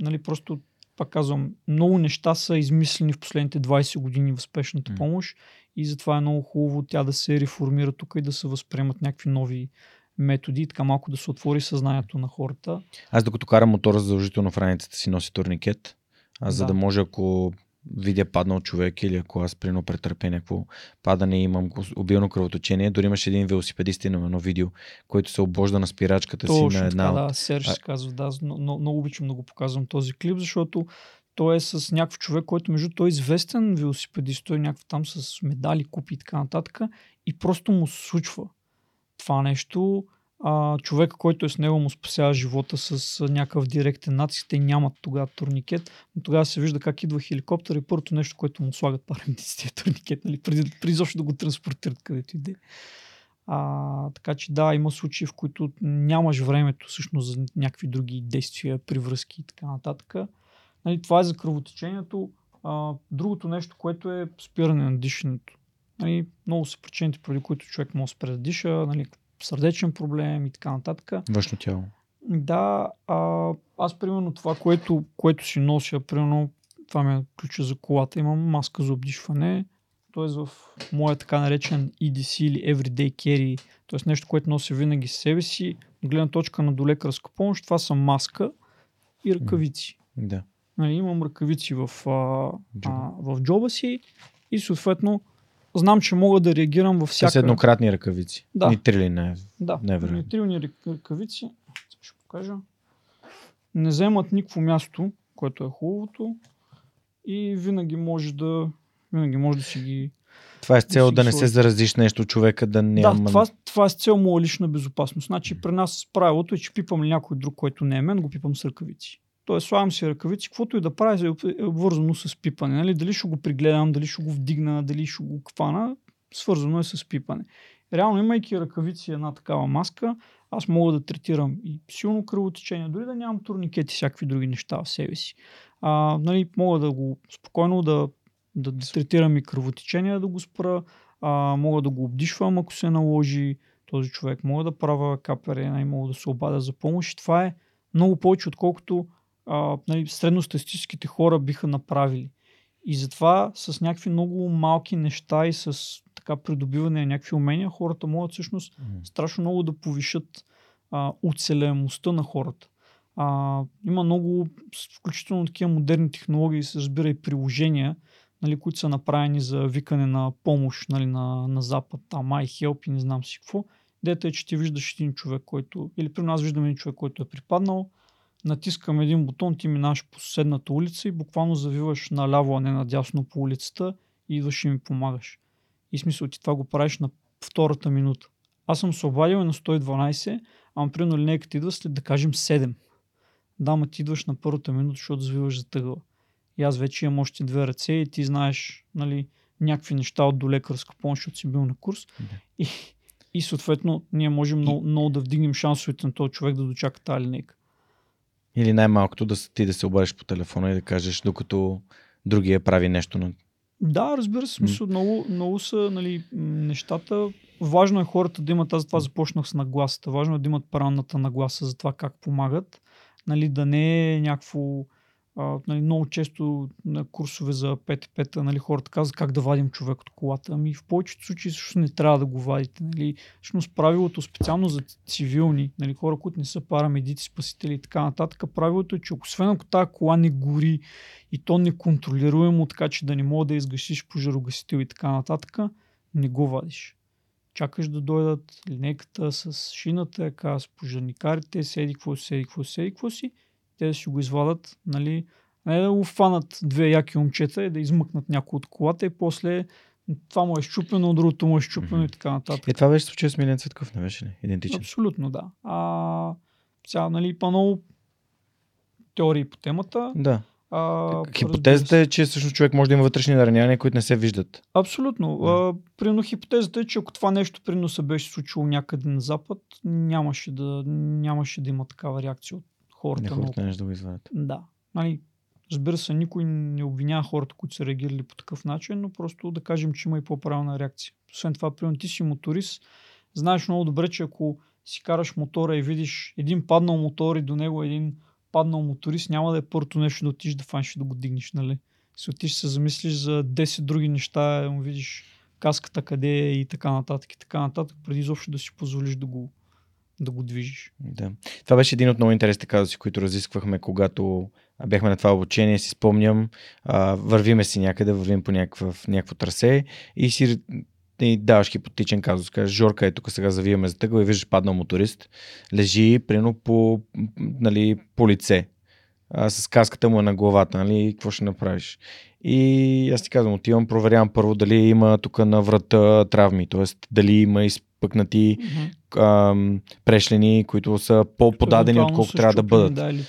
нали, просто, пак казвам, много неща са измислени в последните 20 години в спешната помощ и затова е много хубаво тя да се реформира тук и да се възприемат някакви нови методи, така малко да се отвори съзнанието на хората. Аз докато карам мотора, задължително в раницата си носи турникет, а за Да. да може ако видя паднал човек или ако аз прино претърпя някакво падане и имам обилно кръвоточение. Дори имаше един велосипедист на едно видео, който се обожда на спирачката си Точно на една така, от... да, Серж А- се казва, да, аз много, обичам да го показвам този клип, защото той е с някакъв човек, който между той е известен велосипедист, той е някакъв там с медали, купи и така нататък и просто му случва това нещо. А, човек, който е с него, му спасява живота с някакъв директен натиск. Те нямат тогава турникет, но тогава се вижда как идва хеликоптер и първото нещо, което му слагат парамедиците е турникет, нали, преди, преди да го транспортират където иде. А, така че да, има случаи, в които нямаш времето всъщност за някакви други действия, привръзки и така нататък. Нали, това е за кръвотечението. А, другото нещо, което е спиране на дишането. Нали, много са причините, преди които човек може да спре да диша, нали, сърдечен проблем и така нататък. Външно тяло. Да, а, аз примерно това, което, което си нося, примерно това ми е ключа за колата, имам маска за обдишване, т.е. в моя така наречен EDC или Everyday Carry, т.е. нещо, което нося винаги с себе си, гледна точка на долекарска помощ, това са маска и ръкавици. Да. Нали, имам ръкавици в, а, а, в джоба си и съответно знам, че мога да реагирам във Всяка... С еднократни ръкавици. Да. Нитрили не. Да, Невероятно. нитрилни рък- ръкавици. Ще кажа, не вземат никакво място, което е хубавото и винаги може да, винаги може да си ги... Това е с цел да ги не се заразиш нещо човека, да няма... Да, това, това е с цел моя лична безопасност. Значи при нас правилото е, че пипам ли някой друг, който не е мен, го пипам с ръкавици. Тоест слагам си ръкавици, каквото и да правя е обвързано с пипане. Нали? Дали ще го пригледам, дали ще го вдигна, дали ще го хвана, свързано е с пипане. Реално, имайки ръкавици и една такава маска, аз мога да третирам и силно кръвотечение, дори да нямам турникети и всякакви други неща в себе си. А, нали, мога да го спокойно да, да, да третирам и кръвотечение, да го спра, а, мога да го обдишвам, ако се наложи този човек, мога да правя каперена и мога да се обадя за помощ. Това е много повече, отколкото а, нали, средностатистическите хора биха направили. И затова с някакви много малки неща и с така придобиване на някакви умения, хората могат всъщност М. страшно много да повишат а, оцелемостта на хората. А, има много, включително такива модерни технологии, се разбира и приложения, нали, които са направени за викане на помощ нали, на, на Запад, там iHelp и не знам си какво. Дета е, че ти виждаш един човек, който, или при нас виждаме един човек, който е припаднал, натискам един бутон, ти минаваш по съседната улица и буквално завиваш наляво, а не надясно по улицата и идваш и ми помагаш. И смисъл ти това го правиш на втората минута. Аз съм се обадил на 112, ама примерно линейката идва след да кажем 7. Да, ма ти идваш на първата минута, защото завиваш за тъгъла. И аз вече имам още две ръце и ти знаеш нали, някакви неща от до лекарска помощ, защото си бил на курс. Да. И, и съответно ние можем много, много да вдигнем шансовете на този човек да дочака тази линейка. Или най-малкото да ти да се обадиш по телефона и да кажеш, докато другия прави нещо на... Да, разбира се, смисъл, много, много са нали, нещата. Важно е хората да имат, аз затова започнах с нагласата, важно е да имат правилната нагласа за това как помагат, нали, да не е някакво, нали, много често на курсове за ПТП-та, нали, хората казват как да вадим човек от колата. Ами в повечето случаи също не трябва да го вадите. Нали. Всъщност правилото специално за цивилни, нали, хора, които не са парамедици, спасители и така нататък, правилото е, че освен ако тази кола не гори и то неконтролируемо, така че да не мога да изгасиш пожарогасител и така нататък, не го вадиш. Чакаш да дойдат линейката с шината, с пожарникарите, седи какво си, седи какво си, седи какво си, те си го извадат, нали, не да го фанат две яки момчета и да измъкнат някой от колата и после това му е щупено, другото му е щупено и така нататък. Е, това беше случай с Милен Цветков, не беше ли? Идентичен. Абсолютно, да. А, сега, нали, има много теории по темата. Да. А, Хипотезата е, че всъщност човек може да има вътрешни наранявания, които не се виждат. Абсолютно. Да. Примерно хипотезата е, че ако това нещо примерно се беше случило някъде на запад, нямаше да, нямаше да има такава реакция от хората. Не много. хората не да го извадят. Да. Нали, разбира се, никой не обвинява хората, които са реагирали по такъв начин, но просто да кажем, че има и по-правилна реакция. Освен това, примерно ти си моторист, знаеш много добре, че ако си караш мотора и видиш един паднал мотор и до него един паднал моторист, няма да е първото нещо да отиш да фанеш да го дигнеш, нали? Си отиш се замислиш за 10 други неща, му видиш каската къде е и така нататък и така нататък, преди изобщо да си позволиш да го, да го движиш. Да. Това беше един от много интересните казуси, които разисквахме, когато бяхме на това обучение. Си спомням, а, вървиме си някъде, вървим по някакъв, някакво трасе и си и даваш хипотетичен казус. Кажеш, Жорка е тук сега завиваме за тъгъл и виждаш паднал моторист. Лежи, прино по, нали, по лице. А, с каската му е на главата, нали, какво ще направиш? И аз ти казвам, отивам, проверявам първо дали има тук на врата травми, т.е. дали има изпъкнати ам, прешлени, които са по-подадени, отколкото трябва да бъдат. Да, или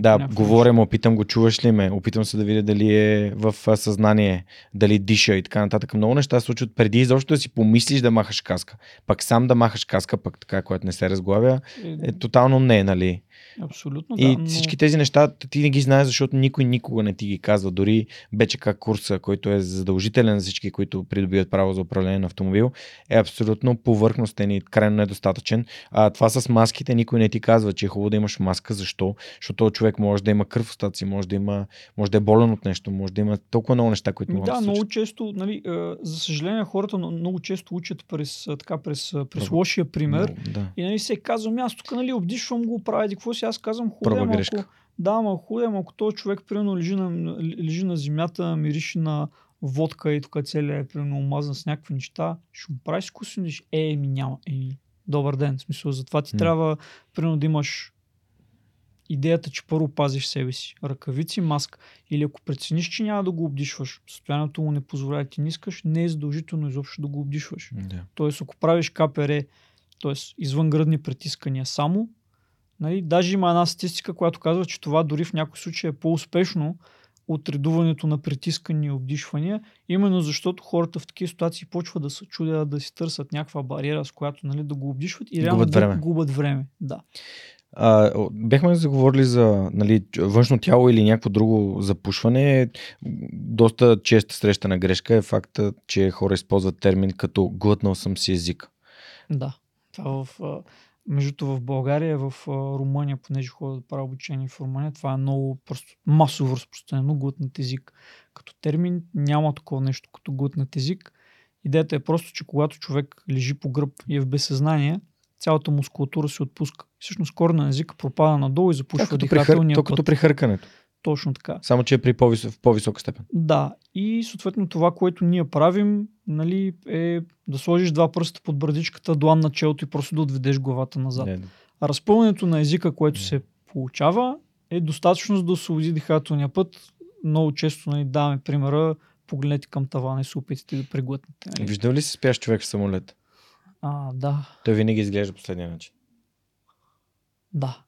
Да, му, опитам го, чуваш ли ме, опитам се да видя дали е в съзнание, дали диша и така нататък. Много неща се случват преди изобщо да си помислиш да махаш каска. Пак сам да махаш каска, пък така, която не се разглавя, е тотално не, нали? Абсолютно, И да. но- всички тези неща ти не ги знаеш, защото никой никога не ти ги казва. Дори БЧК курса, който е задължителен за всички, които придобиват право за управление на автомобил, е абсолютно повърхностен и крайно недостатъчен. А това с маските никой не ти казва, че е хубаво да имаш маска. Защо? Защото човек може да има кръв в може да, има, може да е болен от нещо, може да има толкова много неща, които могат да, да много често, нали, за съжаление, хората но- много често учат през, така, през, през лошия пример. Много, Да. И нали се казвам, аз тук нали, обдишвам го, правя какво си, аз казвам хубаво, грешка. ако, да, ама хубаво, ама ако този човек примерно лежи на, лежи на земята, мирише на водка и тук целият е примерно омазан с някакви неща, ще му правиш вкусно, е, ми няма. Еми, добър ден, в смисъл, затова ти М. трябва примерно да имаш идеята, че първо пазиш себе си. Ръкавици, маска. Или ако прецениш, че няма да го обдишваш, състоянието му не позволява ти не искаш, не е задължително изобщо да го обдишваш. Да. Тоест, ако правиш КПР, т.е. извънгръдни притискания само, нали, даже има една статистика, която казва, че това дори в някои случаи е по-успешно от редуването на притискания и обдишвания, именно защото хората в такива ситуации почват да се чудят да си търсят някаква бариера, с която нали, да го обдишват и реално Губят да време. губят време. Да. А, о, бехме заговорили за нали, външно тяло или някакво друго запушване. Доста честа срещана грешка е факта, че хора използват термин като глътнал съм си език. Да. Това в, а, между в България, в Румъния, понеже ходя да правя обучение в Румъния, това е много просто масово разпространено глътнат език. Като термин няма такова нещо като глътнат език. Идеята е просто, че когато човек лежи по гръб и е в безсъзнание, цялата мускулатура се отпуска. Всъщност корена на езика пропада надолу и Да, запушва при, хър... дихателния то път. като при хъркането. Точно така. Само, че е при по-висо... в по-висока степен. Да, и съответно това, което ние правим, нали, е да сложиш два пръста под брадичката, длан на челото и просто да отведеш главата назад. Не, А разпълването на езика, което Да. се получава, е достатъчно за да освободи дихателния път. Много често нали, даваме примера, погледнете към тавана и се опитайте да преглътнете. Нали? Виждал ли си спящ човек в самолет? А, да, Той винаги изглежда последния начин. Да,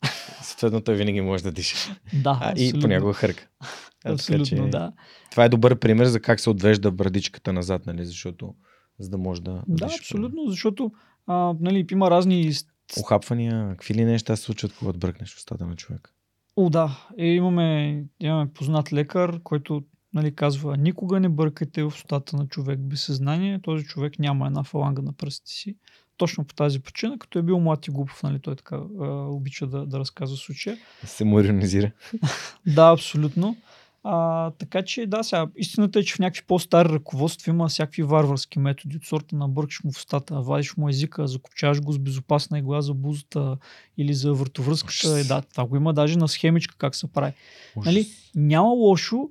Съответно, той винаги може да диша. да. А, и абсолютно. понякога хърка. А, така Абсолютно, че да. Това е добър пример за как се отвежда брадичката назад, нали? Защото за да може да. Да, дишаш абсолютно, защото а, нали, има разни Охапвания, какви ли неща се случват, когато бръкнеш в устата на човек. О, да. Е, имаме, имаме познат лекар, който нали, казва, никога не бъркайте в устата на човек без съзнание. Този човек няма една фаланга на пръстите си. Точно по тази причина, като е бил млад и глупав, нали, той така а, обича да, да разказва случая. Се му иронизира. Да, абсолютно. А, така че, да, сега, истината е, че в някакви по-стари ръководства има всякакви варварски методи от сорта на бъркаш му в устата, вадиш му езика, закопчаваш го с безопасна игла за бузата или за въртовръзката. Е, да, това го има даже на схемичка как се прави. Ужас. Нали, няма лошо,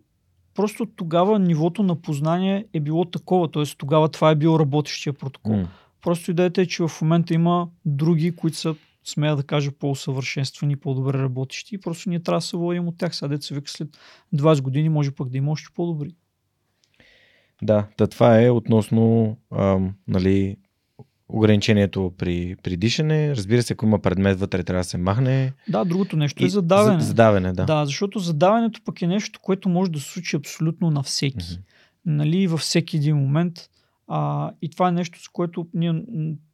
просто тогава нивото на познание е било такова, т.е. тогава това е бил работещия протокол. М. Просто идеята е, че в момента има други, които са, смея да кажа, по-усъвършенствани, по-добре работещи и просто ние трябва да се водим от тях. Сега деца вика след 20 години може пък да има още по-добри. Да, да, това е относно ам, нали, ограничението при, при дишане. Разбира се, ако има предмет вътре, трябва да се махне. Да, другото нещо е И задаване. За, задаване, да. да, защото задаването пък е нещо, което може да се случи абсолютно на всеки. Мгм. нали, във всеки един момент. А, и това е нещо, с което ние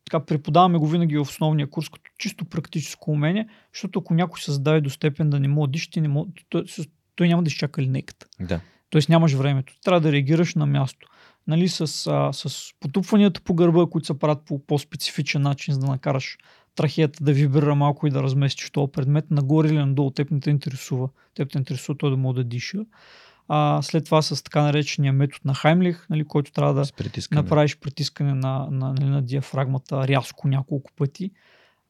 така преподаваме го винаги в основния курс, като чисто практическо умение, защото ако някой се зададе до степен да не може да диша, не може, той, той, той няма да изчака линейката. да. Тоест нямаш времето. Трябва да реагираш на място. Нали, с, а, с потупванията по гърба, които се правят по по-специфичен начин, за да накараш трахеята да вибрира малко и да разместиш този предмет нагоре или надолу. Теб не те интересува. Теб те интересува той да може да диша. А, след това с така наречения метод на Хаймлих, нали, който трябва да притискане. направиш притискане на, на, нали, на диафрагмата рязко няколко пъти.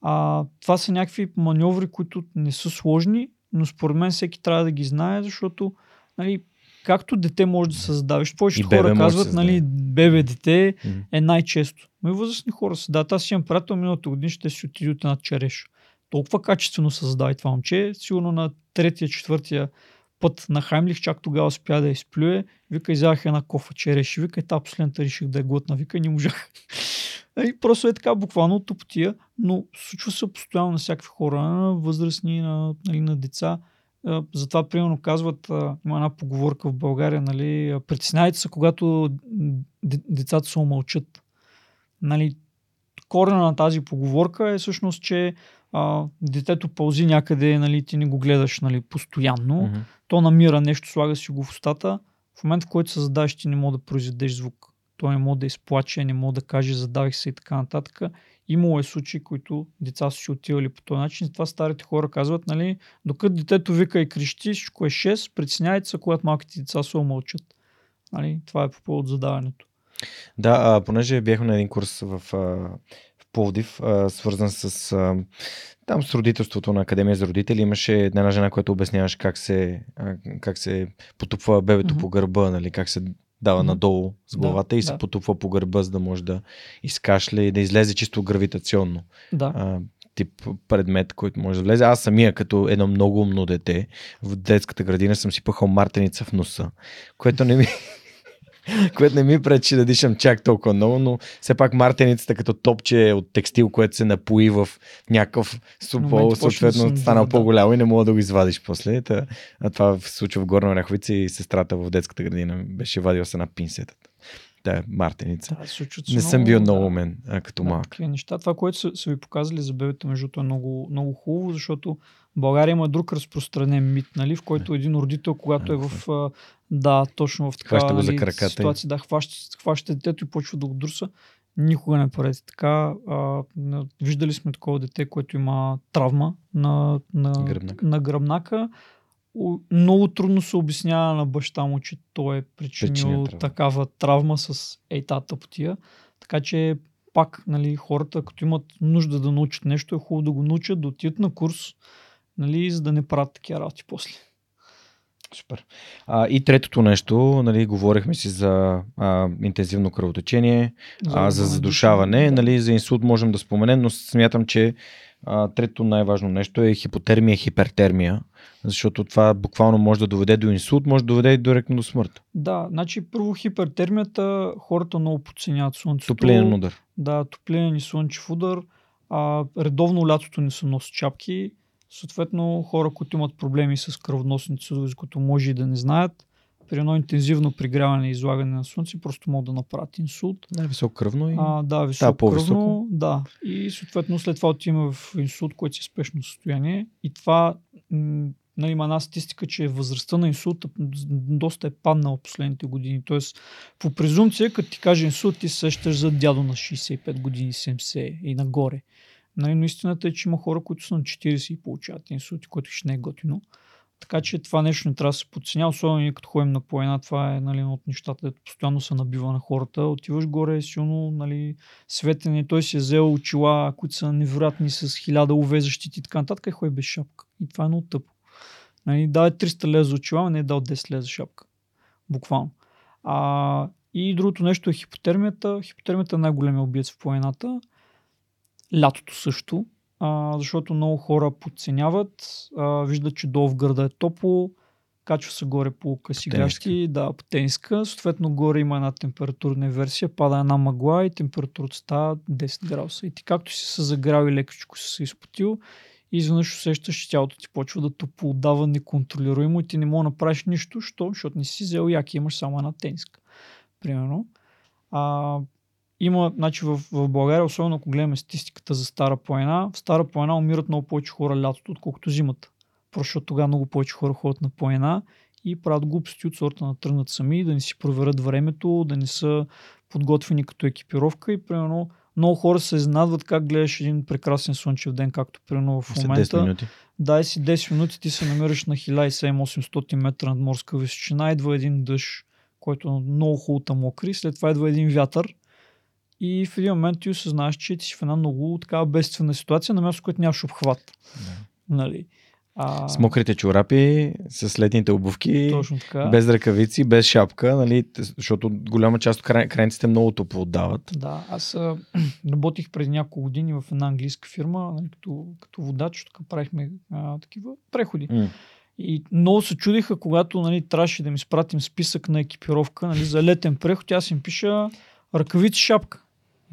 А, това са някакви маньоври, които не са сложни, но според мен всеки трябва да ги знае, защото нали, както дете може да се задавиш. Повечето хора може да казват, нали, бебе дете е най-често. Но и възрастни хора се дават. Аз имам приятел миналата година, ще си отиде от една череш. Толкова качествено се задава и това момче. Сигурно на третия, четвъртия път на Хаймлих, чак тогава успя да изплюе. Вика, изядах една кофа череши. Вика, и та последната реших да е глътна. Вика, не можах. И просто е така, буквално от топотия, но случва се постоянно на всякакви хора, на възрастни, на, нали, на деца. Затова, примерно, казват, има една поговорка в България, нали, притеснявайте се, когато децата се умълчат. Нали, корена на тази поговорка е всъщност, че а, детето пълзи някъде, нали, ти не го гледаш нали, постоянно, Мгм. то намира нещо, слага си го в устата. В момента, в който се задаваш, ти не мога да произведеш звук. Той не може да изплаче, не може да каже задавих се и така нататък. Имало е случаи, които деца са си отивали по този начин. Затова старите хора казват, нали, докато детето вика и крещи, всичко е 6, притесняйте се, когато малките деца се омълчат. Нали, това е по повод задаването. Да, а, понеже бяхме на един курс в, а, Пловдив, а, свързан с а, там с родителството на Академия за родители, имаше една жена, която обясняваше как се, а, как се потупва бебето Мгм. по гърба, нали, как се дава Мгм. надолу с Да, главата и се да. потупва по гърба, за да може да изкашля и да излезе чисто гравитационно. Да. А, тип предмет, който може да влезе. Аз самия, като едно много умно дете, в детската градина съм си пъхал мартеница в носа, което не ми... което не ми пречи да дишам чак толкова много, но все пак мартеницата като топче от текстил, което се напои в някакъв супол, съответно да стана да. по-голямо и не мога да го извадиш после. Та, а това се случва в Горна Ряховица и сестрата в детската градина беше вадила се на пинсетата да, мартеница. Да, не съм бил много умен а, като да, малък. неща. Това, което са, са ви показали за бебета, между е много, много хубаво, защото България има друг разпространен мит, нали, в който един родител, когато е в да, точно в такава нали, ситуация, да, хваща, хваща детето и почва да го друса. Никога не правете така. А, виждали сме такова дете, което има травма на, на, гръбнака. на гръбнака много трудно се обяснява на баща му, че той е причинил Причиня такава травма с ейтата потия. Така че пак нали, хората, като имат нужда да научат нещо, е хубаво да го научат, да отидат на курс, нали, за да не правят такива работи после. Супер. А, и третото нещо, нали, говорихме си за а, интензивно кръвотечение, за, а, за задушаване, да. нали, за инсулт можем да споменем, но смятам, че а, трето най-важно нещо е хипотермия, хипертермия, защото това буквално може да доведе до инсулт, може да доведе и директно до смърт. Да, значи първо хипертермията, хората много подценяват слънцето. Топлинен удар. Да, топлинен и слънчев удар. А, редовно лятото не се носи чапки. Съответно, хора, които имат проблеми с кръвоносните съдове, които може и да не знаят, при едно интензивно пригряване и излагане на слънце, просто могат да направят инсулт. Да, високо кръвно и... А, да, високо да, да. И съответно след това отиваме в инсулт, който е спешно състояние. И това м- нали, има една статистика, че възрастта на инсулта доста е паднала последните години. Тоест, по презумпция, като ти каже инсулт, ти се сещаш за дядо на 65 години, 70 и нагоре. Нали, но истината е, че има хора, които са на 40 и получават инсулти, което ще не е готино. Така че това нещо не трябва да се подценя, особено ние като ходим на поена, това е нали, от нещата, дето постоянно се набива на хората. Отиваш горе, силно нали, светене, той си е взел очила, които са невероятни с хиляда UV защити и така нататък и ходи без шапка. И това е много тъпо. Нали, дай 300 лева за очила, не е дал 10 лева за шапка. Буквално. А, и другото нещо е хипотермията. Хипотермията е най-големия убиец в планината. Лятото също а, защото много хора подценяват, а, виждат, че долу в гърда е топло, качва се горе по къси гащи, да, по тениска. Съответно, горе има една температурна версия, пада една мъгла и температурата става 10 градуса. И ти както си се загрял и лекичко си се изпотил, и изведнъж усещаш, че тялото ти почва да топлодава неконтролируемо и ти не мога да направиш нищо, що? защото не си взел яки, имаш само една тениска. Примерно. А, има, значи в, в България, особено ако гледаме статистиката за Стара планина, в Стара планина умират много повече хора лятото, отколкото зимата. Просто тогава много повече хора ходят на планина и правят глупости от сорта на тръгнат сами, да не си проверят времето, да не са подготвени като екипировка и примерно много хора се изнадват как гледаш един прекрасен слънчев ден, както примерно в момента. 10 минути. Дай си 10 минути, ти се намираш на 1700-800 метра над морска височина, идва един дъжд, който е много хубаво мокри, след това идва един вятър и в един момент ти осъзнаваш, че ти си в една много такава бедствена ситуация, на място, което нямаш обхват. Да. Нали? А... С мокрите чорапи, с летните обувки, без ръкавици, без шапка, нали? защото голяма част от край, крайниците много топло отдават. Да, аз а, работих преди няколко години в една английска фирма, нали, като, като водач, тук правихме а, такива преходи. Mm. И много се чудиха, когато нали, трябваше да ми спратим списък на екипировка нали, за летен преход, аз им пиша ръкавици, шапка.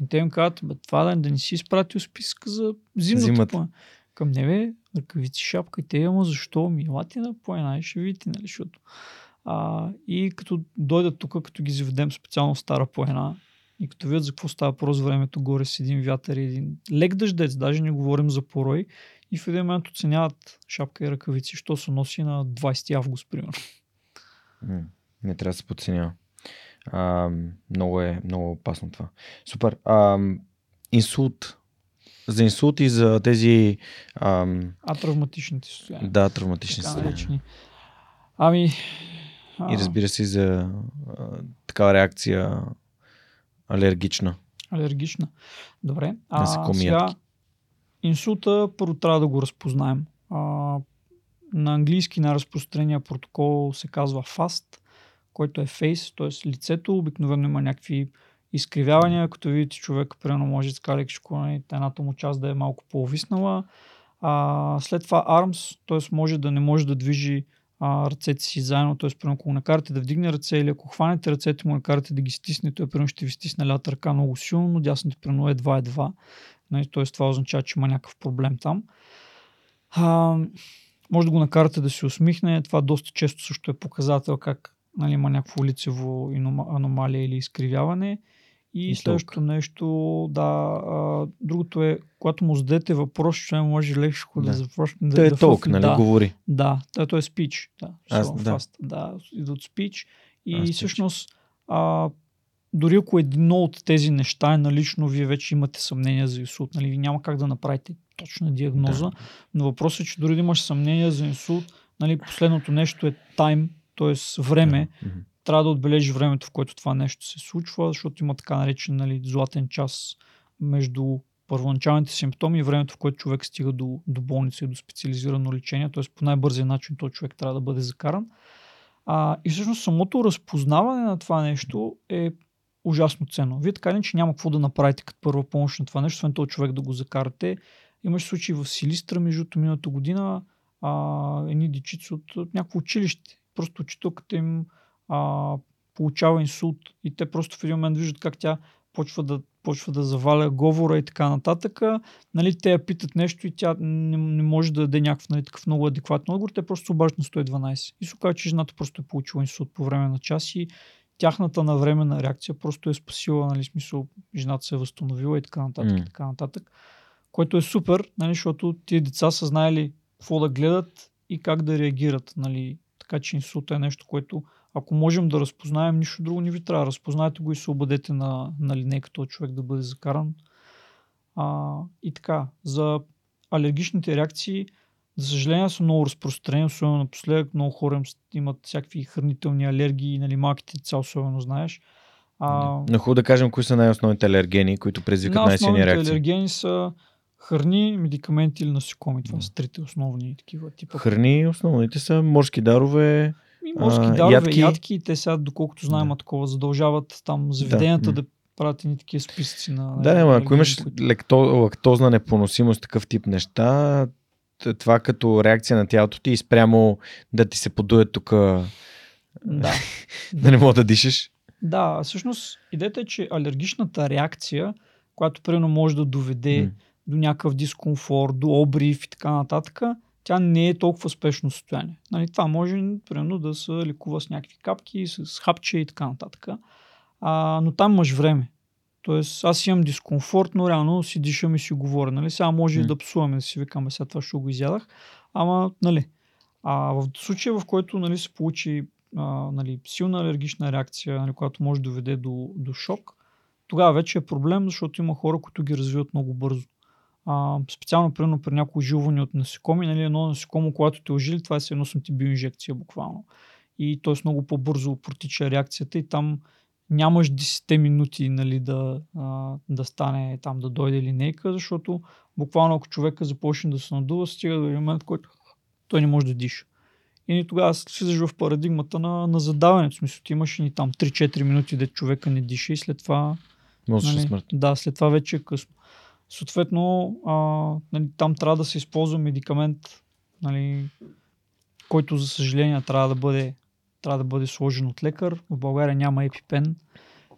И те им казват, бе, това да, да не си изпратил списък за зимната, зимата. Към небе, ръкавици, шапка и те, ама защо? Ми, елате на планина и ще видите, нали, защото. А, и като дойдат тук, като ги заведем специално в Стара планина, и като видят за какво става просто времето горе с един вятър и един лек дъждец, даже не говорим за порой, и в един момент оценяват шапка и ръкавици, що се носи на 20 август, примерно. Не трябва да се подценява. А, много е много опасно това. Супер. А, инсулт. За инсулт и за тези... Ам... А травматичните състояния. Да, травматични състояния. Ами... И разбира се за а, такава реакция алергична. Алергична. Добре. А, сега, инсулта първо трябва да го разпознаем. А, на английски най-разпространения протокол се казва FAST който е фейс, т.е. лицето, обикновено има някакви изкривявания, като видите човек, примерно може да така лекичко, нали, едната му част да е малко по-овиснала. А, след това arms, т.е. може да не може да движи а, ръцете си заедно, т.е. примерно ако накарате да вдигне ръце или ако хванете ръцете му, накарате да ги стисне, той примерно ще ви стисне лявата ръка много силно, но дясното примерно е едва-едва. Нали, т.е. това означава, че има някакъв проблем там. А, може да го накарате да се усмихне. Това доста често също е показател как нали, има някакво лицево аномалия или изкривяване. И, и следващото нещо, да, а, другото е, когато му зададете въпрос, че може лекшко да, да започне да... Той е да толк, нали, да, говори. Да, да, той е спич. Да, Аз, да. Fast, да, идва от спич. И Аз всъщност, а, дори ако едно от тези неща е налично, вие вече имате съмнение за инсулт, нали, няма как да направите точна диагноза, да. но въпросът е, че дори да имаш съмнение за инсулт, нали, последното нещо е тайм, т.е. време, Да. трябва да отбележи времето, в което това нещо се случва, защото има така наречен нали, златен час между първоначалните симптоми и времето, в което човек стига до, до болница и до специализирано лечение, т.е. по най-бързия начин този човек трябва да бъде закаран. А, и всъщност самото разпознаване на това нещо е ужасно ценно. Вие така ли, че няма какво да направите като първа помощ на това нещо, освен този човек да го закарате. Имаше случаи в Силистра, между миналата година, а, едни дечици от, от някакво училище. Просто учителката им а, получава инсулт и те просто в един момент виждат как тя почва да, почва да заваля говора и така нататък. Нали, те я питат нещо и тя не, не може да даде някакъв нали, такъв много адекватен отговор. Те просто обаждат на 112. И се оказа, че жената просто е получила инсулт по време на час и тяхната навременна реакция просто е спасила, нали, смисъл, жената се е възстановила и така нататък, М. и така нататък. Което е супер, нали, защото тия деца са знаели какво да гледат и как да реагират. Нали. Така че инсулта е нещо, което ако можем да разпознаем, нищо друго не ви трябва. Разпознайте го и се обадете на, на линейка този човек да бъде закаран. А, и така, за алергичните реакции, за съжаление са много разпространени, особено напоследък. Много хора имат всякакви хранителни алергии, нали, малките деца особено знаеш. А, Но хубаво да кажем кои са най-основните алергени, които предизвикат най-силни най-основните реакции. алергени са храни, медикаменти или насекоми. Това са трите основни такива типа. Храни, основните са морски дарове. И морски а, дарове, ядки. ядки. те сега, доколкото знаем, Да. да. такова задължават там заведенията м. да, правят едни такива списъци на... Да, ама ако имаш които- лекто, лактозна непоносимост, такъв тип неща, това като реакция на тялото ти и спрямо да ти се подуе тук, Да. да не мога да дишаш. да, всъщност идеята е, че алергичната реакция, която примерно може да доведе М. до някакъв дискомфорт, до обрив и така нататък, тя не е толкова спешно състояние. Нали, това може, примерно, да се лекува с някакви капки, с хапче и така нататък. А, но там имаш време. Тоест, аз имам дискомфорт, но реално си дишам и си говоря. Нали? Сега може и М. да псуваме, да си викаме, сега това ще го изядах. Ама, нали, а в случая, в който нали, се получи а, нали, силна алергична реакция, нали, която може да доведе до, до шок, тогава вече е проблем, защото има хора, които ги развиват много бързо. А, специално, примерно, при някои жилване от насекоми, нали, едно насекомо, когато те ожили, това е едно с антибиоинжекция буквално. И т.е. много по-бързо протича реакцията и там нямаш 10 минути нали, да, а, да стане там, да дойде линейка, защото буквално ако човека започне да се надува, стига до момент, който той не може да диша. И тогава слизаш в парадигмата на, на задаването. В смисъл, ти имаш ни там 3-4 минути, да човека не диша и след това Нали, смърт. Да, след това вече е късно. Съответно, а, нали, там трябва да се използва медикамент, нали, който за съжаление трябва да бъде, трябва да бъде сложен от лекар. В България няма епипен.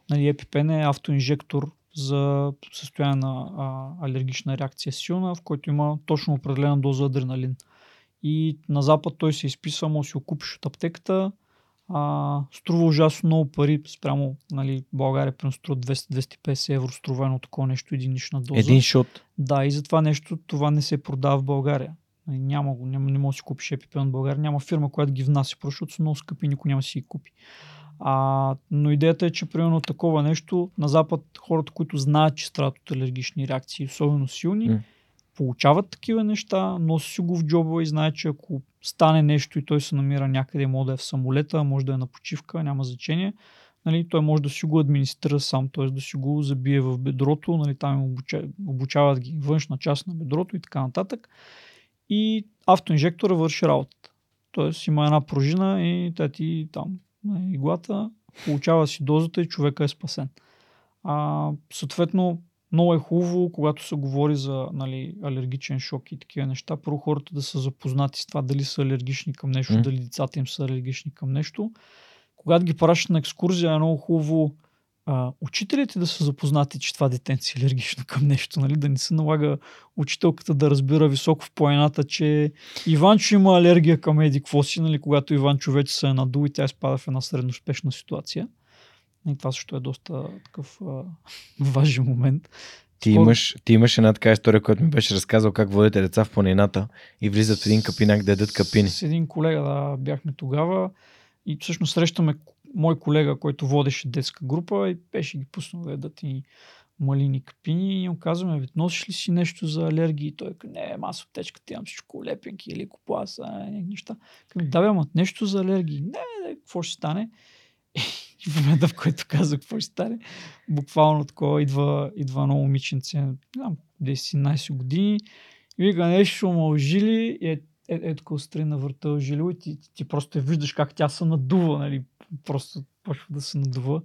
Нали, епипен е автоинжектор за състояние на а, алергична реакция силна, в който има точно определена доза адреналин. И на Запад той се изписва, може да си го от аптеката, а, струва ужасно много пари спрямо нали, България, примерно струва 200-250 евро, струва едно такова нещо, единична доза. Един шот. Да, и за това нещо това не се продава в България. Нали, Няма го, няма, не може да си купиш епипен в България. Няма фирма, която ги внася, защото са много скъпи никой няма да си ги купи. А, но идеята е, че примерно такова нещо на Запад хората, които знаят, че страдат от алергични реакции, особено силни, М. получават такива неща, носи си го в джоба и знае, че ако стане нещо и той се намира някъде, може да е в самолета, може да е на почивка, няма значение. Нали, той може да си го администрира сам, т.е. да си го забие в бедрото, нали, там им обуча, обучават ги външна част на бедрото и така нататък. И автоинжектора върши работата. Тоест има една пружина и тя ти там на иглата, получава си дозата и човека е спасен. А, съответно, много е хубаво, когато се говори за нали, алергичен шок и такива неща, първо хората да са запознати с това дали са алергични към нещо, М. дали децата им са алергични към нещо. Когато ги пращат на екскурзия, е много хубаво а, учителите да са запознати, че това дете си е алергично към нещо, нали? да не се налага учителката да разбира високо в планината, че Иванчо има алергия към еди какво си, нали? когато Иванчо вече се е надул и тя изпада в една средноспешна ситуация. И това също е доста такъв а, важен момент. Ти Скоро- имаш, ти имаш една така история, която ми беше разказал как водите деца в планината и влизат в един капинак да ядат капини. С един колега да, бяхме тогава и всъщност срещаме мой колега, който водеше детска група и беше ги пуснал да ядат и малини капини и му казваме, «Бе, носиш ли си нещо за алергии? И той казва, не, аз в аптечката имам всичко лепенки или някакви неща. Казвам, да, бе, ама нещо за алергии. Не, не, какво ще стане? И в момента, в който каза какво ще стане, буквално такова идва, идва едно момиченце, не знам, 10-11 години, и вика нещо ма ожили и е, е, е такова страни на врата ожилило и ти, ти, ти просто виждаш как тя се надува, нали, просто почва да се надува.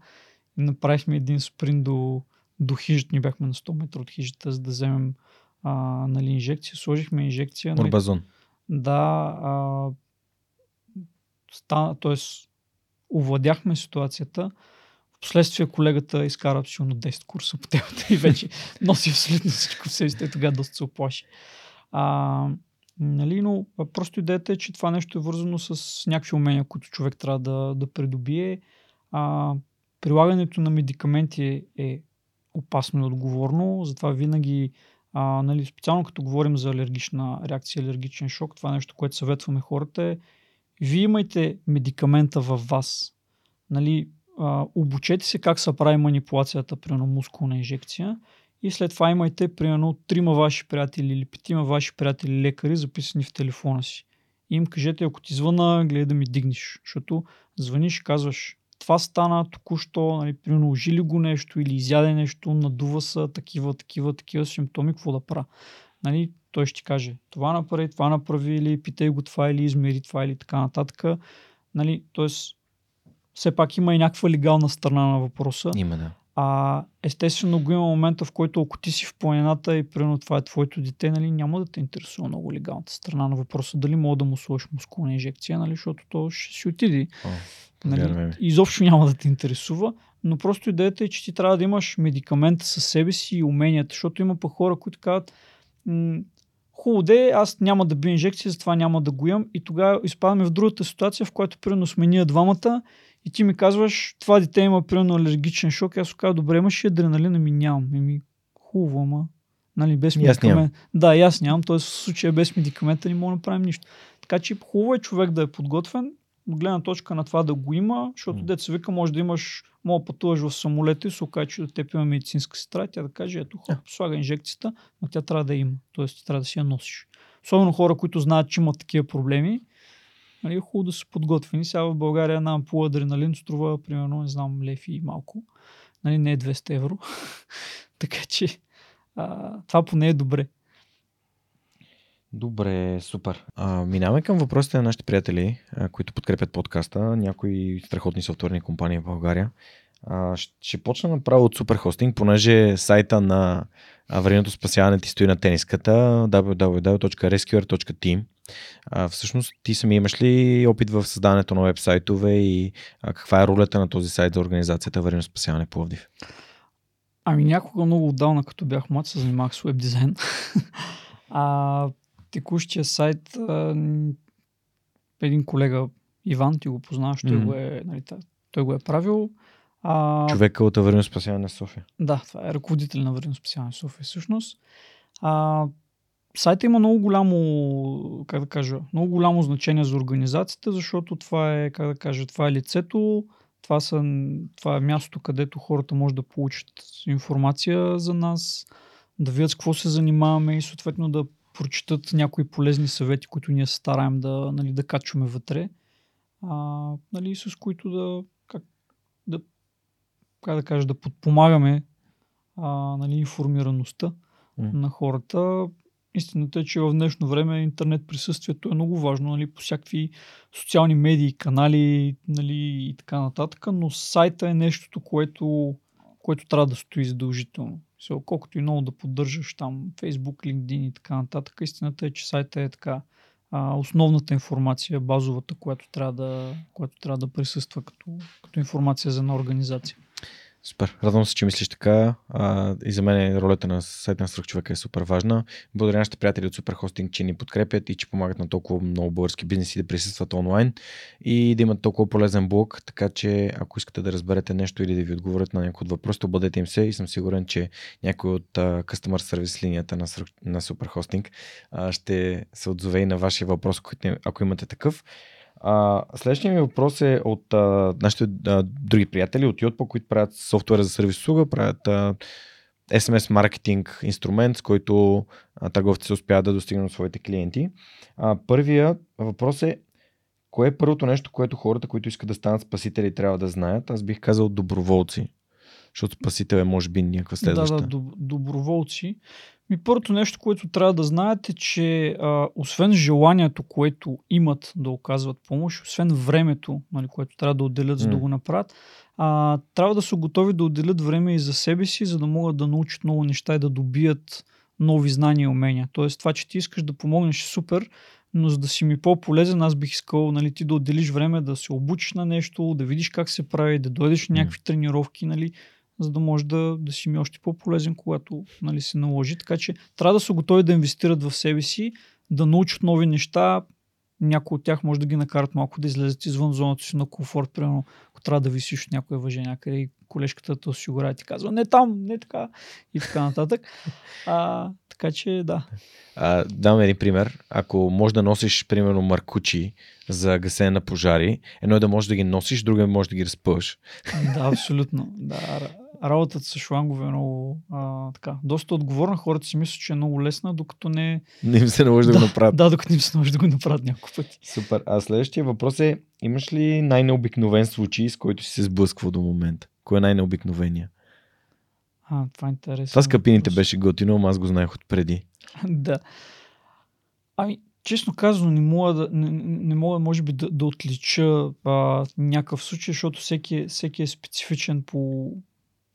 И направихме един спринт до, до хижата, ние бяхме на 100 метра от хижата, за да вземем а, нали, инжекция. Сложихме инжекция. Нали, Орбазон. да, а, стана, т.е. овладяхме ситуацията. Впоследствие колегата изкара силно 10 курса по темата и вече носи абсолютно всичко в себе си. Тогава доста се оплаши. А, нали, но просто идеята е, че това нещо е вързано с някакви умения, които човек трябва да, да придобие. А, прилагането на медикаменти е, е опасно и отговорно, затова винаги а, нали, специално като говорим за алергична реакция, алергичен шок, това нещо, което съветваме хората е вие имайте медикамента във вас. Нали, а, обучете се как се прави манипулацията при мускулна инжекция и след това имайте примерно трима ваши приятели или петима ваши приятели лекари записани в телефона си. И им кажете, ако ти звъна, гледай да ми дигнеш. Защото звъниш казваш, това стана току-що, нали, примерно ожили го нещо или изяде нещо, надува са такива, такива, такива симптоми, какво да правя. Нали, той ще ти каже, това направи, това направи, или питай го това, или измери това, или така нататък. Нали, тоест, все пак има и някаква легална страна на въпроса. Има, да. А естествено го има момента, в който ако ти си в планината и примерно това е твоето дете, нали, няма да те интересува много легалната страна на въпроса. Дали мога да му сложиш мускулна инжекция, нали, защото то ще си отиде. О, Нали, изобщо няма да те интересува, но просто идеята е, че ти трябва да имаш медикамента със себе си и уменията, защото има пък хора, които казват, хубаво де, аз няма да би инжекция, затова няма да го имам. И тогава изпадаме в другата ситуация, в която примерно сме ние двамата и ти ми казваш, това дете има примерно алергичен шок, и аз казвам, добре, имаш ли адреналин, ами нямам. Еми, хубаво, ама. Нали, без И нямам. медикамент. Да, и аз нямам, т.е. в случая без медикамента не мога да направим нищо. Така че хубаво е човек да е подготвен, от гледна точка на това да го има, защото М. деца вика, може да имаш, мога пътуваш в самолета и се окаже, че до теб има медицинска сестра, и тя да каже, ето хоп, слага инжекцията, но тя трябва да има, т.е. ти трябва да си я носиш. Особено хора, които знаят, че имат такива проблеми, нали, е хубаво да са подготвени. Сега в България една ампула адреналин струва, примерно, не знам, лев и малко. Нали, не е 200 евро. така че а, това поне е добре. Добре, супер. А, минаваме към въпросите на нашите приятели, а, които подкрепят подкаста, някои страхотни софтуерни компании в България. А, ще, почна направо от Superhosting, понеже сайта на аварийното спасяване ти стои на тениската www.rescuer.team. А, всъщност ти сами имаш ли опит в създаването на веб-сайтове и а, каква е ролята на този сайт за организацията аварийно спасяване Пловдив? Ами някога много отдавна, като бях млад, се занимавах с веб дизайн. а текущия сайт, а, един колега, Иван, ти го познаваш, той, Мгм. го е, нали, той го е правил. А, Човека от аварийно спасяване на София. Да, това е ръководител на Върно специален София всъщност. А, сайта има много голямо, как да кажа, много голямо значение за организацията, защото това е, как да кажа, това е лицето, това, са, това е мястото, където хората може да получат информация за нас, да видят с какво се занимаваме и съответно да прочитат някои полезни съвети, които ние се стараем да, нали, да качваме вътре, а, нали, с които да, как, да, как да кажа, да подпомагаме а, нали, информираността М. на хората. Истината е, че в днешно време интернет присъствието е много важно, нали, по всякакви социални медии, канали нали, и така нататък, но сайта е нещото, което, което трябва да стои задължително. So, колкото и много да поддържаш там Facebook, LinkedIn и така нататък, истината е, че сайта е така а, основната информация, базовата, която трябва да, която трябва да присъства като, като информация за една организация. Супер. Радвам се, че мислиш така. А, и за мен ролята на сайта на човека е супер важна. Благодаря нашите приятели от Superhosting, че ни подкрепят и че помагат на толкова много български бизнеси да присъстват онлайн и да имат толкова полезен блог. Така че, ако искате да разберете нещо или да ви отговорят на някои от въпросите, бъдете им се и съм сигурен, че някой от uh, Customer Service линията на, на Superhosting uh, ще се отзове и на вашия въпрос, ако имате такъв. А, следващия ми въпрос е от а, нашите а, други приятели от Yotpo, които правят софтуера за сервис услуга, правят а, SMS маркетинг инструмент, с който а, търговците успяват да достигнат своите клиенти. А, първия въпрос е кое е първото нещо, което хората, които искат да станат спасители, трябва да знаят? Аз бих казал доброволци. Защото спасител е, може би, някаква следваща. Да, да, доброволци. Ми първото нещо, което трябва да знаете, че а, освен желанието, което имат да оказват помощ, освен времето, нали, което трябва да отделят, за да го направят, а, трябва да са готови да отделят време и за себе си, за да могат да научат много неща и да добият нови знания и умения. Тоест това, че ти искаш да помогнеш е супер, но за да си ми по-полезен, аз бих искал нали, ти да отделиш време да се обучиш на нещо, да видиш как се прави, да дойдеш на някакви тренировки, нали, за да може да, да си ми още по-полезен, когато нали, се наложи. Така че трябва да са готови да инвестират в себе си, да научат нови неща. Някои от тях може да ги накарат малко да излезат извън зоната си на комфорт, примерно ако трябва да висиш от някоя въже някъде и колежката те осигурява и ти казва не там, не така и така нататък. А, така че да. А, дам един пример. Ако можеш да носиш, примерно, маркучи за гасене на пожари, едно е да можеш да ги носиш, друго е може да ги разпъваш. Да, абсолютно. Да, работата с шлангове е много а, така, доста отговорна. Хората си мислят, че е много лесна, докато не... Не им се наложи да, да го направят. Да, докато не им се наложи да го направят няколко пъти. Супер. А следващия въпрос е, имаш ли най-необикновен случай, с който си се сблъсквал до момента? Кой е най-необикновения? А, това е интересно. Това с капините беше готино, но аз го знаех от преди. да. Ами, честно казано, не мога, да, не, не мога може би, да, да отлича а, някакъв случай, защото всеки, всеки е специфичен по,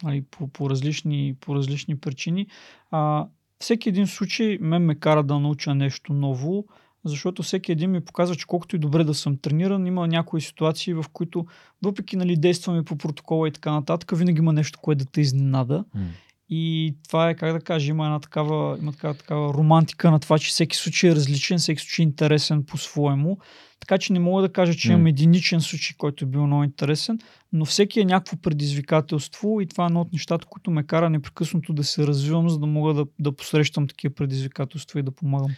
нали, по, по, различни, по различни причини. А, всеки един случай мен ме кара да науча нещо ново, защото всеки един ми показва, че колкото и добре да съм трениран, има някои ситуации, в които въпреки нали, действаме по протокола и така нататък, винаги има нещо, което да те изненада. Mm. И това е, как да кажа, има една такава, има такава, такава романтика на това, че всеки случай е различен, всеки случай е интересен по-своему. Така че не мога да кажа, че имам единичен случай, който е бил много интересен, но всеки е някакво предизвикателство и това е едно от нещата, които ме кара непрекъснато да се развивам, за да мога да, да посрещам такива предизвикателства и да помагам.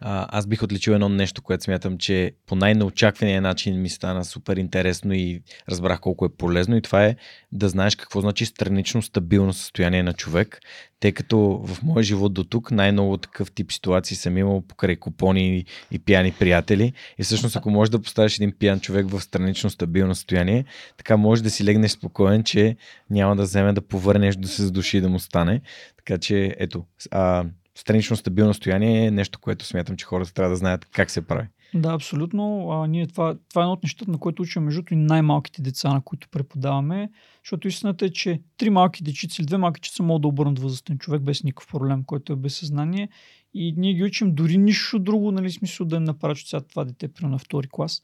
Аз бих отличил едно нещо, което смятам, че по най-неочаквания начин ми стана супер интересно и разбрах колко е полезно и това е да знаеш какво значи странично стабилно състояние на човек, тъй като в моя живот до тук най-много такъв тип ситуации съм имал покрай купони и пияни приятели и всъщност ако можеш да поставиш един пиян човек в странично стабилно състояние, така може да си легнеш спокоен, че няма да вземе да повърнеш да се задуши да му стане. Така че ето, а, странично стабилно състояние е нещо, което смятам, че хората трябва да знаят как се прави. Да, абсолютно. А, ние това, това е едно от нещата, на което учим между и най-малките деца, на които преподаваме, защото истината е, че три малки дечици или две малки дечица могат да обърнат възрастен човек без никакъв проблем, който е без съзнание. И ние ги учим дори нищо друго, нали, смисъл да не направят, сега това дете при на втори клас.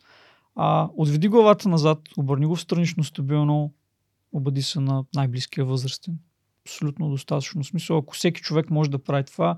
А, отведи главата назад, обърни го в странично стабилно, обади се на най-близкия възрастен абсолютно достатъчно. смисъл, ако всеки човек може да прави това,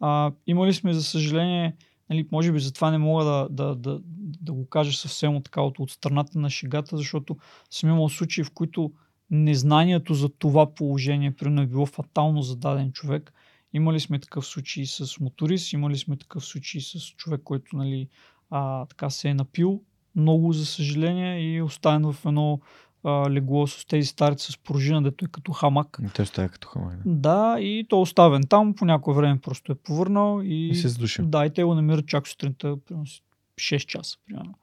а, имали сме, за съжаление, нали, може би затова не мога да, да, да, да го кажа съвсем от, така, от, от страната на шегата, защото съм имал случаи, в които незнанието за това положение примерно е било фатално за даден човек. Имали сме такъв случай с моторист, имали сме такъв случай с човек, който нали, а, така се е напил много, за съжаление, и е оставен в едно а, легло с тези старици с пружина, дето е като хамак. И той става като хамак. Да. да, и то е оставен там, по някое време просто е повърнал и, и се задушил. Да, и те го намират чак сутринта, примерно 6 часа, примерно.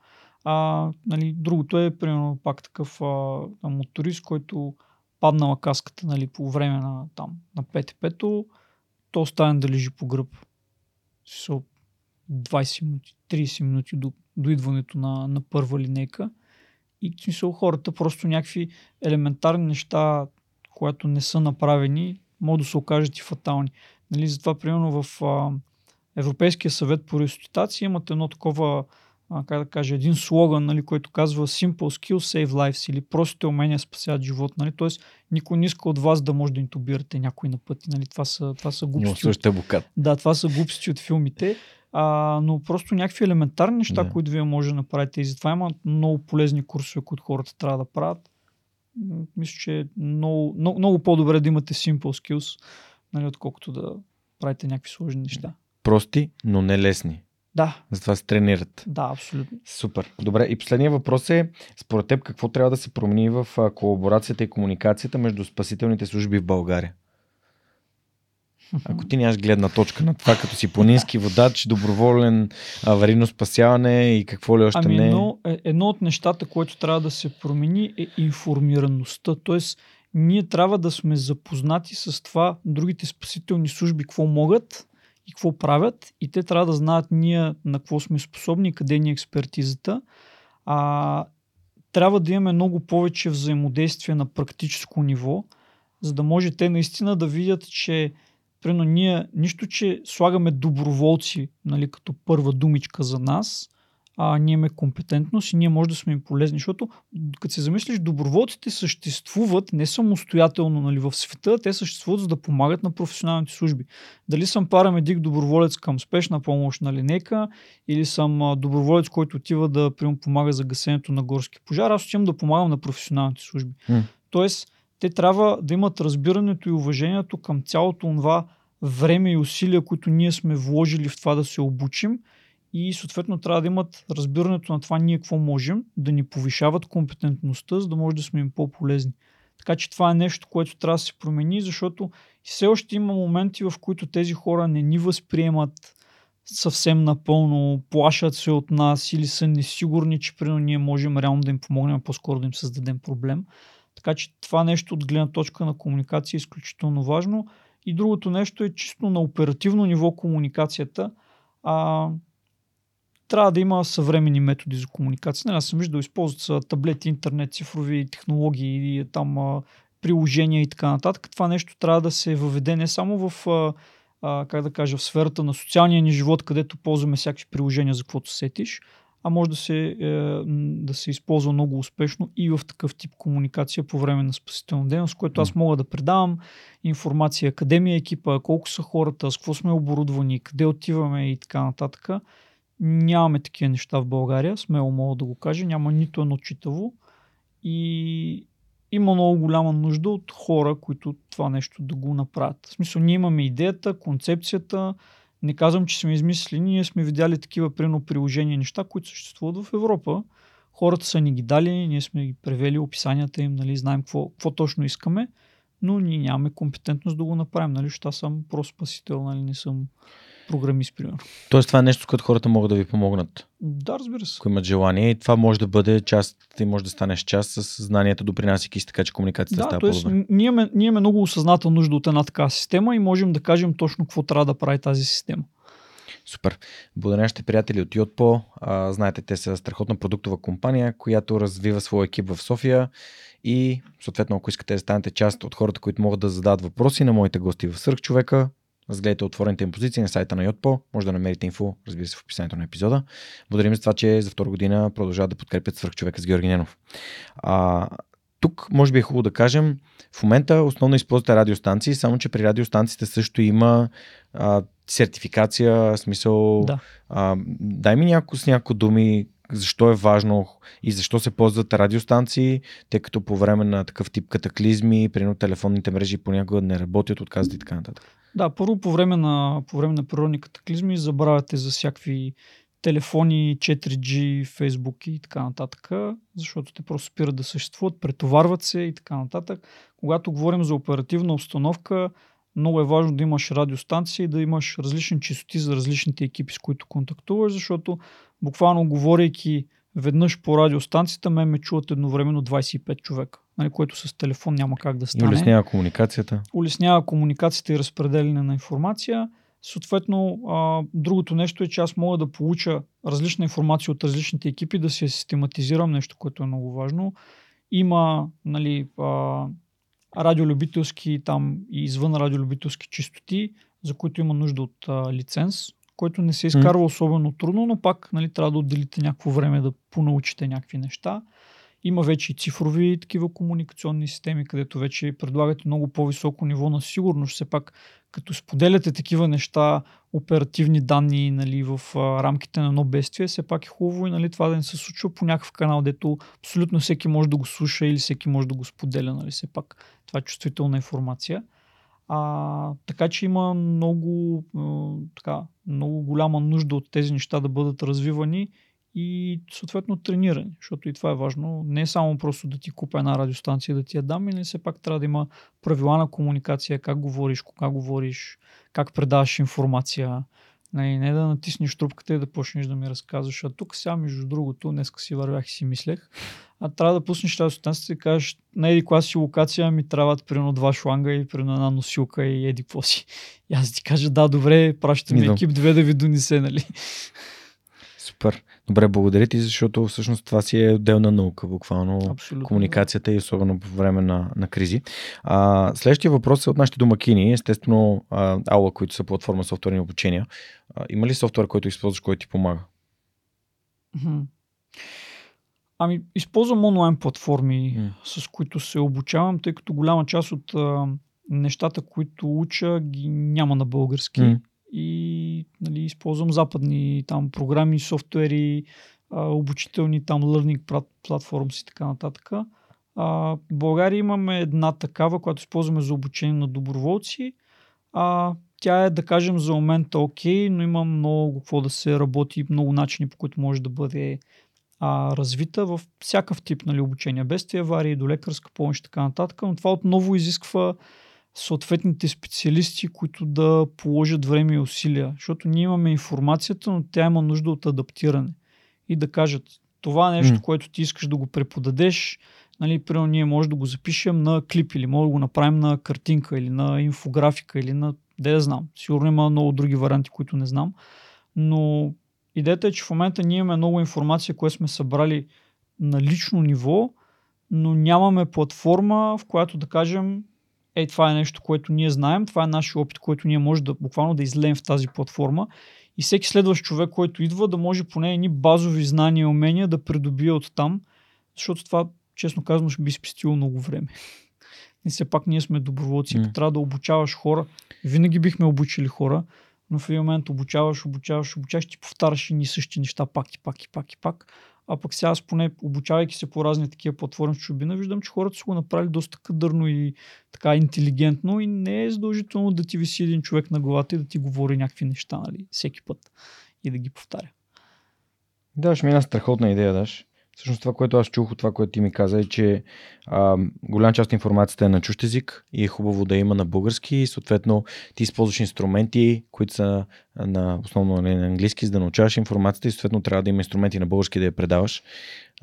А, нали, другото е, примерно, пак такъв а, моторист, който паднала каската нали, по време на, там, на ПТП-то, то оставен да лежи по гръб. 20 минути, 30 минути до, до идването на, на първа линейка. И смисъл хората просто някакви елементарни неща, когато не са направени, могат да се окажат и фатални. Нали, затова, примерно, в а, Европейския съвет по ресусцитация имат едно такова, а, как да кажа, един слоган, нали, който казва Simple skills save lives или простите умения спасяват живот. Нали? Тоест, никой не иска от вас да може да интубирате някой на пъти. Нали? Това са, това са глупости. Букат. Да, това са глупости от филмите. А, но просто някакви елементарни неща, да. които вие може да направите. И затова има много полезни курсове, които хората трябва да правят. Мисля, че е много, много, много по-добре да имате simple skills, нали, отколкото да правите някакви сложни неща. Прости, но не лесни. Да. Затова се тренират. Да, абсолютно. Супер. Добре. И последния въпрос е, според теб, какво трябва да се промени в колаборацията и комуникацията между спасителните служби в България? Ако ти нямаш гледна точка на това, като си планински водач, доброволен аварийно спасяване и какво ли още ами не. Едно, е, едно от нещата, което трябва да се промени е информираността. Тоест, ние трябва да сме запознати с това другите спасителни служби какво могат и какво правят и те трябва да знаят ние на какво сме способни, къде ни е експертизата. А, трябва да имаме много повече взаимодействие на практическо ниво, за да може те наистина да видят, че Примерно ние, нищо, че слагаме доброволци, нали, като първа думичка за нас, а ние имаме компетентност и ние може да сме им полезни, защото като се замислиш, доброволците съществуват не самостоятелно нали, в света, те съществуват за да помагат на професионалните служби. Дали съм парамедик доброволец към спешна помощ на линейка или съм доброволец, който отива да прием, помага за гасенето на горски пожар, аз отивам да помагам на професионалните служби. Mm. Тоест, те трябва да имат разбирането и уважението към цялото това време и усилия, които ние сме вложили в това да се обучим и съответно трябва да имат разбирането на това ние какво можем, да ни повишават компетентността, за да може да сме им по-полезни. Така че това е нещо, което трябва да се промени, защото все още има моменти, в които тези хора не ни възприемат съвсем напълно, плашат се от нас или са несигурни, че примерно ние можем реално да им помогнем, по-скоро да им създадем проблем. Така че това нещо от гледна точка на комуникация е изключително важно. И другото нещо е чисто на оперативно ниво комуникацията. А, трябва да има съвремени методи за комуникация. Не, аз съм виждал, използват са таблети, интернет, цифрови технологии, и там а, приложения и така нататък. Това нещо трябва да се въведе не само в, а, а, как да кажа, в сферата на социалния ни живот, където ползваме всякакви приложения за каквото сетиш, а може да се, е, да се използва много успешно и в такъв тип комуникация по време на спасителна дейност, което аз мога да предавам информация, къде ми е екипа, колко са хората, с какво сме оборудвани, къде отиваме и така нататък. Нямаме такива неща в България, смело мога да го кажа, няма нито едно читаво и има много голяма нужда от хора, които това нещо да го направят. В смисъл, ние имаме идеята, концепцията, не казвам, че сме измислили, ние сме видяли такива прино приложения неща, които съществуват в Европа. Хората са ни ги дали, ние сме ги превели описанията им, нали, знаем какво, какво точно искаме, но ние нямаме компетентност да го направим, нали, аз съм просто спасител, нали, не съм програмист, примерно. Тоест това е нещо, с което хората могат да ви помогнат. Да, разбира се. Ако имат желание и това може да бъде част, ти може да станеш част с знанията, допринасяйки си така, че комуникацията да, става тоест, по-добре. Ние имаме, ние имаме много осъзната нужда от една такава система и можем да кажем точно какво трябва да прави тази система. Супер. Благодаря нашите приятели от Yotpo. А, знаете, те са страхотна продуктова компания, която развива своя екип в София и съответно, ако искате да станете част от хората, които могат да зададат въпроси на моите гости в Сърх човека, разгледайте отворените им позиции на сайта на Yotpo. Може да намерите инфо, разбира се, в описанието на епизода. Благодарим за това, че за втора година продължават да подкрепят свърх човека с Георги Ненов. А, тук може би е хубаво да кажем, в момента основно използвате радиостанции, само че при радиостанциите също има а, сертификация, смисъл. Да. А, дай ми няко, с някои думи защо е важно и защо се ползват радиостанции, тъй като по време на такъв тип катаклизми, примерно телефонните мрежи понякога не работят, отказват и така нататък. Да, първо по време на, по време на природни катаклизми забравяте за всякакви телефони, 4G, Facebook и така нататък, защото те просто спират да съществуват, претоварват се и така нататък. Когато говорим за оперативна обстановка, много е важно да имаш радиостанция и да имаш различни частоти за различните екипи, с които контактуваш, защото буквално говорейки веднъж по радиостанцията, ме ме чуват едновременно 25 човека, нали, което с телефон няма как да стане. И улеснява комуникацията. Улеснява комуникацията и разпределение на информация. Съответно, а, другото нещо е, че аз мога да получа различна информация от различните екипи, да си я систематизирам, нещо, което е много важно. Има нали, а, радиолюбителски там и извън радиолюбителски чистоти, за които има нужда от а, лиценз, който не се изкарва mm. особено трудно, но пак нали, трябва да отделите някакво време да понаучите някакви неща. Има вече и цифрови такива комуникационни системи, където вече предлагате много по-високо ниво на сигурност. Все пак, като споделяте такива неща, оперативни данни нали, в а, рамките на едно бедствие, все пак е хубаво и нали, това да не се случва по някакъв канал, дето абсолютно всеки може да го слуша или всеки може да го споделя. Нали, все пак това е чувствителна информация. А, така че има много, така, много голяма нужда от тези неща да бъдат развивани и съответно тренирани, защото и това е важно. Не е само просто да ти купя една радиостанция да ти я дам, или все пак трябва да има правила на комуникация, как говориш, кога говориш, как предаваш информация. Не, не да натиснеш трубката и да почнеш да ми разказваш. А тук сега, между другото, днеска си вървях и си мислех, а трябва да пуснеш тази станция и кажеш, на еди коя си локация ми трябват примерно два шланга и примерно една носилка и еди какво си. И аз ти кажа, да, добре, пращаме екип, две да ви донесе, нали? Супер. Добре, благодаря ти, защото всъщност това си е отделна наука, буквално Абсолютно. комуникацията и особено по време на, на кризи. А, следващия въпрос е от нашите домакини, естествено а, Аула, които са платформа софтуерни обучения. А, има ли софтуер, който използваш, който ти помага? Ами, използвам онлайн платформи, mm. с които се обучавам, тъй като голяма част от а, нещата, които уча, ги няма на български. Mm и нали, използвам западни там програми, софтуери, обучителни там learning platforms и така нататък. А, в България имаме една такава, която използваме за обучение на доброволци. А, тя е, да кажем, за момента окей, но има много какво да се работи, много начини, по които може да бъде а, развита в всякакъв тип нали, обучение. Без тези аварии, до лекарска помощ и така нататък. Но това отново изисква съответните специалисти, които да положат време и усилия. Защото ние имаме информацията, но тя има нужда от адаптиране. И да кажат, това нещо, mm. което ти искаш да го преподадеш, нали, примерно ние може да го запишем на клип или може да го направим на картинка или на инфографика или на... Да знам. Сигурно има много други варианти, които не знам. Но идеята е, че в момента ние имаме много информация, която сме събрали на лично ниво, но нямаме платформа, в която да кажем Ей, това е нещо, което ние знаем, това е нашия опит, който ние може да буквално да излеем в тази платформа и всеки следващ човек, който идва, да може поне едни базови знания и умения да придобие от там, защото това, честно казано, ще би спестило много време. И все пак ние сме доброволци. Mm. Трябва да обучаваш хора. Винаги бихме обучили хора, но в един момент обучаваш, обучаваш, обучаваш, ти повтаряш и ни същи неща пак и пак и пак и пак. А пък сега аз поне обучавайки се по разни такива платформи в чужбина, виждам, че хората са го направили доста кадърно и така интелигентно и не е задължително да ти виси един човек на главата и да ти говори някакви неща, нали, всеки път и да ги повтаря. Да, ще ми една страхотна идея, даш. Всъщност това, което аз чух от това, което ти ми каза е, че а, голяма част от информацията е на чужд език и е хубаво да има на български и съответно ти използваш инструменти, които са на, основно на английски, за да научаваш информацията и съответно трябва да има инструменти на български да я предаваш.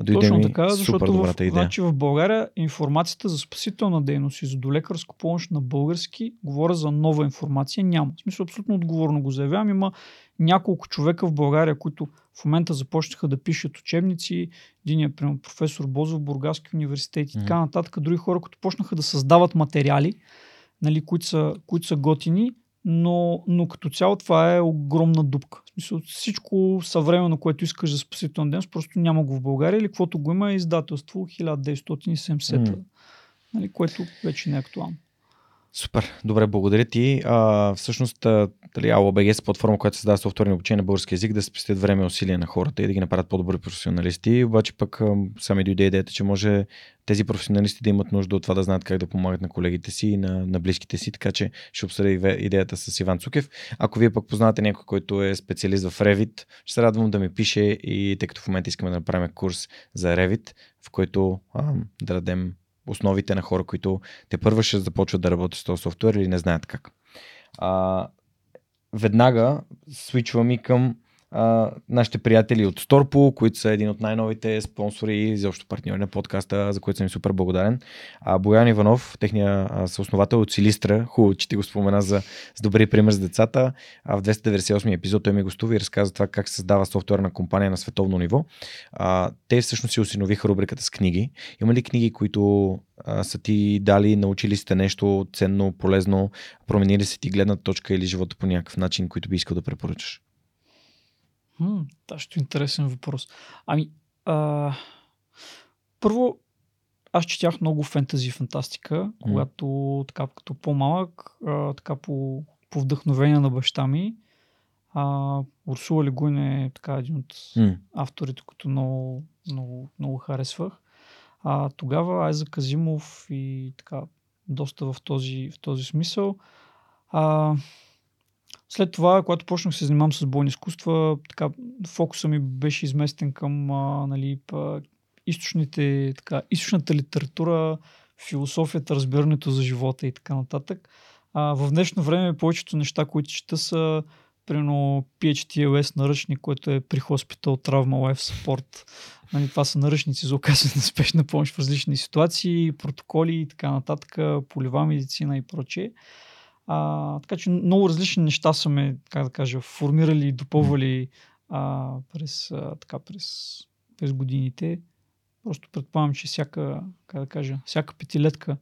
Дойде Точно така, защото в, идея. Значи в България информацията за спасителна дейност и за долекарска помощ на български, говоря за нова информация, няма. В смисъл абсолютно отговорно го заявявам. Има няколко човека в България, които в момента започнаха да пишат учебници. Един е професор Бозов, Бургаски университет и така нататък. Други хора, които почнаха да създават материали, нали, които, са, които са готини, но, но като цяло това е огромна дупка. Смисъл, всичко съвременно, което искаш за спасителна дейност, просто няма го в България или каквото го има е издателство 1970, mm. нали, което вече не е актуално. Супер, добре, благодаря ти. А, всъщност, дали AOBG е платформа, която създава софтуерни обучение на български язик, да спестят време и усилия на хората и да ги направят по-добри професионалисти. Обаче пък сами дойде идеята, че може тези професионалисти да имат нужда от това да знаят как да помагат на колегите си и на, на близките си, така че ще обсъдя идеята с Иван Цукев. Ако вие пък познавате някой, който е специалист в Revit, ще се радвам да ми пише и тъй като в момента искаме да направим курс за Revit, в който а, да дадем основите на хора, които те първо ще започват да работят с този софтуер или не знаят как. А, веднага свичвам и към нашите приятели от Storpo, които са един от най-новите спонсори и заобщо партньори на подкаста, за които съм супер благодарен. А Боян Иванов, техния съосновател от Силистра, хубаво, че ти го спомена за, за добри пример за децата. А в 298 епизод той ми гостува и разказа това как създава софтуерна компания на световно ниво. А, те всъщност си осиновиха рубриката с книги. Има ли книги, които са ти дали, научили сте нещо ценно, полезно, променили се ти гледна точка или живота по някакъв начин, който би искал да препоръчаш? Хм, ще е интересен въпрос. Ами, а, първо, аз четях много фентази и фантастика, когато така като по-малък, а, така по, по вдъхновение на баща ми. А, Урсула Легуин е така един от mm. авторите, които много, много, много харесвах. А, тогава Айза Казимов и така доста в този, в този смисъл. А, след това, когато почнах се занимавам с бойни изкуства, така, фокуса ми беше изместен към а, нали, па, източните, така, източната литература, философията, разбирането за живота и така нататък. А, в днешно време повечето неща, които чета са примерно PHTLS наръчник, който е при Hospital Trauma Life Support. Нали, това са наръчници за оказване на спешна помощ в различни ситуации, протоколи и така нататък, полива медицина и прочее. А, така че много различни неща са ме, как да кажа, формирали и допълвали а, през, а, така, през, през годините. Просто предполагам, че всяка, как да кажа, всяка петилетка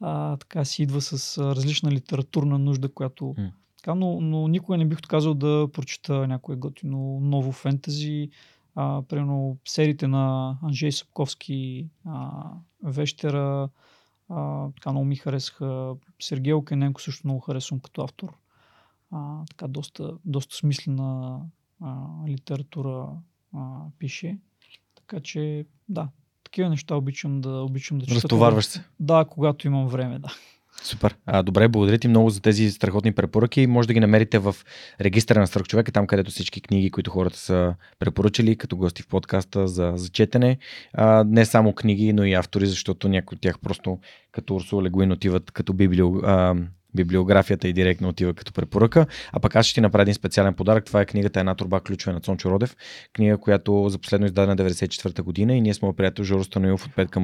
а, така си идва с различна литературна нужда, която mm. така, но, но никога не бих казал да прочита някое готино ново фентази. А, примерно сериите на Анжей Сапковски, а, Вещера, а, така много ми харесаха. Сергей Окененко също много харесвам като автор. А, така доста, доста смислена а, литература а, пише. Така че, да, такива неща обичам да, обичам да чета. Разтоварваш се. Да, когато имам време, да. Супер. А, добре, благодаря ти много за тези страхотни препоръки. Може да ги намерите в регистъра на Страх човека, там където всички книги, които хората са препоръчали като гости в подкаста за, за четене. А, не само книги, но и автори, защото някои от тях просто като Урсула Легуин отиват като библио, а, библиографията и директно отива като препоръка. А пък аз ще ти направя един специален подарък. Това е книгата Една турба ключове на Цончо Родев. Книга, която за последно издадена 94-та година и ние сме приятел Жоро Станоилов от Петка.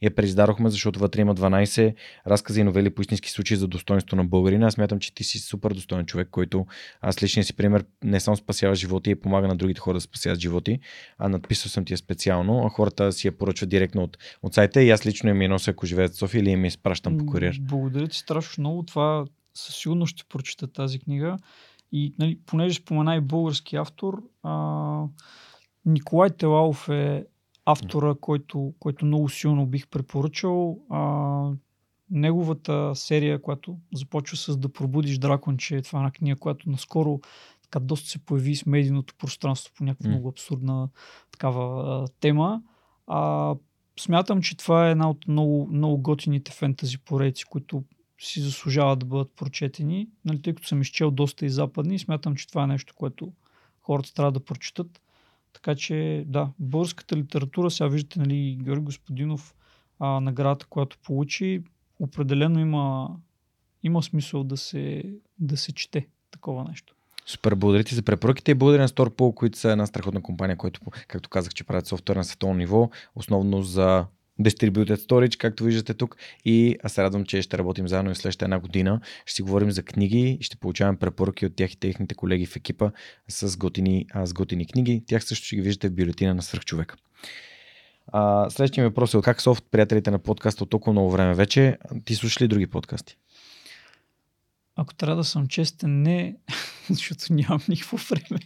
И я преиздадохме, защото вътре има 12 разкази и новели по истински случаи за достоинство на българина. Аз смятам, че ти си супер достоен човек, който аз личния си пример не само спасява животи и помага на другите хора да спасяват животи, а надписал съм ти я специално, а хората си я поръчват директно от, от сайта и аз лично им я нося, ако живеят в София или им изпращам по куриер. Благодаря ти страшно много. Това това със сигурност ще прочита тази книга. И нали, понеже спомена и български автор, а, Николай Телалов е автора, който, който много силно бих препоръчал. А, неговата серия, която започва с Да пробудиш драконче, това е една книга, която наскоро така доста се появи с медийното пространство по някаква mm. много абсурдна такава а, тема. А, смятам, че това е една от много, много готините фентази поредици, които си заслужават да бъдат прочетени, нали, тъй като съм изчел доста и западни и смятам, че това е нещо, което хората трябва да прочитат. Така че, да, българската литература, сега виждате, нали, Георги Господинов, а, наградата, която получи, определено има, има смисъл да се, да се чете такова нещо. Супер, благодаря ти за препоръките и благодаря на Storpo, които са една страхотна компания, която, както казах, че правят софтуер на световно ниво, основно за Distributed Storage, както виждате тук. И аз се радвам, че ще работим заедно и следващата една година. Ще си говорим за книги и ще получаваме препоръки от тях и техните колеги в екипа с готини, а, с готини книги. Тях също ще ги виждате в бюлетина на свърхчовека. А, следващия ми въпрос е как софт приятелите на подкаста от толкова много време вече. Ти слушаш ли други подкасти? Ако трябва да съм честен, не, защото нямам никакво време.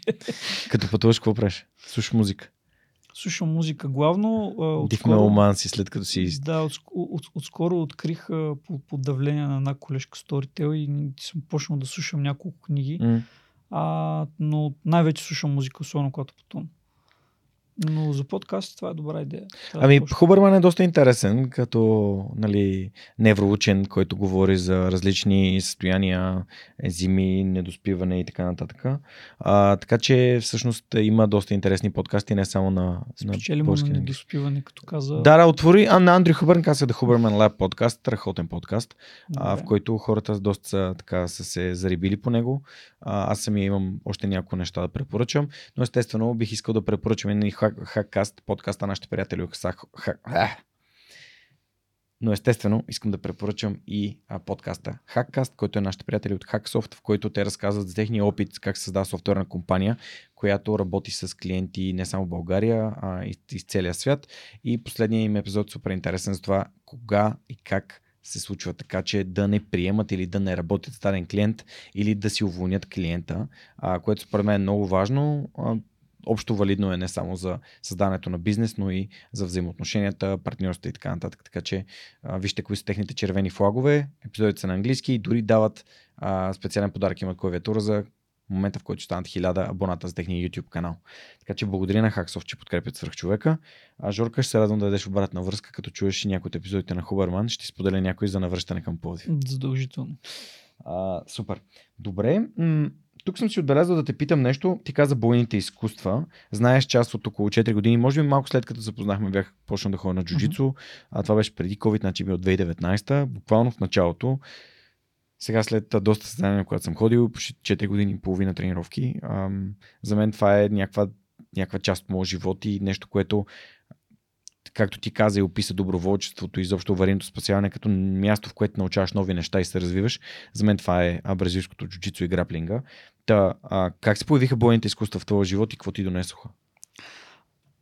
Като пътуваш, какво правиш? Слушаш музика? Слушам музика главно. Си след като си... Да, от, от, отскоро открих по, по давление на една колежка Storytel и съм почнал да слушам няколко книги. Mm. А, но най-вече слушам музика, особено когато пътувам. Но за подкаст това е добра идея. Това Ами, да Хубърман е доста интересен, като нали, невроучен, който говори за различни състояния, езими, недоспиване и така нататък. А, така че всъщност има доста интересни подкасти, не само на, на Спечели му на недоспиване, като каза. Да, да, отвори. А на Андрю Хубърн каза The Huberman Lab подкаст, страхотен подкаст, а, в който хората доста са, така, са се зарибили по него. А, аз самия имам още няколко неща да препоръчам, но естествено бих искал да препоръчам и Хаккаст, подкаста на нашите приятели от Хак... Но естествено искам да препоръчам и подкаста Hackcast, който е нашите приятели от Hacksoft, в който те разказват за техния опит как се създава софтуерна компания, която работи с клиенти не само в България, а и из целия свят. И последният им епизод е супер интересен за това кога и как се случва така, че да не приемат или да не работят с даден клиент или да си уволнят клиента, а, което според мен е много важно. А, общо валидно е не само за създането на бизнес, но и за взаимоотношенията, партньорства и така нататък. Така че а, вижте кои са техните червени флагове, епизодите са на английски и дори дават а, специален подарък, имат клавиатура за момента, в който станат 1000 абоната за техния YouTube канал. Така че благодаря на Хаксов, че подкрепят свърх човека. А Жорка ще се радвам да дадеш обратна връзка, като чуеш някои от епизодите на Хубърман. Ще споделя някой за навръщане към Пловдив. Задължително. А, супер. Добре. Тук съм си отбелязал да те питам нещо. Ти каза бойните изкуства. Знаеш част от около 4 години. Може би малко след като запознахме, бях почнал да ходя на джуджицу. Mm-hmm. А това беше преди COVID, значи от 2019. Буквално в началото. Сега след доста състезания, когато съм ходил, 4 години и половина тренировки, ам, за мен това е някаква, някаква част от моят живот и нещо, което както ти каза и описа доброволчеството и изобщо аварийното спасяване като място, в което научаваш нови неща и се развиваш. За мен това е бразилското джуджицу и граплинга. Та, а, как се появиха бойните изкуства в твоя живот и какво ти донесоха?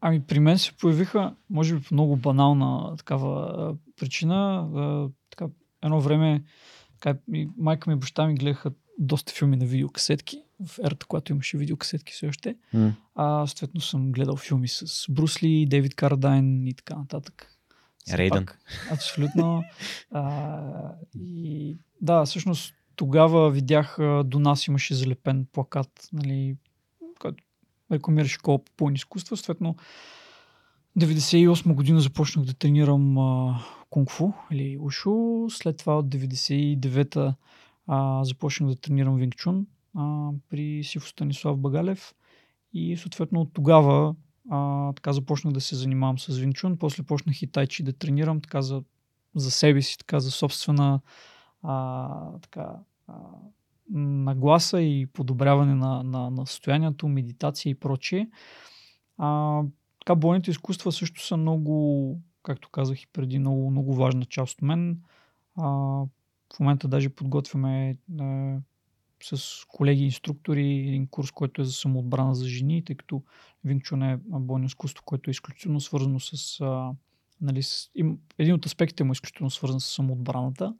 Ами при мен се появиха, може би по много банална такава причина. А, така, едно време така, майка ми и баща ми гледаха доста филми на видеокасетки, в ерата, когато имаше видеокасетки все още. Mm. А, съответно съм гледал филми с Брусли, Дейвид Кардайн и така нататък. Рейдън. Абсолютно. а, и да, всъщност тогава видях, до нас имаше залепен плакат, нали, който рекламираше школа по пълни изкуства. Съответно, 98 година започнах да тренирам а, кунг-фу или ушу. След това от 99-та а, започнах да тренирам Вингчун а, при Сифо Станислав Багалев. И съответно от тогава а, така започнах да се занимавам с Винчун. После почнах и тайчи да тренирам така за, за себе си, така за собствена а, така, а, нагласа и подобряване на, на, на състоянието, медитация и прочее. А, така, бойните изкуства също са много, както казах и преди, много, много важна част от мен. А, в момента даже подготвяме а, с колеги инструктори един курс, който е за самоотбрана за жени, тъй като Винчун е бойно изкуство, което е изключително свързано с, а, нали, с им, един от аспектите му е изключително свързан с самоотбраната.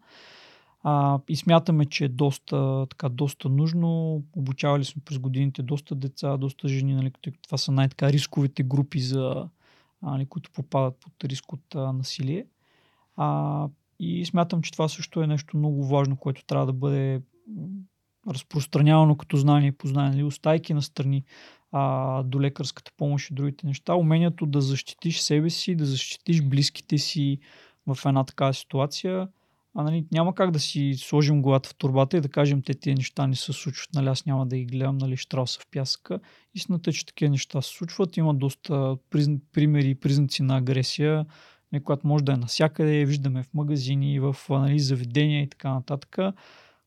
А, и смятаме, че е доста, така, доста нужно. Обучавали сме през годините доста деца, доста жени, нали, като това са най-така рисковите групи, за, нали, които попадат под риск от а, насилие. А, и смятам, че това също е нещо много важно, което трябва да бъде разпространявано като знание и познание. Нали, остайки на страни до лекарската помощ и другите неща. Умението да защитиш себе си, да защитиш близките си в една такава ситуация – а нали, няма как да си сложим главата в турбата и да кажем, те тези неща не се случват, нали, аз няма да ги гледам, нали, штрауса в пясъка. Истината е, че такива неща се случват. Има доста призна, примери и признаци на агресия, нали, която може да е навсякъде, виждаме в магазини, в нали, заведения и така нататък.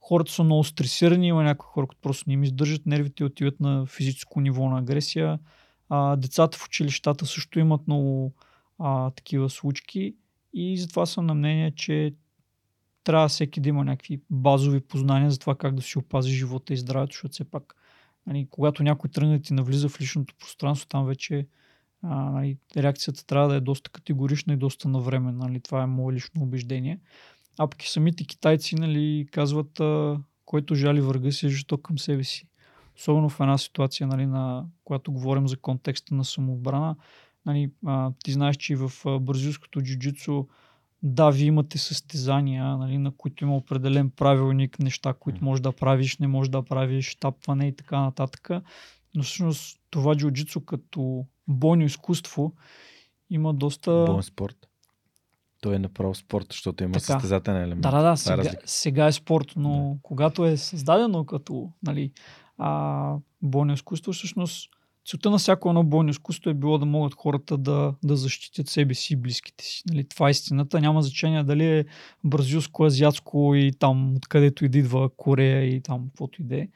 Хората са много стресирани, има някои хора, които просто не им издържат нервите, отиват на физическо ниво на агресия. А, децата в училищата също имат много а, такива случки и затова съм на мнение, че трябва всеки да има някакви базови познания за това как да си опази живота и здравето, защото все пак, нали, когато някой тръгне да ти навлиза в личното пространство, там вече а, нали, реакцията трябва да е доста категорична и доста навременна. Нали, това е мое лично убеждение. А пък и самите китайци нали, казват, а, който жали врага си е жесток към себе си. Особено в една ситуация, нали, на, когато говорим за контекста на самоотбрана. Нали, а, ти знаеш, че в бразилското джуджицу да, вие имате състезания, нали, на които има определен правилник, неща, които можеш да правиш, не можеш да правиш, тапване и така нататък. Но всъщност това джуджицу като бойно изкуство има доста... Боен спорт. Той е направо спорт, защото има Така. състезателен елемент. Да, да, да, е сега, разлика. сега е спорт, но когато е създадено като нали, а, бойно изкуство, всъщност целта на всяко едно бойно изкуство е било да могат хората да, да защитят себе си и близките си. Нали, това е истината. Няма значение дали е бразилско, азиатско и там откъдето и да идва Корея и там каквото и да е.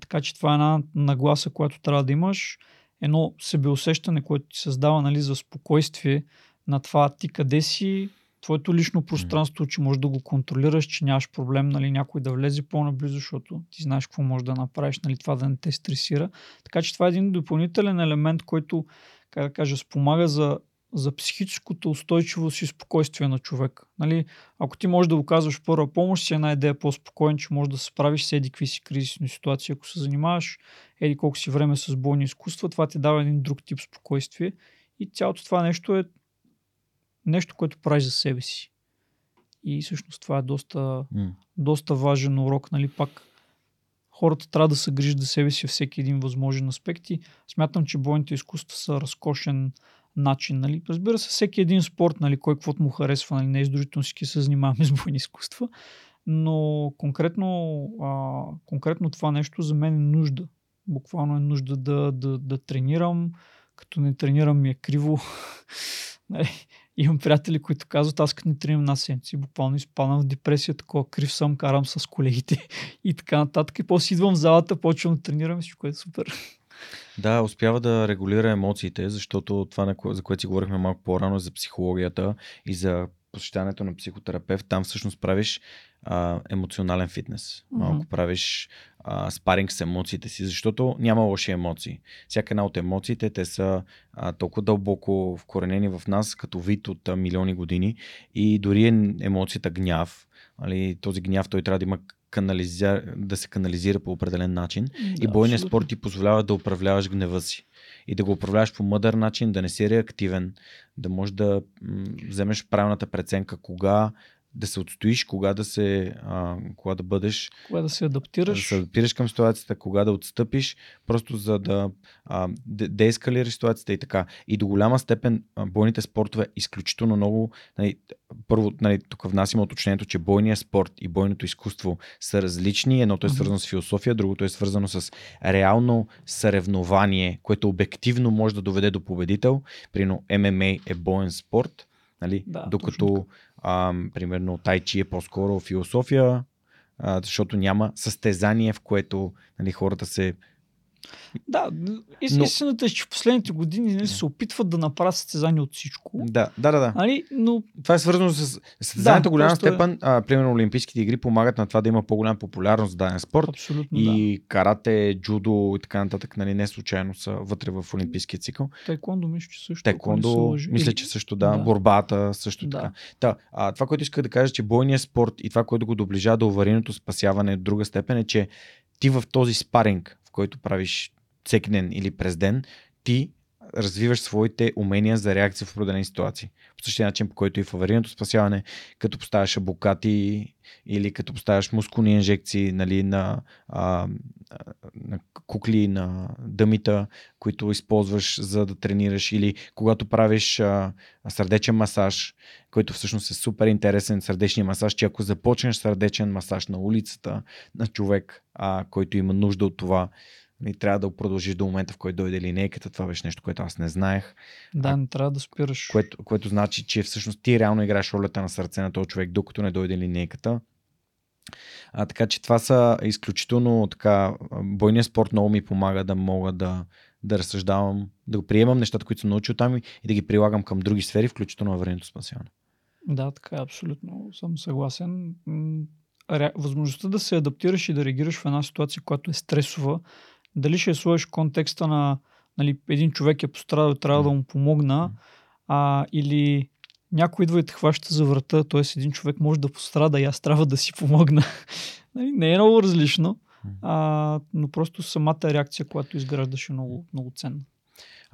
Така че това е една нагласа, която трябва да имаш. Едно себеусещане, което ти създава нали, за спокойствие на това ти къде си, твоето лично пространство, че можеш да го контролираш, че нямаш проблем нали, някой да влезе по-наблизо, защото ти знаеш какво можеш да направиш, нали, това да не те стресира. Така че това е един допълнителен елемент, който, как да кажа, спомага за, за психическото устойчивост и спокойствие на човек. Нали, ако ти можеш да оказваш първа помощ, си една идея по-спокоен, че можеш да се справиш с еди какви си кризисни ситуации, ако се занимаваш еди колко си време с бойни изкуства, това ти дава един друг тип спокойствие и цялото това нещо е нещо, което правиш за себе си. И всъщност това е доста, М. доста важен урок, нали, пак хората трябва да се грижат за себе си всеки един възможен аспект и смятам, че бойните изкуства са разкошен начин. Нали. Разбира се, всеки един спорт, нали, кой каквото му харесва, нали, не е задължително всички се занимаваме с бойни изкуства, но конкретно, а, конкретно това нещо за мен е нужда. Буквално е нужда да, да, да тренирам, като не тренирам ми е криво. Нали, Имам приятели, които казват, аз като не тренирам една седмица, буквално изпадам в депресия, такова крив съм, карам с колегите и така нататък. И после идвам в залата, почвам да тренирам всичко е супер. Да, успява да регулира емоциите, защото това, на за което си говорихме малко по-рано, е за психологията и за посещането на психотерапевт, там всъщност правиш а, емоционален фитнес. Малко Мгм. правиш а, спаринг с емоциите си, защото няма лоши емоции. Всяка една от емоциите, те са а, толкова дълбоко вкоренени в нас, като вид от а, милиони години и дори е емоцията гняв, нали, този гняв той трябва да има канализя... да се канализира по определен начин. И Да, бойният абсолютно. спорт ти позволява да управляваш гнева си. И да го управляваш по мъдър начин, да не си реактивен, да можеш да вземеш правилната преценка кога да се отстоиш, кога да се, а, кога да бъдеш, Кога да се да адаптираш. се адаптираш към ситуацията, кога да отстъпиш, просто за да а, де- деескалираш ситуацията и така. И до голяма степен а, бойните спортове изключително много, нали, първо, нали, тук внасяме уточнението, че бойният спорт и бойното изкуство са различни. Едното е свързано с философия, другото е свързано с реално съревнование, което обективно може да доведе до победител. Примерно ММА е боен спорт, нали? Да, докато а, примерно тайчи е по-скоро философия, а, защото няма състезание, в което нали, хората се... Да, Но- истината е, че в последните години нали, се опитват да направят състезание от всичко. Да, да, да. да. Нали? Но Това е свързано с състезанието Да, голяма е- степен. А, примерно Олимпийските игри помагат на това да има по-голяма популярност в даден спорт. абсолютно да. И карате, джудо и така нататък, нали, не случайно са вътре в олимпийския цикъл. Тайкондо мисля, че също. не лъжа. мисля, че също да, да. борбата също Да. така. Та, а, това, което исках да кажа, че бойният спорт и това, което го доближава до аварийното спасяване от друга степен е, че ти в този спаринг, в който правиш всеки ден или през ден, ти развиваш своите умения за реакция в определени ситуации. По същия начин, по който и в аварийното спасяване, като поставяш абокати или като поставяш мускулни инжекции нали, на, а, на кукли, на дъмита, които използваш за да тренираш или когато правиш а, сърдечен масаж, който всъщност е супер интересен сърдечния масаж, че ако започнеш сърдечен масаж на улицата на човек, а, който има нужда от това, и трябва да продължиш до момента, в който дойде линейката. Това беше нещо, което аз не знаех. Да, не трябва да спираш. Което, което значи, че всъщност ти реално играеш ролята на сърце на този човек, докато не дойде линейката. А, така че това са изключително така. Бойният спорт много ми помага да мога да, да разсъждавам, да го приемам нещата, които съм научил там и да ги прилагам към други сфери, включително аварийното спасяване. Да, така абсолютно съм съгласен. Възможността да се адаптираш и да реагираш в една ситуация, която е стресова, дали ще сложиш контекста на нали, един човек е пострадал трябва да му помогна, а, или някой идва и те хваща за врата, т.е. един човек може да пострада и аз трябва да си помогна. Нали, не е много различно, а, но просто самата реакция, която изграждаш е много, много ценна.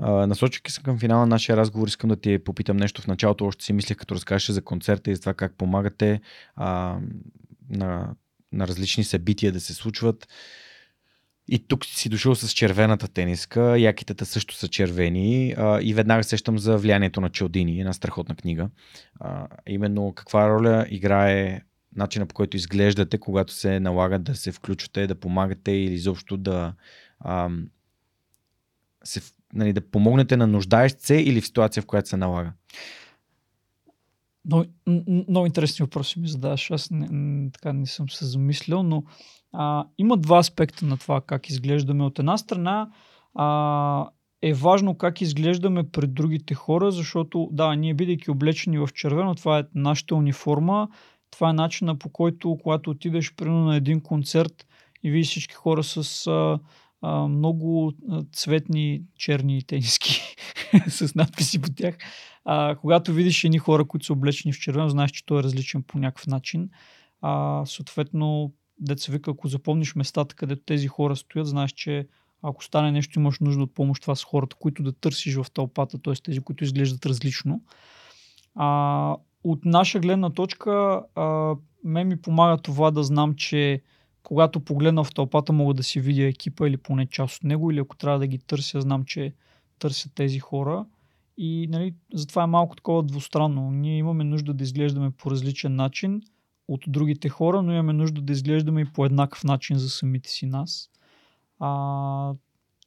Uh, насочвайки се към финала на нашия разговор, искам да ти попитам нещо. В началото още си мислех, като разкажеш за концерта и за това как помагате а, на, на различни събития да се случват. И тук си дошъл с червената тениска, якитата също са червени а, и веднага сещам за влиянието на Челдини, една страхотна книга. А, именно каква роля играе начина по който изглеждате, когато се налага да се включвате, да помагате или изобщо да а, се, нали, да помогнете на нуждаещ се или в ситуация, в която се налага? Много, много интересни въпроси ми задаваш. Аз не, така не съм се замислял, но а, има два аспекта на това как изглеждаме. От една страна а, е важно как изглеждаме пред другите хора, защото да, ние бидейки облечени в червено, това е нашата униформа, това е начина по който, когато отидеш примерно на един концерт и видиш всички хора с а, а, много цветни черни тениски с надписи по тях. А, когато видиш едни хора, които са облечени в червено, знаеш, че той е различен по някакъв начин. А, съответно, деца вика, ако запомниш местата, където тези хора стоят, знаеш, че ако стане нещо, имаш нужда от помощ. Това са хората, които да търсиш в тълпата, т.е. тези, които изглеждат различно. А, от наша гледна точка, а, ме ми помага това да знам, че когато погледна в тълпата, мога да си видя екипа или поне част от него, или ако трябва да ги търся, знам, че търся тези хора. И нали, затова е малко такова двустранно. Ние имаме нужда да изглеждаме по различен начин от другите хора, но имаме нужда да изглеждаме и по еднакъв начин за самите си нас. А,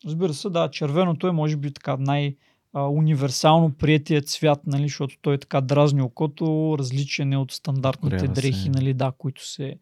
разбира се, да, червеното е може би така най- универсално приятия цвят, нали, защото той е така дразни окото, различен е от стандартните Горява дрехи, нали, да, които се,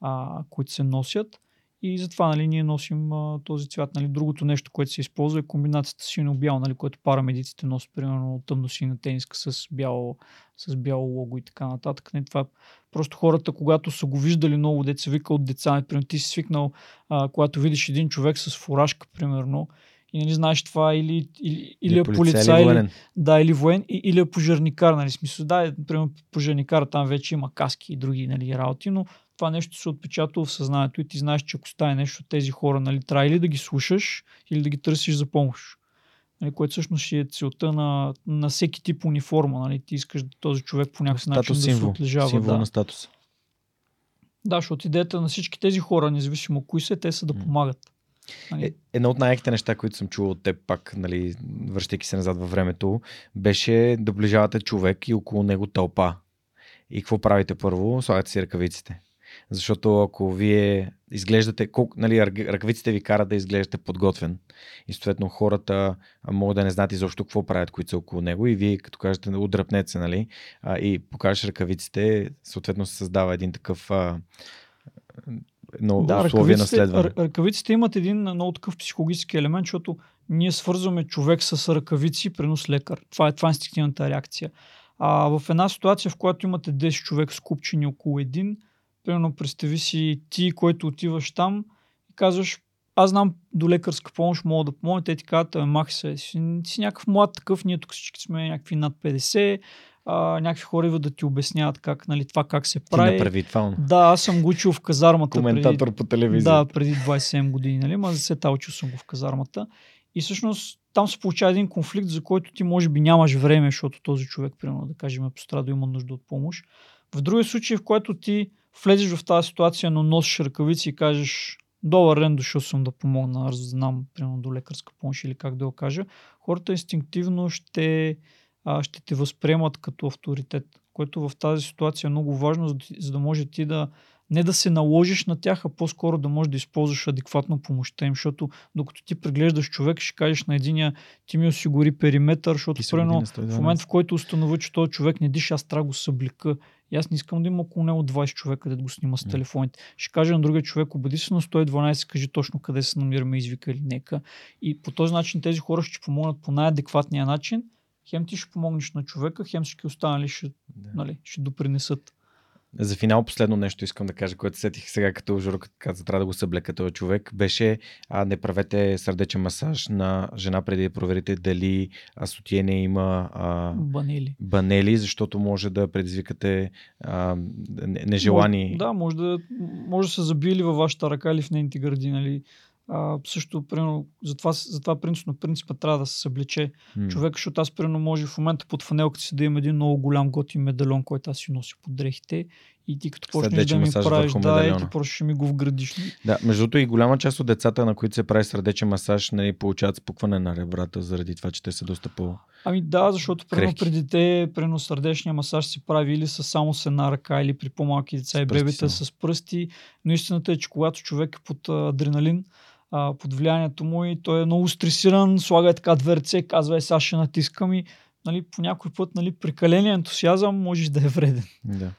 а, които се носят. И затова нали, ние носим а, този цвят. Нали. Другото нещо, което се използва е комбинацията сино-бял, нали, което парамедиците носят, примерно тъмно-сина тениска с бяло, с бяло лого и така нататък. Нали. Това просто хората, когато са го виждали много деца, вика от деца, нали, примерно ти си свикнал, а, когато видиш един човек с фуражка, примерно, и нали знаеш това или, или, или е полицай, или, да, или воен, или е пожарникар, нали, смисъл, да, е, примерно пожарникар там вече има каски и други нали, работи, но това нещо се отпечатва в съзнанието и ти знаеш, че ако стане нещо от тези хора, нали, трябва или да ги слушаш, или да ги търсиш за помощ. Нали, което всъщност е целта на, на всеки тип униформа. Нали, ти искаш този човек по някакъв начин символ, да се отлежава. Символ да. на статус. Да, защото идеята на всички тези хора, независимо кои са, те са да помагат. Нали? Е, едно от най-яките неща, които съм чувал от теб пак, нали, връщайки се назад във времето, беше да ближавате човек и около него тълпа. И какво правите първо? Слагате си ръкавиците. Защото ако вие изглеждате, колко, нали, ръкавиците ви карат да изглеждате подготвен и съответно хората могат да не знаят изобщо какво правят, които са около него и вие като кажете удръпнете се, нали, и покажеш ръкавиците, съответно се създава един такъв но да, условия на следване. Ръкавиците имат един много такъв психологически елемент, защото ние свързваме човек с ръкавици, принос лекар. Това е, това е инстинктивната реакция. А в една ситуация, в която имате 10 човек скупчени около един, примерно представи си ти, който отиваш там и казваш, аз знам до лекарска помощ мога да помогна, те ти казват, махи се, си, си някакъв млад такъв, ние тук всички сме някакви над 50, а, някакви хора идват да ти обясняват как, нали, това как се прави. Ти направи това. Да, аз съм го учил в казармата. Коментатор преди, по телевизия. Да, преди 27 години, нали, ма за сета учил съм го в казармата. И всъщност там се получава един конфликт, за който ти може би нямаш време, защото този човек, примерно, да кажем, е пострада, има нужда от помощ. В другия случай, в който ти влезеш в тази ситуация, но носиш ръкавици и кажеш, добър ден, дошъл съм да помогна, знам, примерно, до лекарска помощ или как да го кажа, хората инстинктивно ще, а, ще те възприемат като авторитет, което в тази ситуация е много важно, за да може ти да не да се наложиш на тях, а по-скоро да можеш да използваш адекватно помощта им, защото докато ти преглеждаш човек, ще кажеш на единия, ти ми осигури периметър, защото примерно в момента, в който установи, че този човек не диша, аз трябва го съблика. И аз не искам да има около него 20 човека, да го снима с телефоните. Ще кажа на другия човек, убеди се на 112, кажи точно къде се намираме, извика или нека. И по този начин тези хора ще помогнат по най-адекватния начин. Хем ти ще помогнеш на човека, хем всички останали ще, да. нали, ще допринесат. За финал последно нещо искам да кажа, което сетих сега като Жоро каза, трябва да го съблека този човек, беше а, не правете сърдечен масаж на жена преди да проверите дали сотиене има а, банели. банели, защото може да предизвикате а, нежелани... Може, да, може да, може да се забили във вашата ръка или в нейните гърди, нали? А, също, примерно, затова, затова принципно принципа трябва да се съблече mm. човек, защото аз, примерно, може в момента под фанелката си да имам един много голям готин медальон, който аз си нося под дрехите И ти като почнеш да ми правиш, да, и ти просто ще ми го вградиш. Да, между другото и голяма част от децата, на които се прави сърдечен масаж, нали, получават спукване на ребрата, заради това, че те са доста по... Ами да, защото примерно Крехки. преди те, примерно сърдечния масаж се прави или с само с една ръка, или при по-малки деца и бебета само. с пръсти. Но истината е, че когато човек е под адреналин, а, под влиянието му и той е много стресиран, слага е така две ръце, казва е сега ще натискам и нали, по някой път нали, прекаления ентусиазъм можеш да е вреден. Да.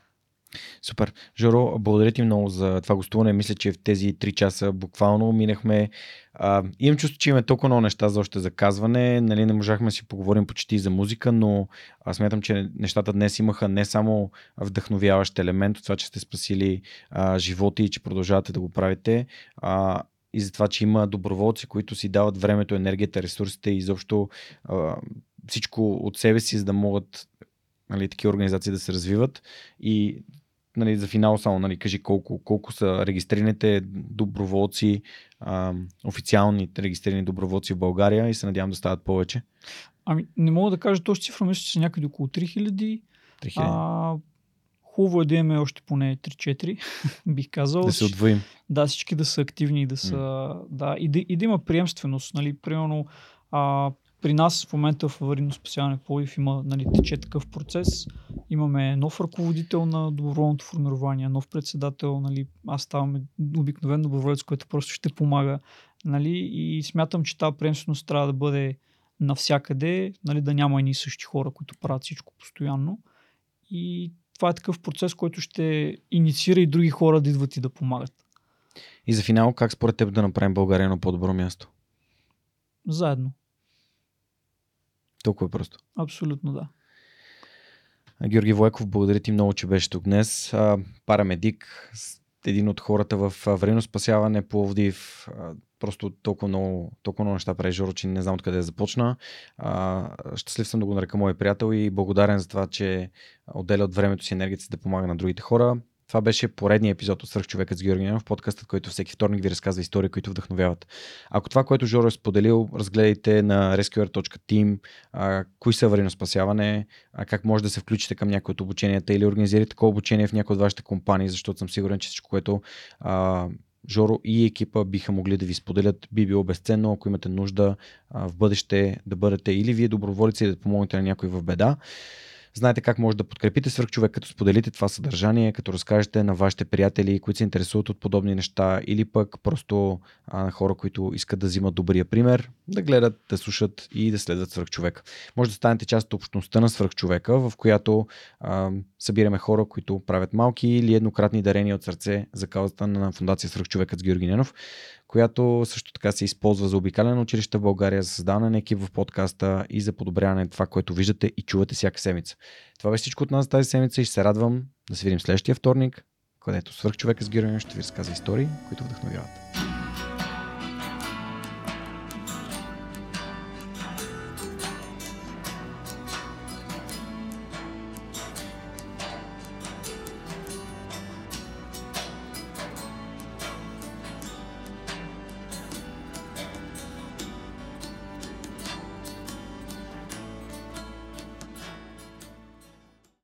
Супер. Жоро, благодаря ти много за това гостуване. Мисля, че в тези 3 часа буквално минахме. А, имам чувство, че имаме толкова много неща за още за казване. Нали, не можахме да си поговорим почти за музика, но аз смятам, че нещата днес имаха не само вдъхновяващ елемент от това, че сте спасили а, животи и че продължавате да го правите, а, и за това, че има доброволци, които си дават времето, енергията, ресурсите и изобщо а, всичко от себе си, за да могат нали, такива организации да се развиват. И нали, за финал само нали, кажи колко, колко са регистрираните доброволци, а, официалните регистрирани доброволци в България и се надявам да стават повече. Ами не мога да кажа точно цифра, мисля, че са някъде около 3000. 3000. А, хубаво е да имаме още поне 3-4, бих казал. да се отвоим. Да, всички да са активни и да са. Да, и, да, и да има приемственост. Нали, примерно, а, при нас в момента в аварийно спасяване Пловдив има, нали, тече такъв процес. Имаме нов ръководител на доброволното формирование, нов председател. Нали, аз ставам обикновен доброволец, който просто ще помага. Нали, и смятам, че тази приемственост трябва да бъде навсякъде, нали, да няма едни същи хора, които правят всичко постоянно. И това е такъв процес, който ще инициира и други хора да идват и да помагат. И за финал, как според теб да направим България на по-добро място? Заедно. Толкова е просто. Абсолютно да. Георги Войков, благодаря ти много, че беше тук днес. Парамедик, един от хората в аварийно спасяване Пловдив. Просто толкова много, толкова много неща прави Жоро, че не знам откъде да започна. А, щастлив съм да го нарека мой приятел и благодарен за това, че отделя от времето си енергията си да помага на другите хора. Това беше поредният епизод от Свърхчовекът с Георги Ненов, подкастът, който всеки вторник ви разказва истории, които вдъхновяват. Ако това, което Жоро е споделил, разгледайте на rescuer.team, а, кои са аварийно спасяване, а, как може да се включите към някои от обученията или организирате такова обучение в някои от вашите компании, защото съм сигурен, че всичко, което а, Жоро и екипа биха могли да ви споделят, би било безценно, ако имате нужда в бъдеще да бъдете или вие доброволици, или да помогнете на някой в беда. Знаете как може да подкрепите свърхчовек, като споделите това съдържание, като разкажете на вашите приятели, които се интересуват от подобни неща, или пък просто а, на хора, които искат да взимат добрия пример, да гледат, да слушат и да следват свърхчовека. Може да станете част от общността на свърхчовека, в която а, събираме хора, които правят малки или еднократни дарения от сърце за каузата на Фундация Свърхчовекът с Георги Ненов, която също така се използва за обикаляне на училища в България, за създаване на екип в подкаста и за подобряване на това, което виждате и чувате всяка седмица. Това беше всичко от нас за тази седмица и ще се радвам да се видим следващия вторник, където свърхчовека с Георги Ненов ще ви разказва истории, които вдъхновяват.